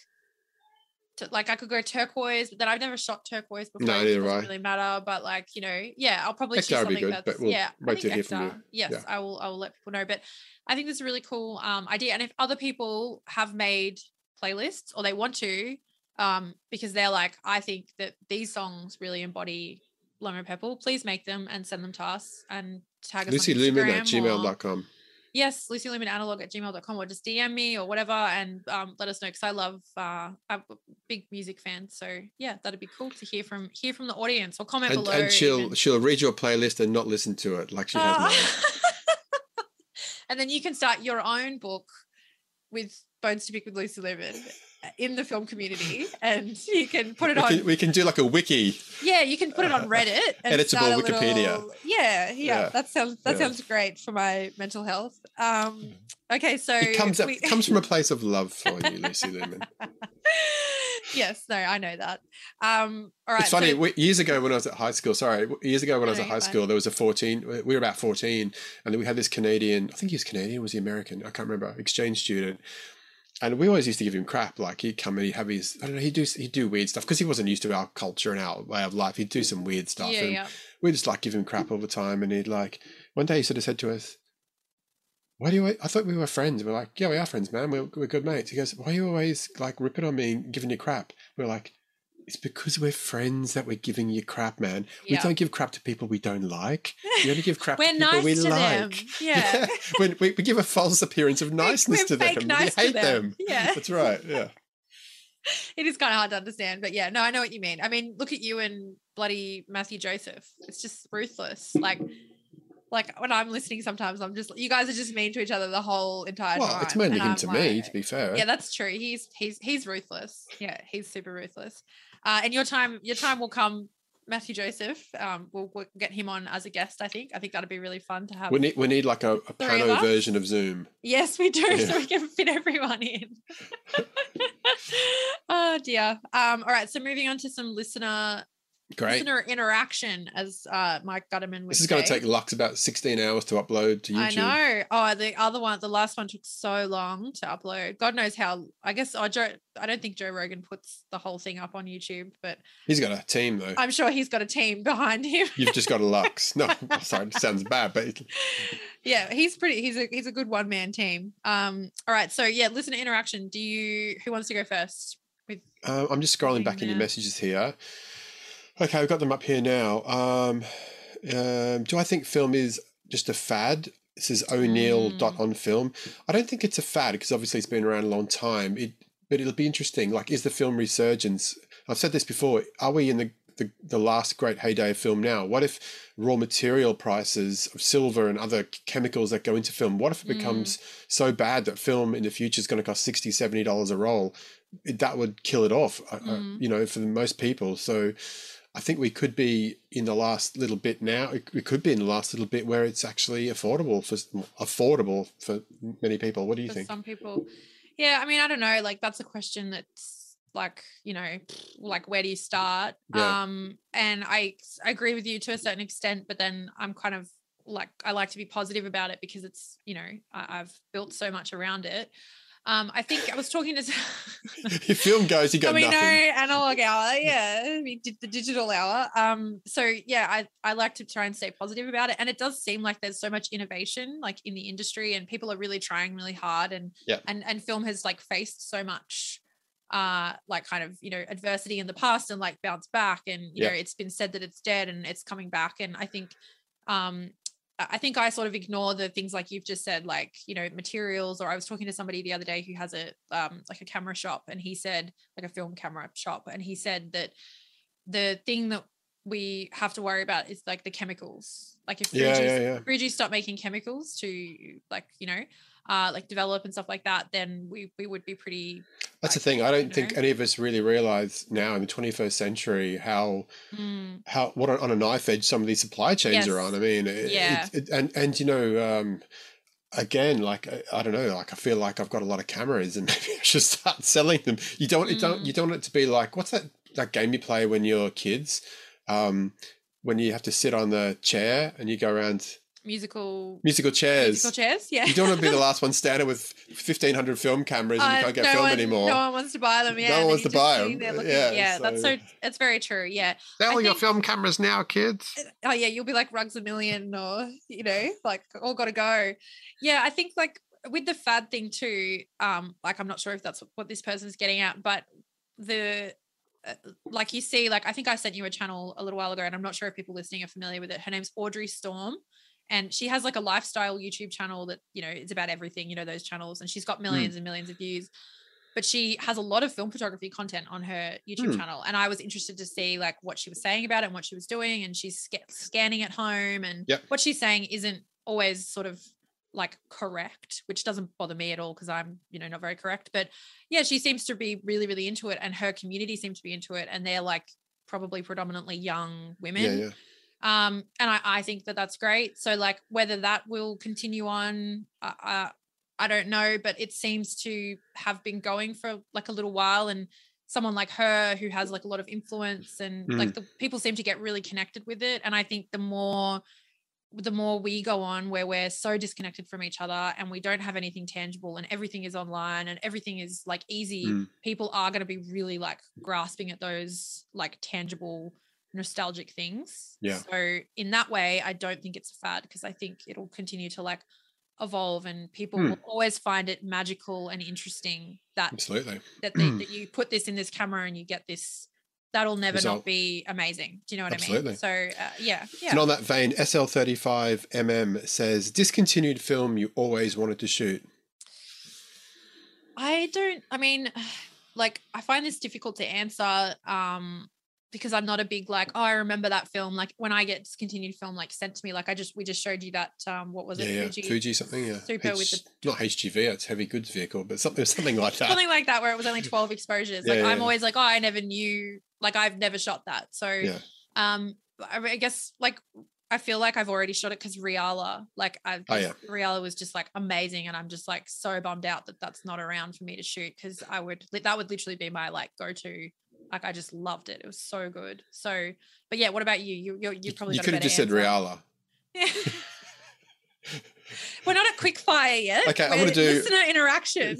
to, like i could go turquoise but then i've never shot turquoise before No, so it doesn't I. really matter but like you know yeah i'll probably choose would be something good, that's we'll yeah I wait to think hear from you. Yes Yeah. i will i will let people know but i think this is a really cool um idea and if other people have made playlists or they want to um because they're like i think that these songs really embody Lomo Purple, please make them and send them to us and tag us Lucy Lumen at gmail.com. yes, Lucy Lumen analog at gmail.com or just DM me or whatever and um, let us know because I love uh, I'm a big music fan. So yeah, that'd be cool to hear from hear from the audience or comment And, below. and she'll even. she'll read your playlist and not listen to it like she has Uh, mine. <laughs> and then you can start your own book with Bones to Pick with Lucy Lumen in the film community and you can put it We on can, we can do like a wiki. yeah you can put it on <laughs> reddit and Editable Wikipedia. little- yeah, yeah Yeah. that sounds that Yeah. sounds great for my mental health um okay so It comes up, we- comes from a place of love for you, Lucy Lumen. <laughs> yes, no, I know that. Um, all right. it's funny. so- we, years ago when I was at high school, sorry, years ago when I was at high fine. school, there was a 14, we were about 14, and then we had this Canadian, I think he was Canadian, was he American? I can't remember, exchange student. And we always used to give him crap. Like he'd come and he'd have his, I don't know, he'd do, he'd do weird stuff because he wasn't used to our culture and our way of life. He'd do some weird stuff. yeah, and yeah. we just like give him crap all the time. And he'd like, one day he sort of said to us, why do you, I thought we were friends. We're like, yeah, we are friends, man. We're, we're good mates. He goes, why are you always like ripping on me and giving you crap? We're like, It's because we're friends that we're giving you crap, man. We don't give crap to people we don't like. We only give crap <laughs> to people nice we to them. like. <laughs> Yeah. we, we, give a false appearance of <laughs> niceness we're to them. nice we hate them. them. Yeah. That's right. Yeah. it is kind of hard to understand, but yeah, no, I know what you mean. I mean, look at you and bloody Matthew Joseph. It's just ruthless. Like, like when I'm listening, sometimes I'm just you guys are just mean to each other the whole entire Well, time. it's mainly him I'm to me, to be fair. Yeah, that's true. He's he's he's ruthless. Yeah, he's super ruthless. Uh, and your time your time will come, Matthew Joseph. Um, we'll, we'll get him on as a guest. I think. I think that'd be really fun to have. we need we need like a, a pano us? version of Zoom. Yes, we do, Yeah. so we can fit everyone in. <laughs> <laughs> oh dear. Um, all right, so moving on to some listener Great. listener interaction, as uh, Mike Gutterman This is going to take Lux about 16 hours to upload to YouTube. I know. Oh, the other one, the last one took so long to upload. God knows how. I guess. Oh, Joe. I don't think Joe Rogan puts the whole thing up on YouTube, but He's got a team though. I'm sure he's got a team behind him. You've just got a Lux. <laughs> No, sorry, sounds bad, but yeah, he's pretty. He's a he's a good one man team. Um. All right. So yeah, listener interaction. Do you? Who wants to go first? With Uh, I'm just scrolling back in your messages here. Okay, I've got them up here now. Um, um, do I think film is just a fad? This is O'Neill Mm. dot on film. I don't think it's a fad because obviously it's been around a long time. It, but it'll be interesting. Like, is the film resurgence? I've said this before. Are we in the the, the last great heyday of film now? What if raw material prices of silver and other chemicals that go into film, what if it Mm. becomes so bad that film in the future is going to cost $60, $70 a roll? It- That would kill it off, uh, uh, Mm. you know, for the most people. So I think we could be in the last little bit now. We could be in the last little bit where it's actually affordable for affordable for many people. What do you for think? some people. Yeah, I mean, I don't know. Like that's a question that's like, you know, like where do you start? Yeah. Um, and I I agree with you to a certain extent, but then I'm kind of like I like to be positive about it because it's you know I, I've built so much around it. Um, I think I was talking to. <laughs> if film goes, you got we nothing. know analog <laughs> hour, yeah, we did the digital hour. Um, so yeah, I I like to try and stay positive about it, and it does seem like there's so much innovation like in the industry, and people are really trying really hard, and Yeah. and and film has like faced so much, uh, like kind of you know adversity in the past and like bounced back, and you Yeah. know it's been said that it's dead and it's coming back, and I think, um. I think I sort of ignore the things like you've just said, like you know materials. Or I was talking to somebody the other day who has a um, like a camera shop, and he said like a film camera shop, and he said that the thing that we have to worry about is like the chemicals. Like if Yeah, Fuji's, yeah, yeah. Fuji stop making chemicals to like you know uh like develop and stuff like that, then we we would be pretty. That's the thing. I don't think any of us really realize now in the 21st century how Mm, how what on a knife edge some of these supply chains are on. I mean, it, Yeah. it, it- and and you know, um, again, like I, I don't know, like I feel like I've got a lot of cameras, and <laughs> maybe I should start selling them. You don't, you don't, Mm. you don't want it to be like what's that that game you play when you're kids, um, when you have to sit on the chair and you go around musical musical chairs. musical chairs. Yeah. You don't want to be the <laughs> last one standing with fifteen hundred film cameras and you Uh, can't get no film one, anymore. No one wants to buy them. Yeah, no one wants to just buy sitting 'em. there looking- Yeah, yeah, that's so so- it's very true. Yeah. Sell I your film cameras now, kids. oh yeah, you'll be like rugs a million or you know, like all gotta go. Yeah, I think like with the fad thing too, um, like I'm not sure if that's what this person's getting at, but the uh, like you see, like I think I sent you a channel a little while ago, and I'm not sure if people listening are familiar with it. Her name's Audrey Storm. And she has like a lifestyle YouTube channel that, you know, it's about everything, you know, those channels. And she's got millions and millions of views but she has a lot of film photography content on her YouTube Hmm. channel. And I was interested to see like what she was saying about it and what she was doing. And she's sca- scanning at home, and Yep. what she's saying isn't always sort of like correct, which doesn't bother me at all because I'm, you know, not very correct. But yeah, she seems to be really, really into it, and her community seems to be into it, and they're like probably predominantly young women Yeah, yeah. Um and I, I think that that's great so like whether that will continue on uh, uh, i don't know but it seems to have been going for like a little while and someone like her who has like a lot of influence and Mm. like the people seem to get really connected with it and i think the more the more we go on where we're so disconnected from each other and we don't have anything tangible and everything is online and everything is like easy Mm. people are going to be really like grasping at those like tangible nostalgic things Yeah. so in that way i don't think it's a fad because i think it'll continue to like evolve and people Hmm. will always find it magical and interesting that Absolutely. that, they, that you put this in this camera and you get this that'll never Result. not be amazing. Do you know what I Absolutely. mean? So uh, yeah, yeah. And on that vein, SL35MM says discontinued film you always wanted to shoot. I don't. I mean, <sighs> like I find this difficult to answer. Um, because I'm not a big like, oh, I remember that film. Like when I get discontinued film like sent to me, like I just we just showed you that um what was yeah, it? yeah, Fuji? Fuji something. Yeah, Super with H- not HGV. It's heavy goods vehicle, but something <laughs> something like that. Something like that where it was only 12 exposures. Yeah, Like yeah, I'm yeah. always like, oh, I never knew like I've never shot that. So Yeah. um I I guess like I feel like I've already shot it because Reala, like I, Oh, yeah. Reala was just like amazing, and I'm just like so bummed out that that's not around for me to shoot because I would that would literally be my like go to. Like I just loved it. It was so good. So, but yeah, what about you? You you, you probably you could have just said answer. Reala. <laughs> We're not at quick fire yet. Okay, I'm gonna do- listener interaction.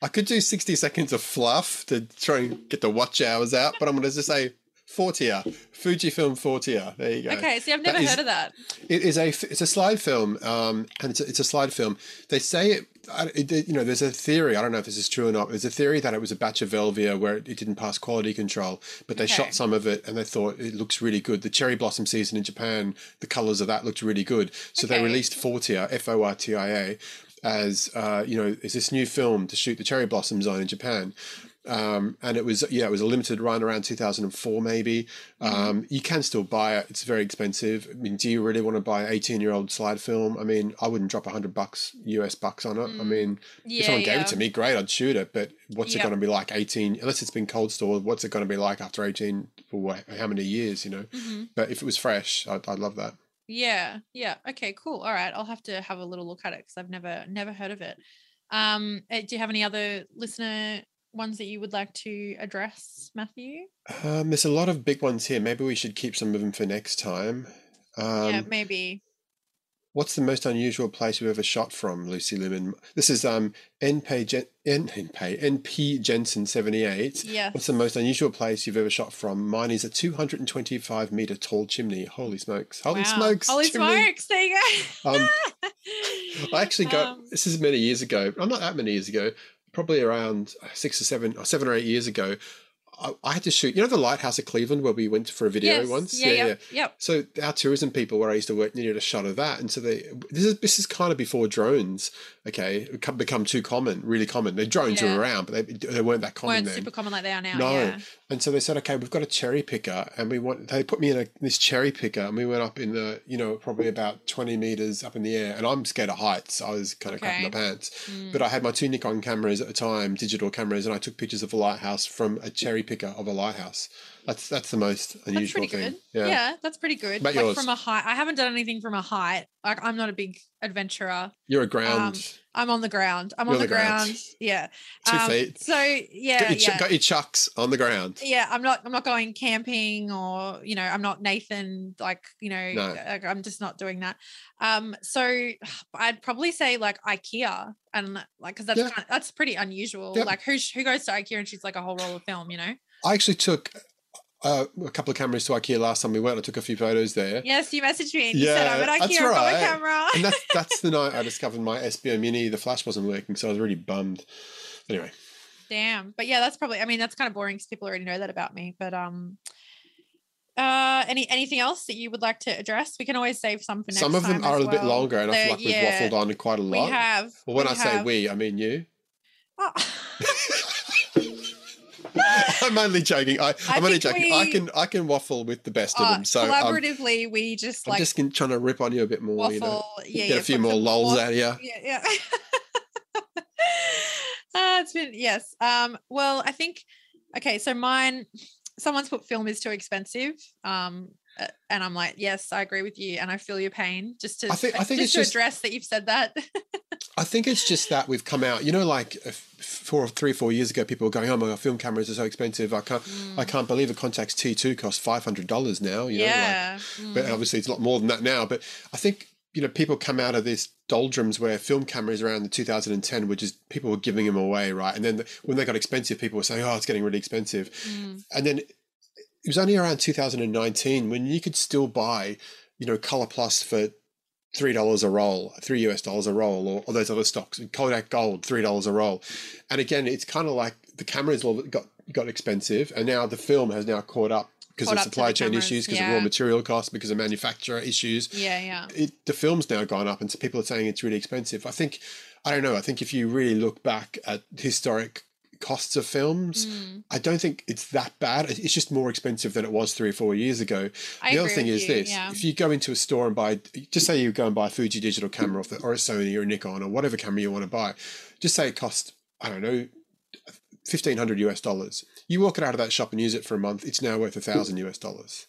I could do 60 seconds of fluff to try and get the watch hours out, but I'm going to just say Fortia, Fujifilm Fortia. There you go. Okay, see, I've never That is- heard of that. It is a it's a slide film, um, and it's a, it's a slide film. They say it, I- it, You know, there's a theory. I don't know if this is true or not. There's a theory that it was a batch of Velvia where it, it didn't pass quality control, but they Okay. shot some of it and they thought it looks really good. The cherry blossom season in Japan, the colors of that looked really good, so they Okay. released Fortia, F O R T I A, as uh, you know, is this new film to shoot the cherry blossoms on in Japan. Um, and it was yeah, it was a limited run around 2004 maybe. Mm-hmm. Um, you can still buy it; it's very expensive. I mean, do you really want to buy an 18 year old slide film? I mean, I wouldn't drop 100 bucks US bucks on it. I mean, if Mm. Yeah, someone gave it to me, great, I'd shoot it. But what's it going to be like 18? Unless it's been cold stored, what's it going to be like after 18 for what, how many years? You know. Mhm. But if it was fresh, I'd, I'd love that. Yeah, yeah. Okay, cool. All right, I'll have to have a little look at it because I've never never heard of it. Um, uh, do you have any other listener ones that you would like to address, Matthew? Um, there's a lot of big ones here. Maybe we should keep some of them for next time. Um, yeah, maybe. What's the most unusual place you've ever shot from, Lucy Lumen? This is um NP Gen- N- NP NP Jensen seventy eight. Yes. What's the most unusual place you've ever shot from? Mine is a two hundred and twenty five meter tall chimney. Holy smokes! Holy Wow. smokes! Holy chimney. smokes! There you go. Um, <laughs> I actually got Um, this is many years ago. I'm not that many years ago. Probably around six or seven, or seven or eight years ago. I, I had to shoot. You know the lighthouse at Cleveland where we went for a video yes. once. Yeah, yeah, yep. So our tourism people where I used to work needed a shot of that, and so they this is this is kind of before drones. Okay, become, become too common, really common. The drones Yeah. were around, but they, they weren't that common Weren't then. super common like they are now. No. Yeah. And so they said, okay, we've got a cherry picker, and we want. They put me in a this cherry picker, and we went up in the, you know, probably about twenty meters up in the air, and I'm scared of heights. I was kind of crapping my pants, Mm. but I had my two Nikon cameras at the time, digital cameras, and I took pictures of a lighthouse from a cherry picker of a lighthouse. That's that's the most That's unusual pretty thing. good. Yeah. that's pretty good. About like yours? from a height. I haven't done anything from a height. Like I'm not a big adventurer. You're a ground. Um, I'm on the ground. I'm You're on the the ground. ground. Yeah. Two Um, feet. So yeah, got, your, yeah. got your chucks on the ground. yeah i'm not i'm not going camping or you know i'm not nathan like you know No. i'm just not doing that um so i'd probably say like ikea and like because that's Yeah. kind that's pretty unusual Yep. like who who goes to ikea and she's like a whole roll of film you know I actually took uh, a couple of cameras to IKEA last time we went. I took a few photos there. yes you messaged me and you said i'm Yeah, at that's ikea right. camera and that's <laughs> that's the night I discovered my Espio Mini. The flash wasn't working, so I was really bummed. Anyway, damn but yeah that's probably i mean that's kind of boring because people already know that about me but um uh any anything else that you would like to address we can always save some for next some of them are a bit longer, and I feel like we've yeah, waffled on quite a lot. we have well, when we I say we, I mean you. Oh. <laughs> <laughs> I'm only joking. I, I I'm only joking. I can I can waffle with the best of Uh, them. So I'm, collaboratively, we just I'm just trying to rip on you a bit more. waffle. You know, yeah, get yeah, a few more lols more- out of you. Yeah, yeah. uh, <laughs> it's been yes. Um. Well, I think okay. So mine, someone's put film is too expensive. Um. And I'm like, yes, I agree with you, and I feel your pain. Just to, I think- I think just to just- address that you've said that. <laughs> I think it's just that we've come out. You know, like uh, four, three, four years ago, people were going, "Oh my god, film cameras are so expensive. I can't, I can't believe a Contax T2 costs five hundred dollars now." You know, like, yeah. but Mm. obviously it's a lot more than that now. But I think you know people come out of this doldrums where film cameras around the 2010 were just people were giving them away, right? And then the, when they got expensive, people were saying, "Oh, it's getting really expensive," Mm. and then it was only around 2019 when you could still buy, you know, Color Plus for three dollars a roll, three US dollars a roll, or, or those other stocks. Kodak Gold, three dollars a roll. And again, it's kind of like the cameras got got expensive, and now the film has now caught up because of supply chain cameras, issues, because yeah. of raw material costs, because of manufacturer issues. Yeah, yeah. It, the film's now gone up, and so people are saying it's really expensive. I think, I don't know. I think if you really look back at historic costs of films, Mm. I don't think it's that bad. It's just more expensive than it was three or four years ago. I the other thing is you, this: yeah. if you go into a store and buy, just say you go and buy a Fuji digital camera off the, or a Sony or a Nikon or whatever camera you want to buy, just say it costs I don't know, fifteen hundred US dollars. You walk it out of that shop and use it for a month, it's now worth a thousand US dollars.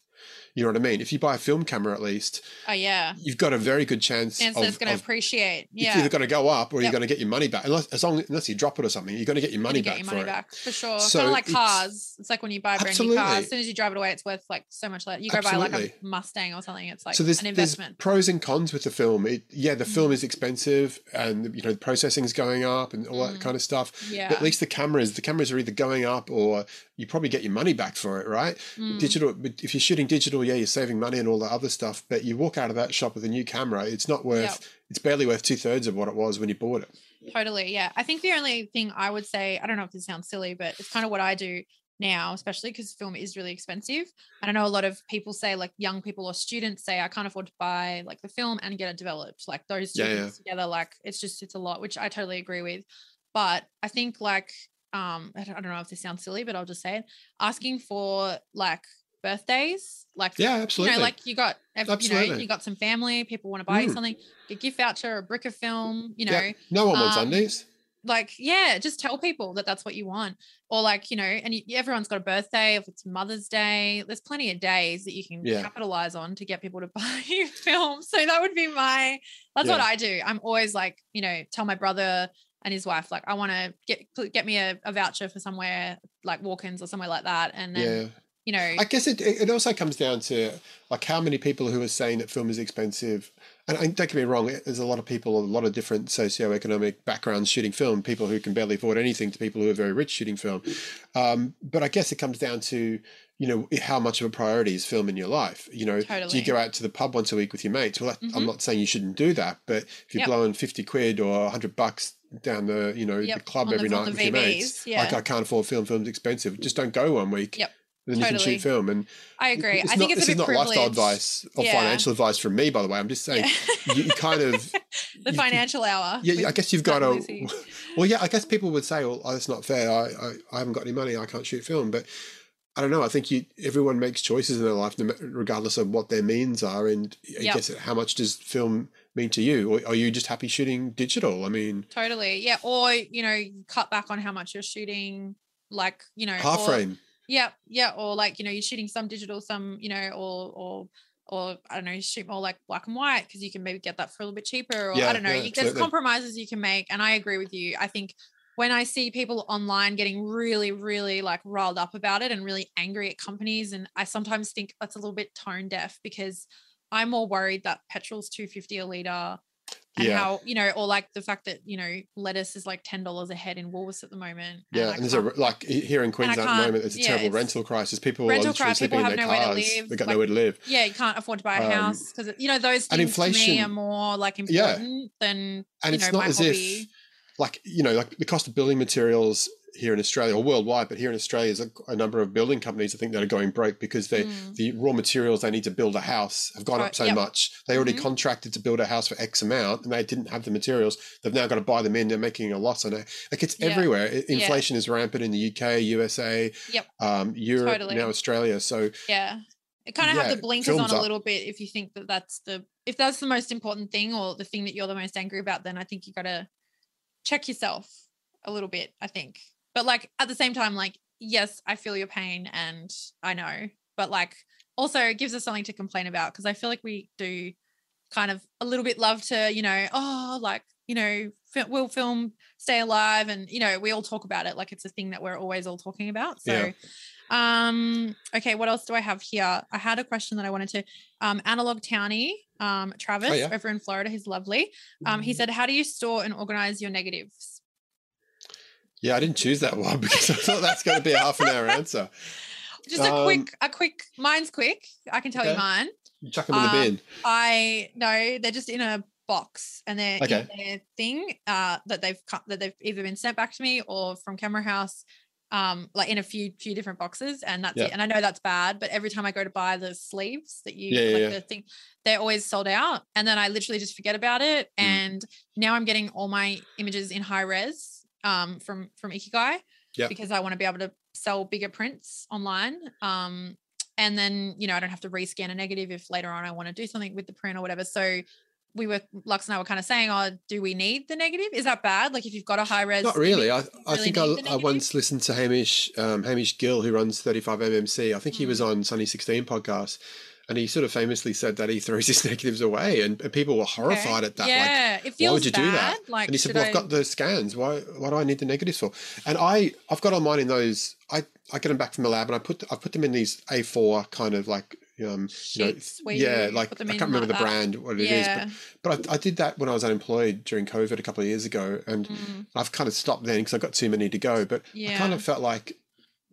You know what I mean? If you buy a film camera, at least Oh yeah. you've got a very good chance And so of, it's going to appreciate. it's Yeah. either going to go up or Yep. you're going to get your money back. Unless, as long, unless you drop it or something, you're going to get your money Gonna get back your for money it. back for sure. So kind of like cars. It's like when you buy a brand new car. As soon as you drive it away, it's worth like so much less. You go buy like a Mustang or something. It's like so there's, an there's pros and cons with the film. It, yeah, the Mm. film is expensive, and you know the processing is going up and all that Mm. kind of stuff. yeah. But at least the cameras, the cameras are either going up or you probably get your money back for it, right? Mm. Digital, but if you're shooting digital, yeah, you're saving money and all the other stuff. But you walk out of that shop with a new camera, it's not worth. Yep. It's barely worth two thirds of what it was when you bought it. Totally. Yeah. I think the only thing I would say, I don't know if this sounds silly, but it's kind of what I do now, especially because film is really expensive. And I know a lot of people say, like young people or students say, I can't afford to buy like the film and get it developed. Like those two Yeah, yeah. together, like it's just, it's a lot, which I totally agree with. But I think like, um, I don't, I don't know if this sounds silly, but I'll just say it. Asking for like birthdays, like Yeah, you absolutely. know, like you got, ev- you know, Absolutely. you got some family, people want to buy you Mm. something, a gift voucher, a brick of film, you know, yeah. No one wants um, undies. like yeah just tell people that that's what you want or like you know and you, everyone's got a birthday if it's mother's day there's plenty of days that you can Yeah. capitalize on to get people to <laughs> buy <laughs> you film so that would be my that's what i do i'm always like you know tell my brother and his wife like i want to get get me a, a voucher for somewhere like walk-ins or somewhere like that and then Yeah. you know I guess it it also comes down to like how many people who are saying that film is expensive. And, and don't get me wrong, there's a lot of people, a lot of different socioeconomic backgrounds shooting film. People who can barely afford anything to people who are very rich shooting film. Um, but I guess it comes down to you know how much of a priority is film in your life. You know, do you go out to the pub once a week with your mates? Well, that, Mhm. I'm not saying you shouldn't do that, but if you're Yep. blowing fifty quid or hundred bucks down the you know Yep, the club on every on night the with your mates, VBs, like. I can't afford film. Film's expensive. Just don't go one week. Yep, Then you can shoot film and i agree i not, think it's this is not lifestyle advice or Yeah. financial advice from me, by the way. I'm just saying Yeah. you, kind of. <laughs> the you- financial hour Yeah, I guess you've got to. <laughs> Well, yeah, I guess people would say, "Well, oh, that's not fair. I, I, I haven't got any money. I can't shoot film." But I don't know. I think you everyone makes choices in their life, regardless of what their means are, and I Yep. guess how much does film mean to you, or are you just happy shooting digital? I mean, Totally. Yeah. Or, you know, cut back on how much you're shooting, like, you know, half or, frame. Yeah. Yeah. Or like, you know, you're shooting some digital, some, you know, or, or, or I don't know, shoot more like black and white because you can maybe get that for a little bit cheaper. Or Yeah, I don't know. yeah, you, there's compromises you can make. And I agree with you. I think when I see people online getting really, really like riled up about it and really angry at companies, and I sometimes think that's a little bit tone deaf because I'm more worried that petrol's 250 a litre and Yeah. how you know or like the fact that you know lettuce is like ten dollars a head in Woolworths at the moment. Yeah, I and there's a like here in Queensland at the moment, there's a yeah, terrible it's- rental crisis. People Rental are literally sleeping people in have their nowhere to cars. live, They've got like- nowhere to live. yeah, you can't afford to buy a Um, house because you know those and things to me are more like Yeah. important than and you it's know not my as hobby. if like you know like the cost of building materials here in australia or worldwide but here in australia is a, a number of building companies i think that are going broke because they Mm. the raw materials they need to build a house have gone Oh, up so yep. much they already Mhm. contracted to build a house for x amount and they didn't have the materials they've now got to buy them in they're making a loss on it like it's Yeah. everywhere I- Yeah. inflation is rampant in the uk usa Yep. um, europe Totally. now australia so Yeah. It kind of Yeah, have the blinkers on a up. little bit if you think that that's the if that's the most important thing or the thing that you're the most angry about then I think you got to check yourself a little bit I think. But like at the same time like yes, I feel your pain and I know, but like also it gives us something to complain about because I feel like we do kind of a little bit love to, you know, oh like, you know, will film stay alive and you know, we all talk about it like it's a thing that we're always all talking about. So Yeah. um, okay, what else do I have here? I had a question that I wanted to um analog townie, um, Travis Oh, yeah. over in Florida, he's lovely. Um, he said, How do you store and organize your negatives? yeah i didn't choose that one <laughs> because i thought that's going to be a half an hour answer <laughs> Just a Um, quick, a quick, mine's quick. I can tell you Okay. mine. chuck them in the Um, bin I no, they're just in a box and they're Okay. in their thing uh that they've cut that they've either been sent back to me or from Camera House um like in a few few different boxes and that's Yeah. it and i know that's bad but every time i go to buy the sleeves that you Yeah, yeah, the thing they're always sold out and then i literally just forget about it Mm. and now i'm getting all my images in high res um from from ikigai Yeah. because i want to be able to sell bigger prints online um and then you know i don't have to rescan a negative if later on i want to do something with the print or whatever so we were Lux and I were kind of saying, oh, do we need the negative? Is that bad? Like if you've got a high res, Not really. I, I really think I, I once listened to Hamish um, Hamish Gill, who runs 35MMC. I think he Mm. was on Sunny 16 podcast, and he sort of famously said that he throws his <laughs> negatives away, and, and people were horrified at that. Like, Yeah, it feels why would you bad. do that? Like, and he said, "Well, I- I've got the scans. Why? Why do I need the negatives for?" And I, I've got on mine in those. I, I get them back from the lab, and I put, I put them in these A4 kind of like, um, you know, yeah, like I can't remember like the that. brand, what it is, yeah. but but I, I did that when I was unemployed during COVID a couple of years ago, and Mm, I've kind of stopped then because I've got too many to go. But I kind of felt like,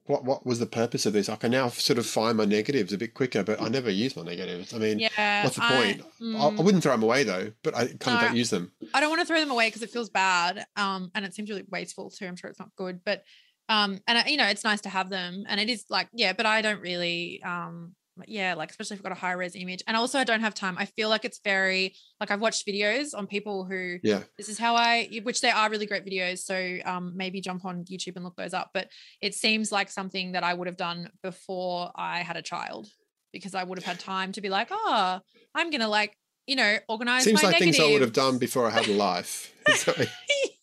what what was the purpose of this? I can now sort of find my negatives a bit quicker, but I never use my negatives. I mean, yeah. what's the I- point? I, I mm, wouldn't throw them away though, but I kind of don't use them. I don't want to throw them away because it feels bad. Um, and it seems really wasteful too. I'm sure it's not good, but um, and I, you know, it's nice to have them, and it is like, yeah, but I don't really, um, yeah, like especially if I've got a high res image, and also I don't have time. I feel like it's very like I've watched videos on people who Yeah, this is how I, which they are really great videos. So um, maybe jump on YouTube and look those up. But it seems like something that I would have done before I had a child because I would have had time to be like, oh, I'm gonna like, you know, organize. seems my like things I would have done before I had a life. <laughs> <laughs>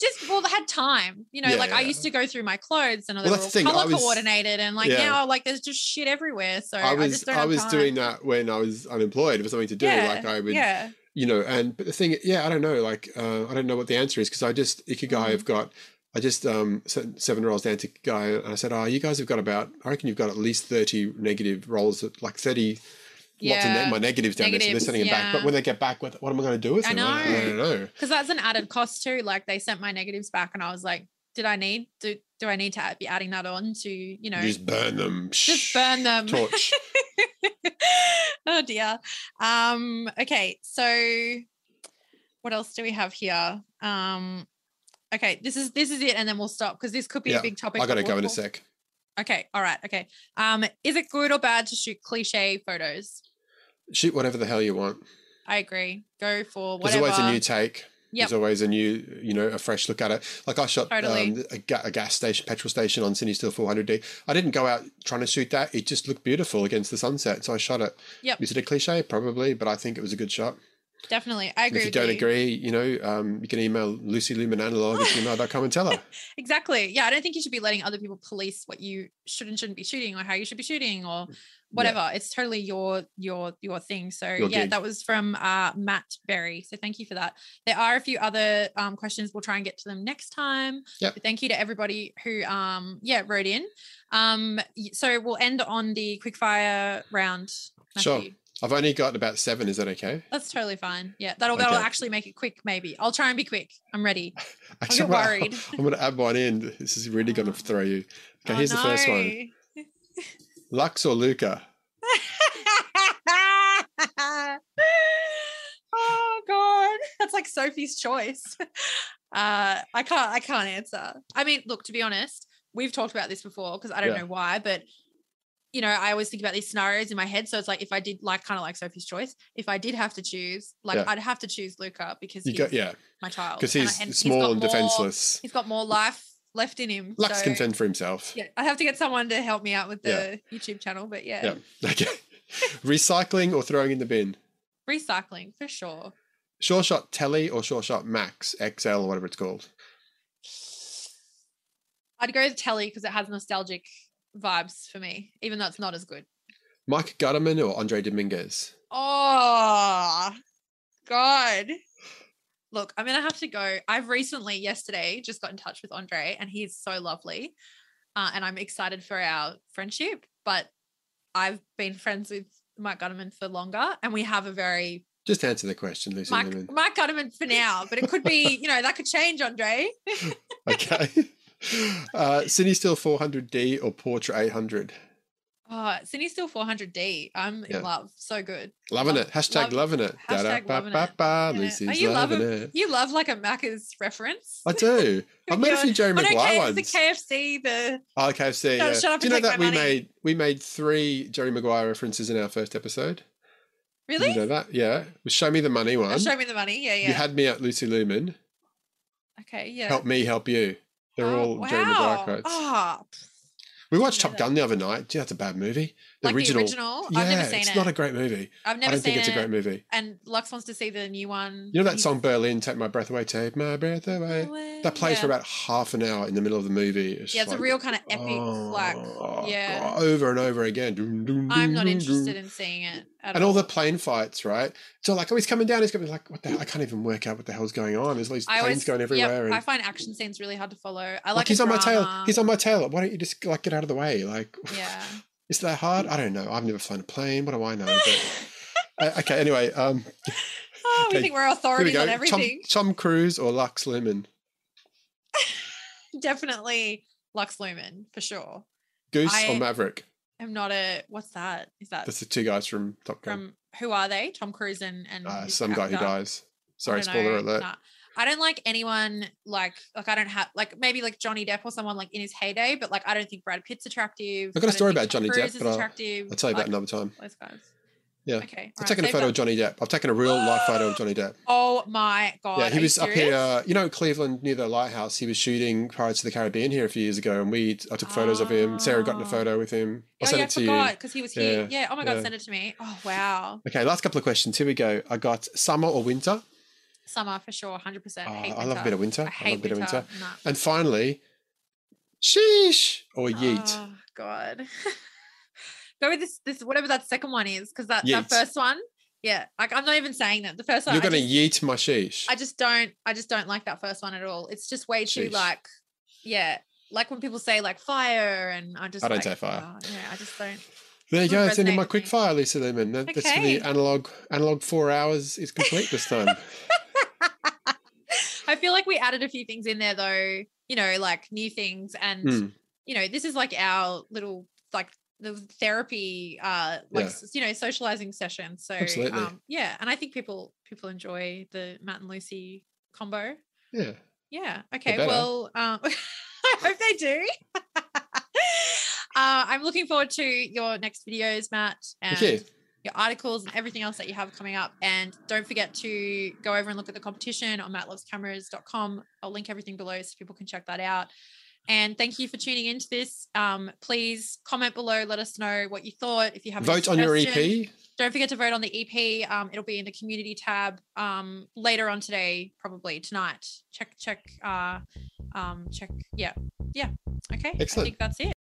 Just well, I had time, you know. Yeah, like I used to go through my clothes and they Well, were all the color was- coordinated, and like Yeah. now, like there's just shit everywhere. So I I, was just don't I was time. doing that when I was unemployed for something to do. Yeah, Like I would, yeah, you know, and but the thing, yeah, I don't know. Like uh, I don't know what the answer is because I just Ikigai Mm. have got. I just um seven rolls down to Guy and I said, "Oh, you guys have got about. I reckon you've got at least thirty negative rolls, like thirty lots of Yeah. ne- my negatives down there, so they're Negatives, sending them back. But when they get back, what, what am I going to do with I them? I, know. don't know. because that's an added cost too. Like they sent my negatives back, and I was like, did I need do do I need to be adding that on to you know Just burn them. just burn them? Torch. <laughs> oh dear. Um. Okay. So, what else do we have here? Um. Okay. This is this is it, and then we'll stop because this could be Yeah, a big topic. I got to go in a sec. Okay. All right. Okay. Um. Is it good or bad to shoot cliche photos? Shoot whatever the hell you want. I agree. Go for There's whatever. always a new take. Yep. There's always a new, you know, a fresh look at it. Like I shot Totally. um, a, ga- a gas station, petrol station on CineStill 400D. I didn't go out trying to shoot that. It just looked beautiful against the sunset, so I shot it. Yep. Is it a cliche? Probably, but I think it was a good shot. Definitely. I And agree. if you don't you. agree, you know, um, you can email Lucy Lumen Analog at gmail.com and tell her. <laughs> Exactly. Yeah, I don't think you should be letting other people police what you should and shouldn't be shooting or how you should be shooting or whatever. It's totally your your your thing. So Your yeah, gig. that was from uh Matt Berry. So thank you for that. There are a few other um questions. We'll try and get to them next time. Yep. But Thank you to everybody who um yeah wrote in. Um so we'll end on the quickfire round. Sure. I've only got about seven. Is that okay? That's totally fine. Yeah, that'll that'll actually make it quick. Maybe I'll try and be quick. I'm ready. <laughs> Actually, I'm worried. I'm going to add one in. This is really going to throw you. Okay, Oh, here's the first one. Lux or Luca? <laughs> oh god that's like sophie's choice <laughs> uh i can't i can't answer i mean look to be honest we've talked about this before because i don't Yeah. know why but you know i always think about these scenarios in my head so it's like if i did like kind of like sophie's choice if i did have to choose like Yeah. i'd have to choose luca because he's got yeah, my child because and I- he's and small got and more- defenseless. he's got more life left in him Lux so- can fend for himself. yeah I'd have to get someone to help me out with the Yeah. youtube channel but yeah Yeah. Okay. <laughs> Recycling or throwing in the bin? recycling for sure Sure shot Telly or sure shot Max XL or whatever it's called. I'd go with Telly because it has nostalgic vibes for me, even though it's not as good. Mike Gutterman or Andre Dominguez? Oh, God. Look, I'm going to have to go. I've recently, yesterday, just got in touch with Andre, and he's so lovely. Uh, and I'm excited for our friendship. But I've been friends with Mike Gutterman for longer, and we have a very Just answer the question, Lucy. Mike. Mike Gutterman for now, but it could be, <laughs> you know, that could change, Andre. Okay. Uh, CineStill 400D or Portra 800? Oh, CineStill 400D. I'm Yeah. in love. So good. Loving Love- it. Hashtag love- loving it. hashtag loving. Da-da-ba-ba-ba. Yeah. Lucy's Are you loving loving- it. You love like a Macca's reference. I <laughs> do. I've made a few Jerry Oh, Maguire K- ones. The KFC, the Oh, KFC. No, yeah. shut up Do you know that we money. made we made three Jerry Maguire references in our first episode? Did really? you know that? Yeah. Was Show Me the Money one. Oh, show me the money. Yeah, yeah. You had me at Lucy Lumen. okay, yeah. Help me, help you. They're Oh, all Jerry Maguire wow. quotes. Ah, we watched Top. Gun the other night. Gee, that's a bad movie. The like original. the original. Yeah, I've never seen it's it. not a great movie. I've never I don't think it's it. a great movie. And Lux wants to see the new one. You know that song Berlin, Take My Breath Away, Take My Breath Away? That plays Yeah. for about half an hour in the middle of the movie. It's Yeah, it's like, a real kind of epic, like, oh, yeah. God, over and over again. I'm not interested in seeing it. At And all the plane fights, right? So like, oh, he's coming down. He's coming. Like, what the? hell? I can't even work out what the hell's going on. There's all these I planes always going yep, everywhere. and, I find action scenes really hard to follow. I like, like, he's on my tail. He's on my tail. Why don't you just like get out of the way? Like, Yeah. <sighs> is that hard? I don't know. I've never flown a plane. What do I know? But, <laughs> uh, okay. Anyway, um, Oh, we Okay, think we're here we authorities on everything. Tom Cruise or Lux Lumen? <laughs> Definitely Lux Lumen for sure. Goose or Maverick? I'm not a. What's that? Is that That's the two guys from Top Gun. from who are they? Tom Cruise and and uh, some guy who dies. Sorry, spoiler know. alert. Nah. I don't like anyone like like I don't have like maybe like Johnny Depp or someone like in his heyday, but like I don't think Brad Pitt's attractive. I've got a story about Tom Johnny Cruise Depp, but I'll-. I'll tell you about like, another time. those guys. Yeah. Okay. I've alright, taken a photo of Johnny Depp. I've taken a real life photo of Johnny Depp. <gasps> Oh my god! yeah, he was up here, you know, Cleveland near the lighthouse. He was shooting Pirates of the Caribbean here a few years ago, and we I took photos of him. Sarah got in a Oh. photo with him. I'll Oh send yeah, I it to forgot you. because he was here. Yeah, Yeah. Oh my god, yeah. send it to me. Oh wow, Okay, last couple of questions. Here we go. I got summer or winter. Summer for sure, hundred percent. Hate oh, I love a bit of winter. I I, hate love a bit of winter. winter. Nah. And finally, sheesh or yeet. Oh god. <laughs> Go with this this whatever that second one is, because that, that first one, yeah. Like I'm not even saying that. The first one You're going to just, yeet my sheesh. I just don't I just don't like that first one at all. It's just way too Sheesh. like yeah. Like when people say like fire and I just I don't like, say fire. oh, yeah, I just don't there you go. It's resonate my quick fire, Lisa Lehman. That, That's for the analog analog four hours is complete this time. <laughs> I feel like we added a few things in there though, you know, like new things and Hmm. you know, this is like our little like the therapy uh like Yeah. you know, socializing session. So Absolutely. um yeah, and I think people people enjoy the Matt and Lucy combo. Yeah. Yeah. Okay. Well, um <laughs> I hope they do. <laughs> Uh, I'm looking forward to your next videos, Matt, and Thank you. Your articles and everything else that you have coming up. And don't forget to go over and look at the competition on mattlovescameras.com. I'll link everything below so people can check that out. And thank you for tuning into this. Um, please comment below. Let us know what you thought. If you have Vote on your. EP. Don't forget to vote on the EP. Um, it'll be in the community tab um, later on today, probably tonight. Check, check, uh, um, check. Yeah, yeah. Okay. I Excellent. think that's it.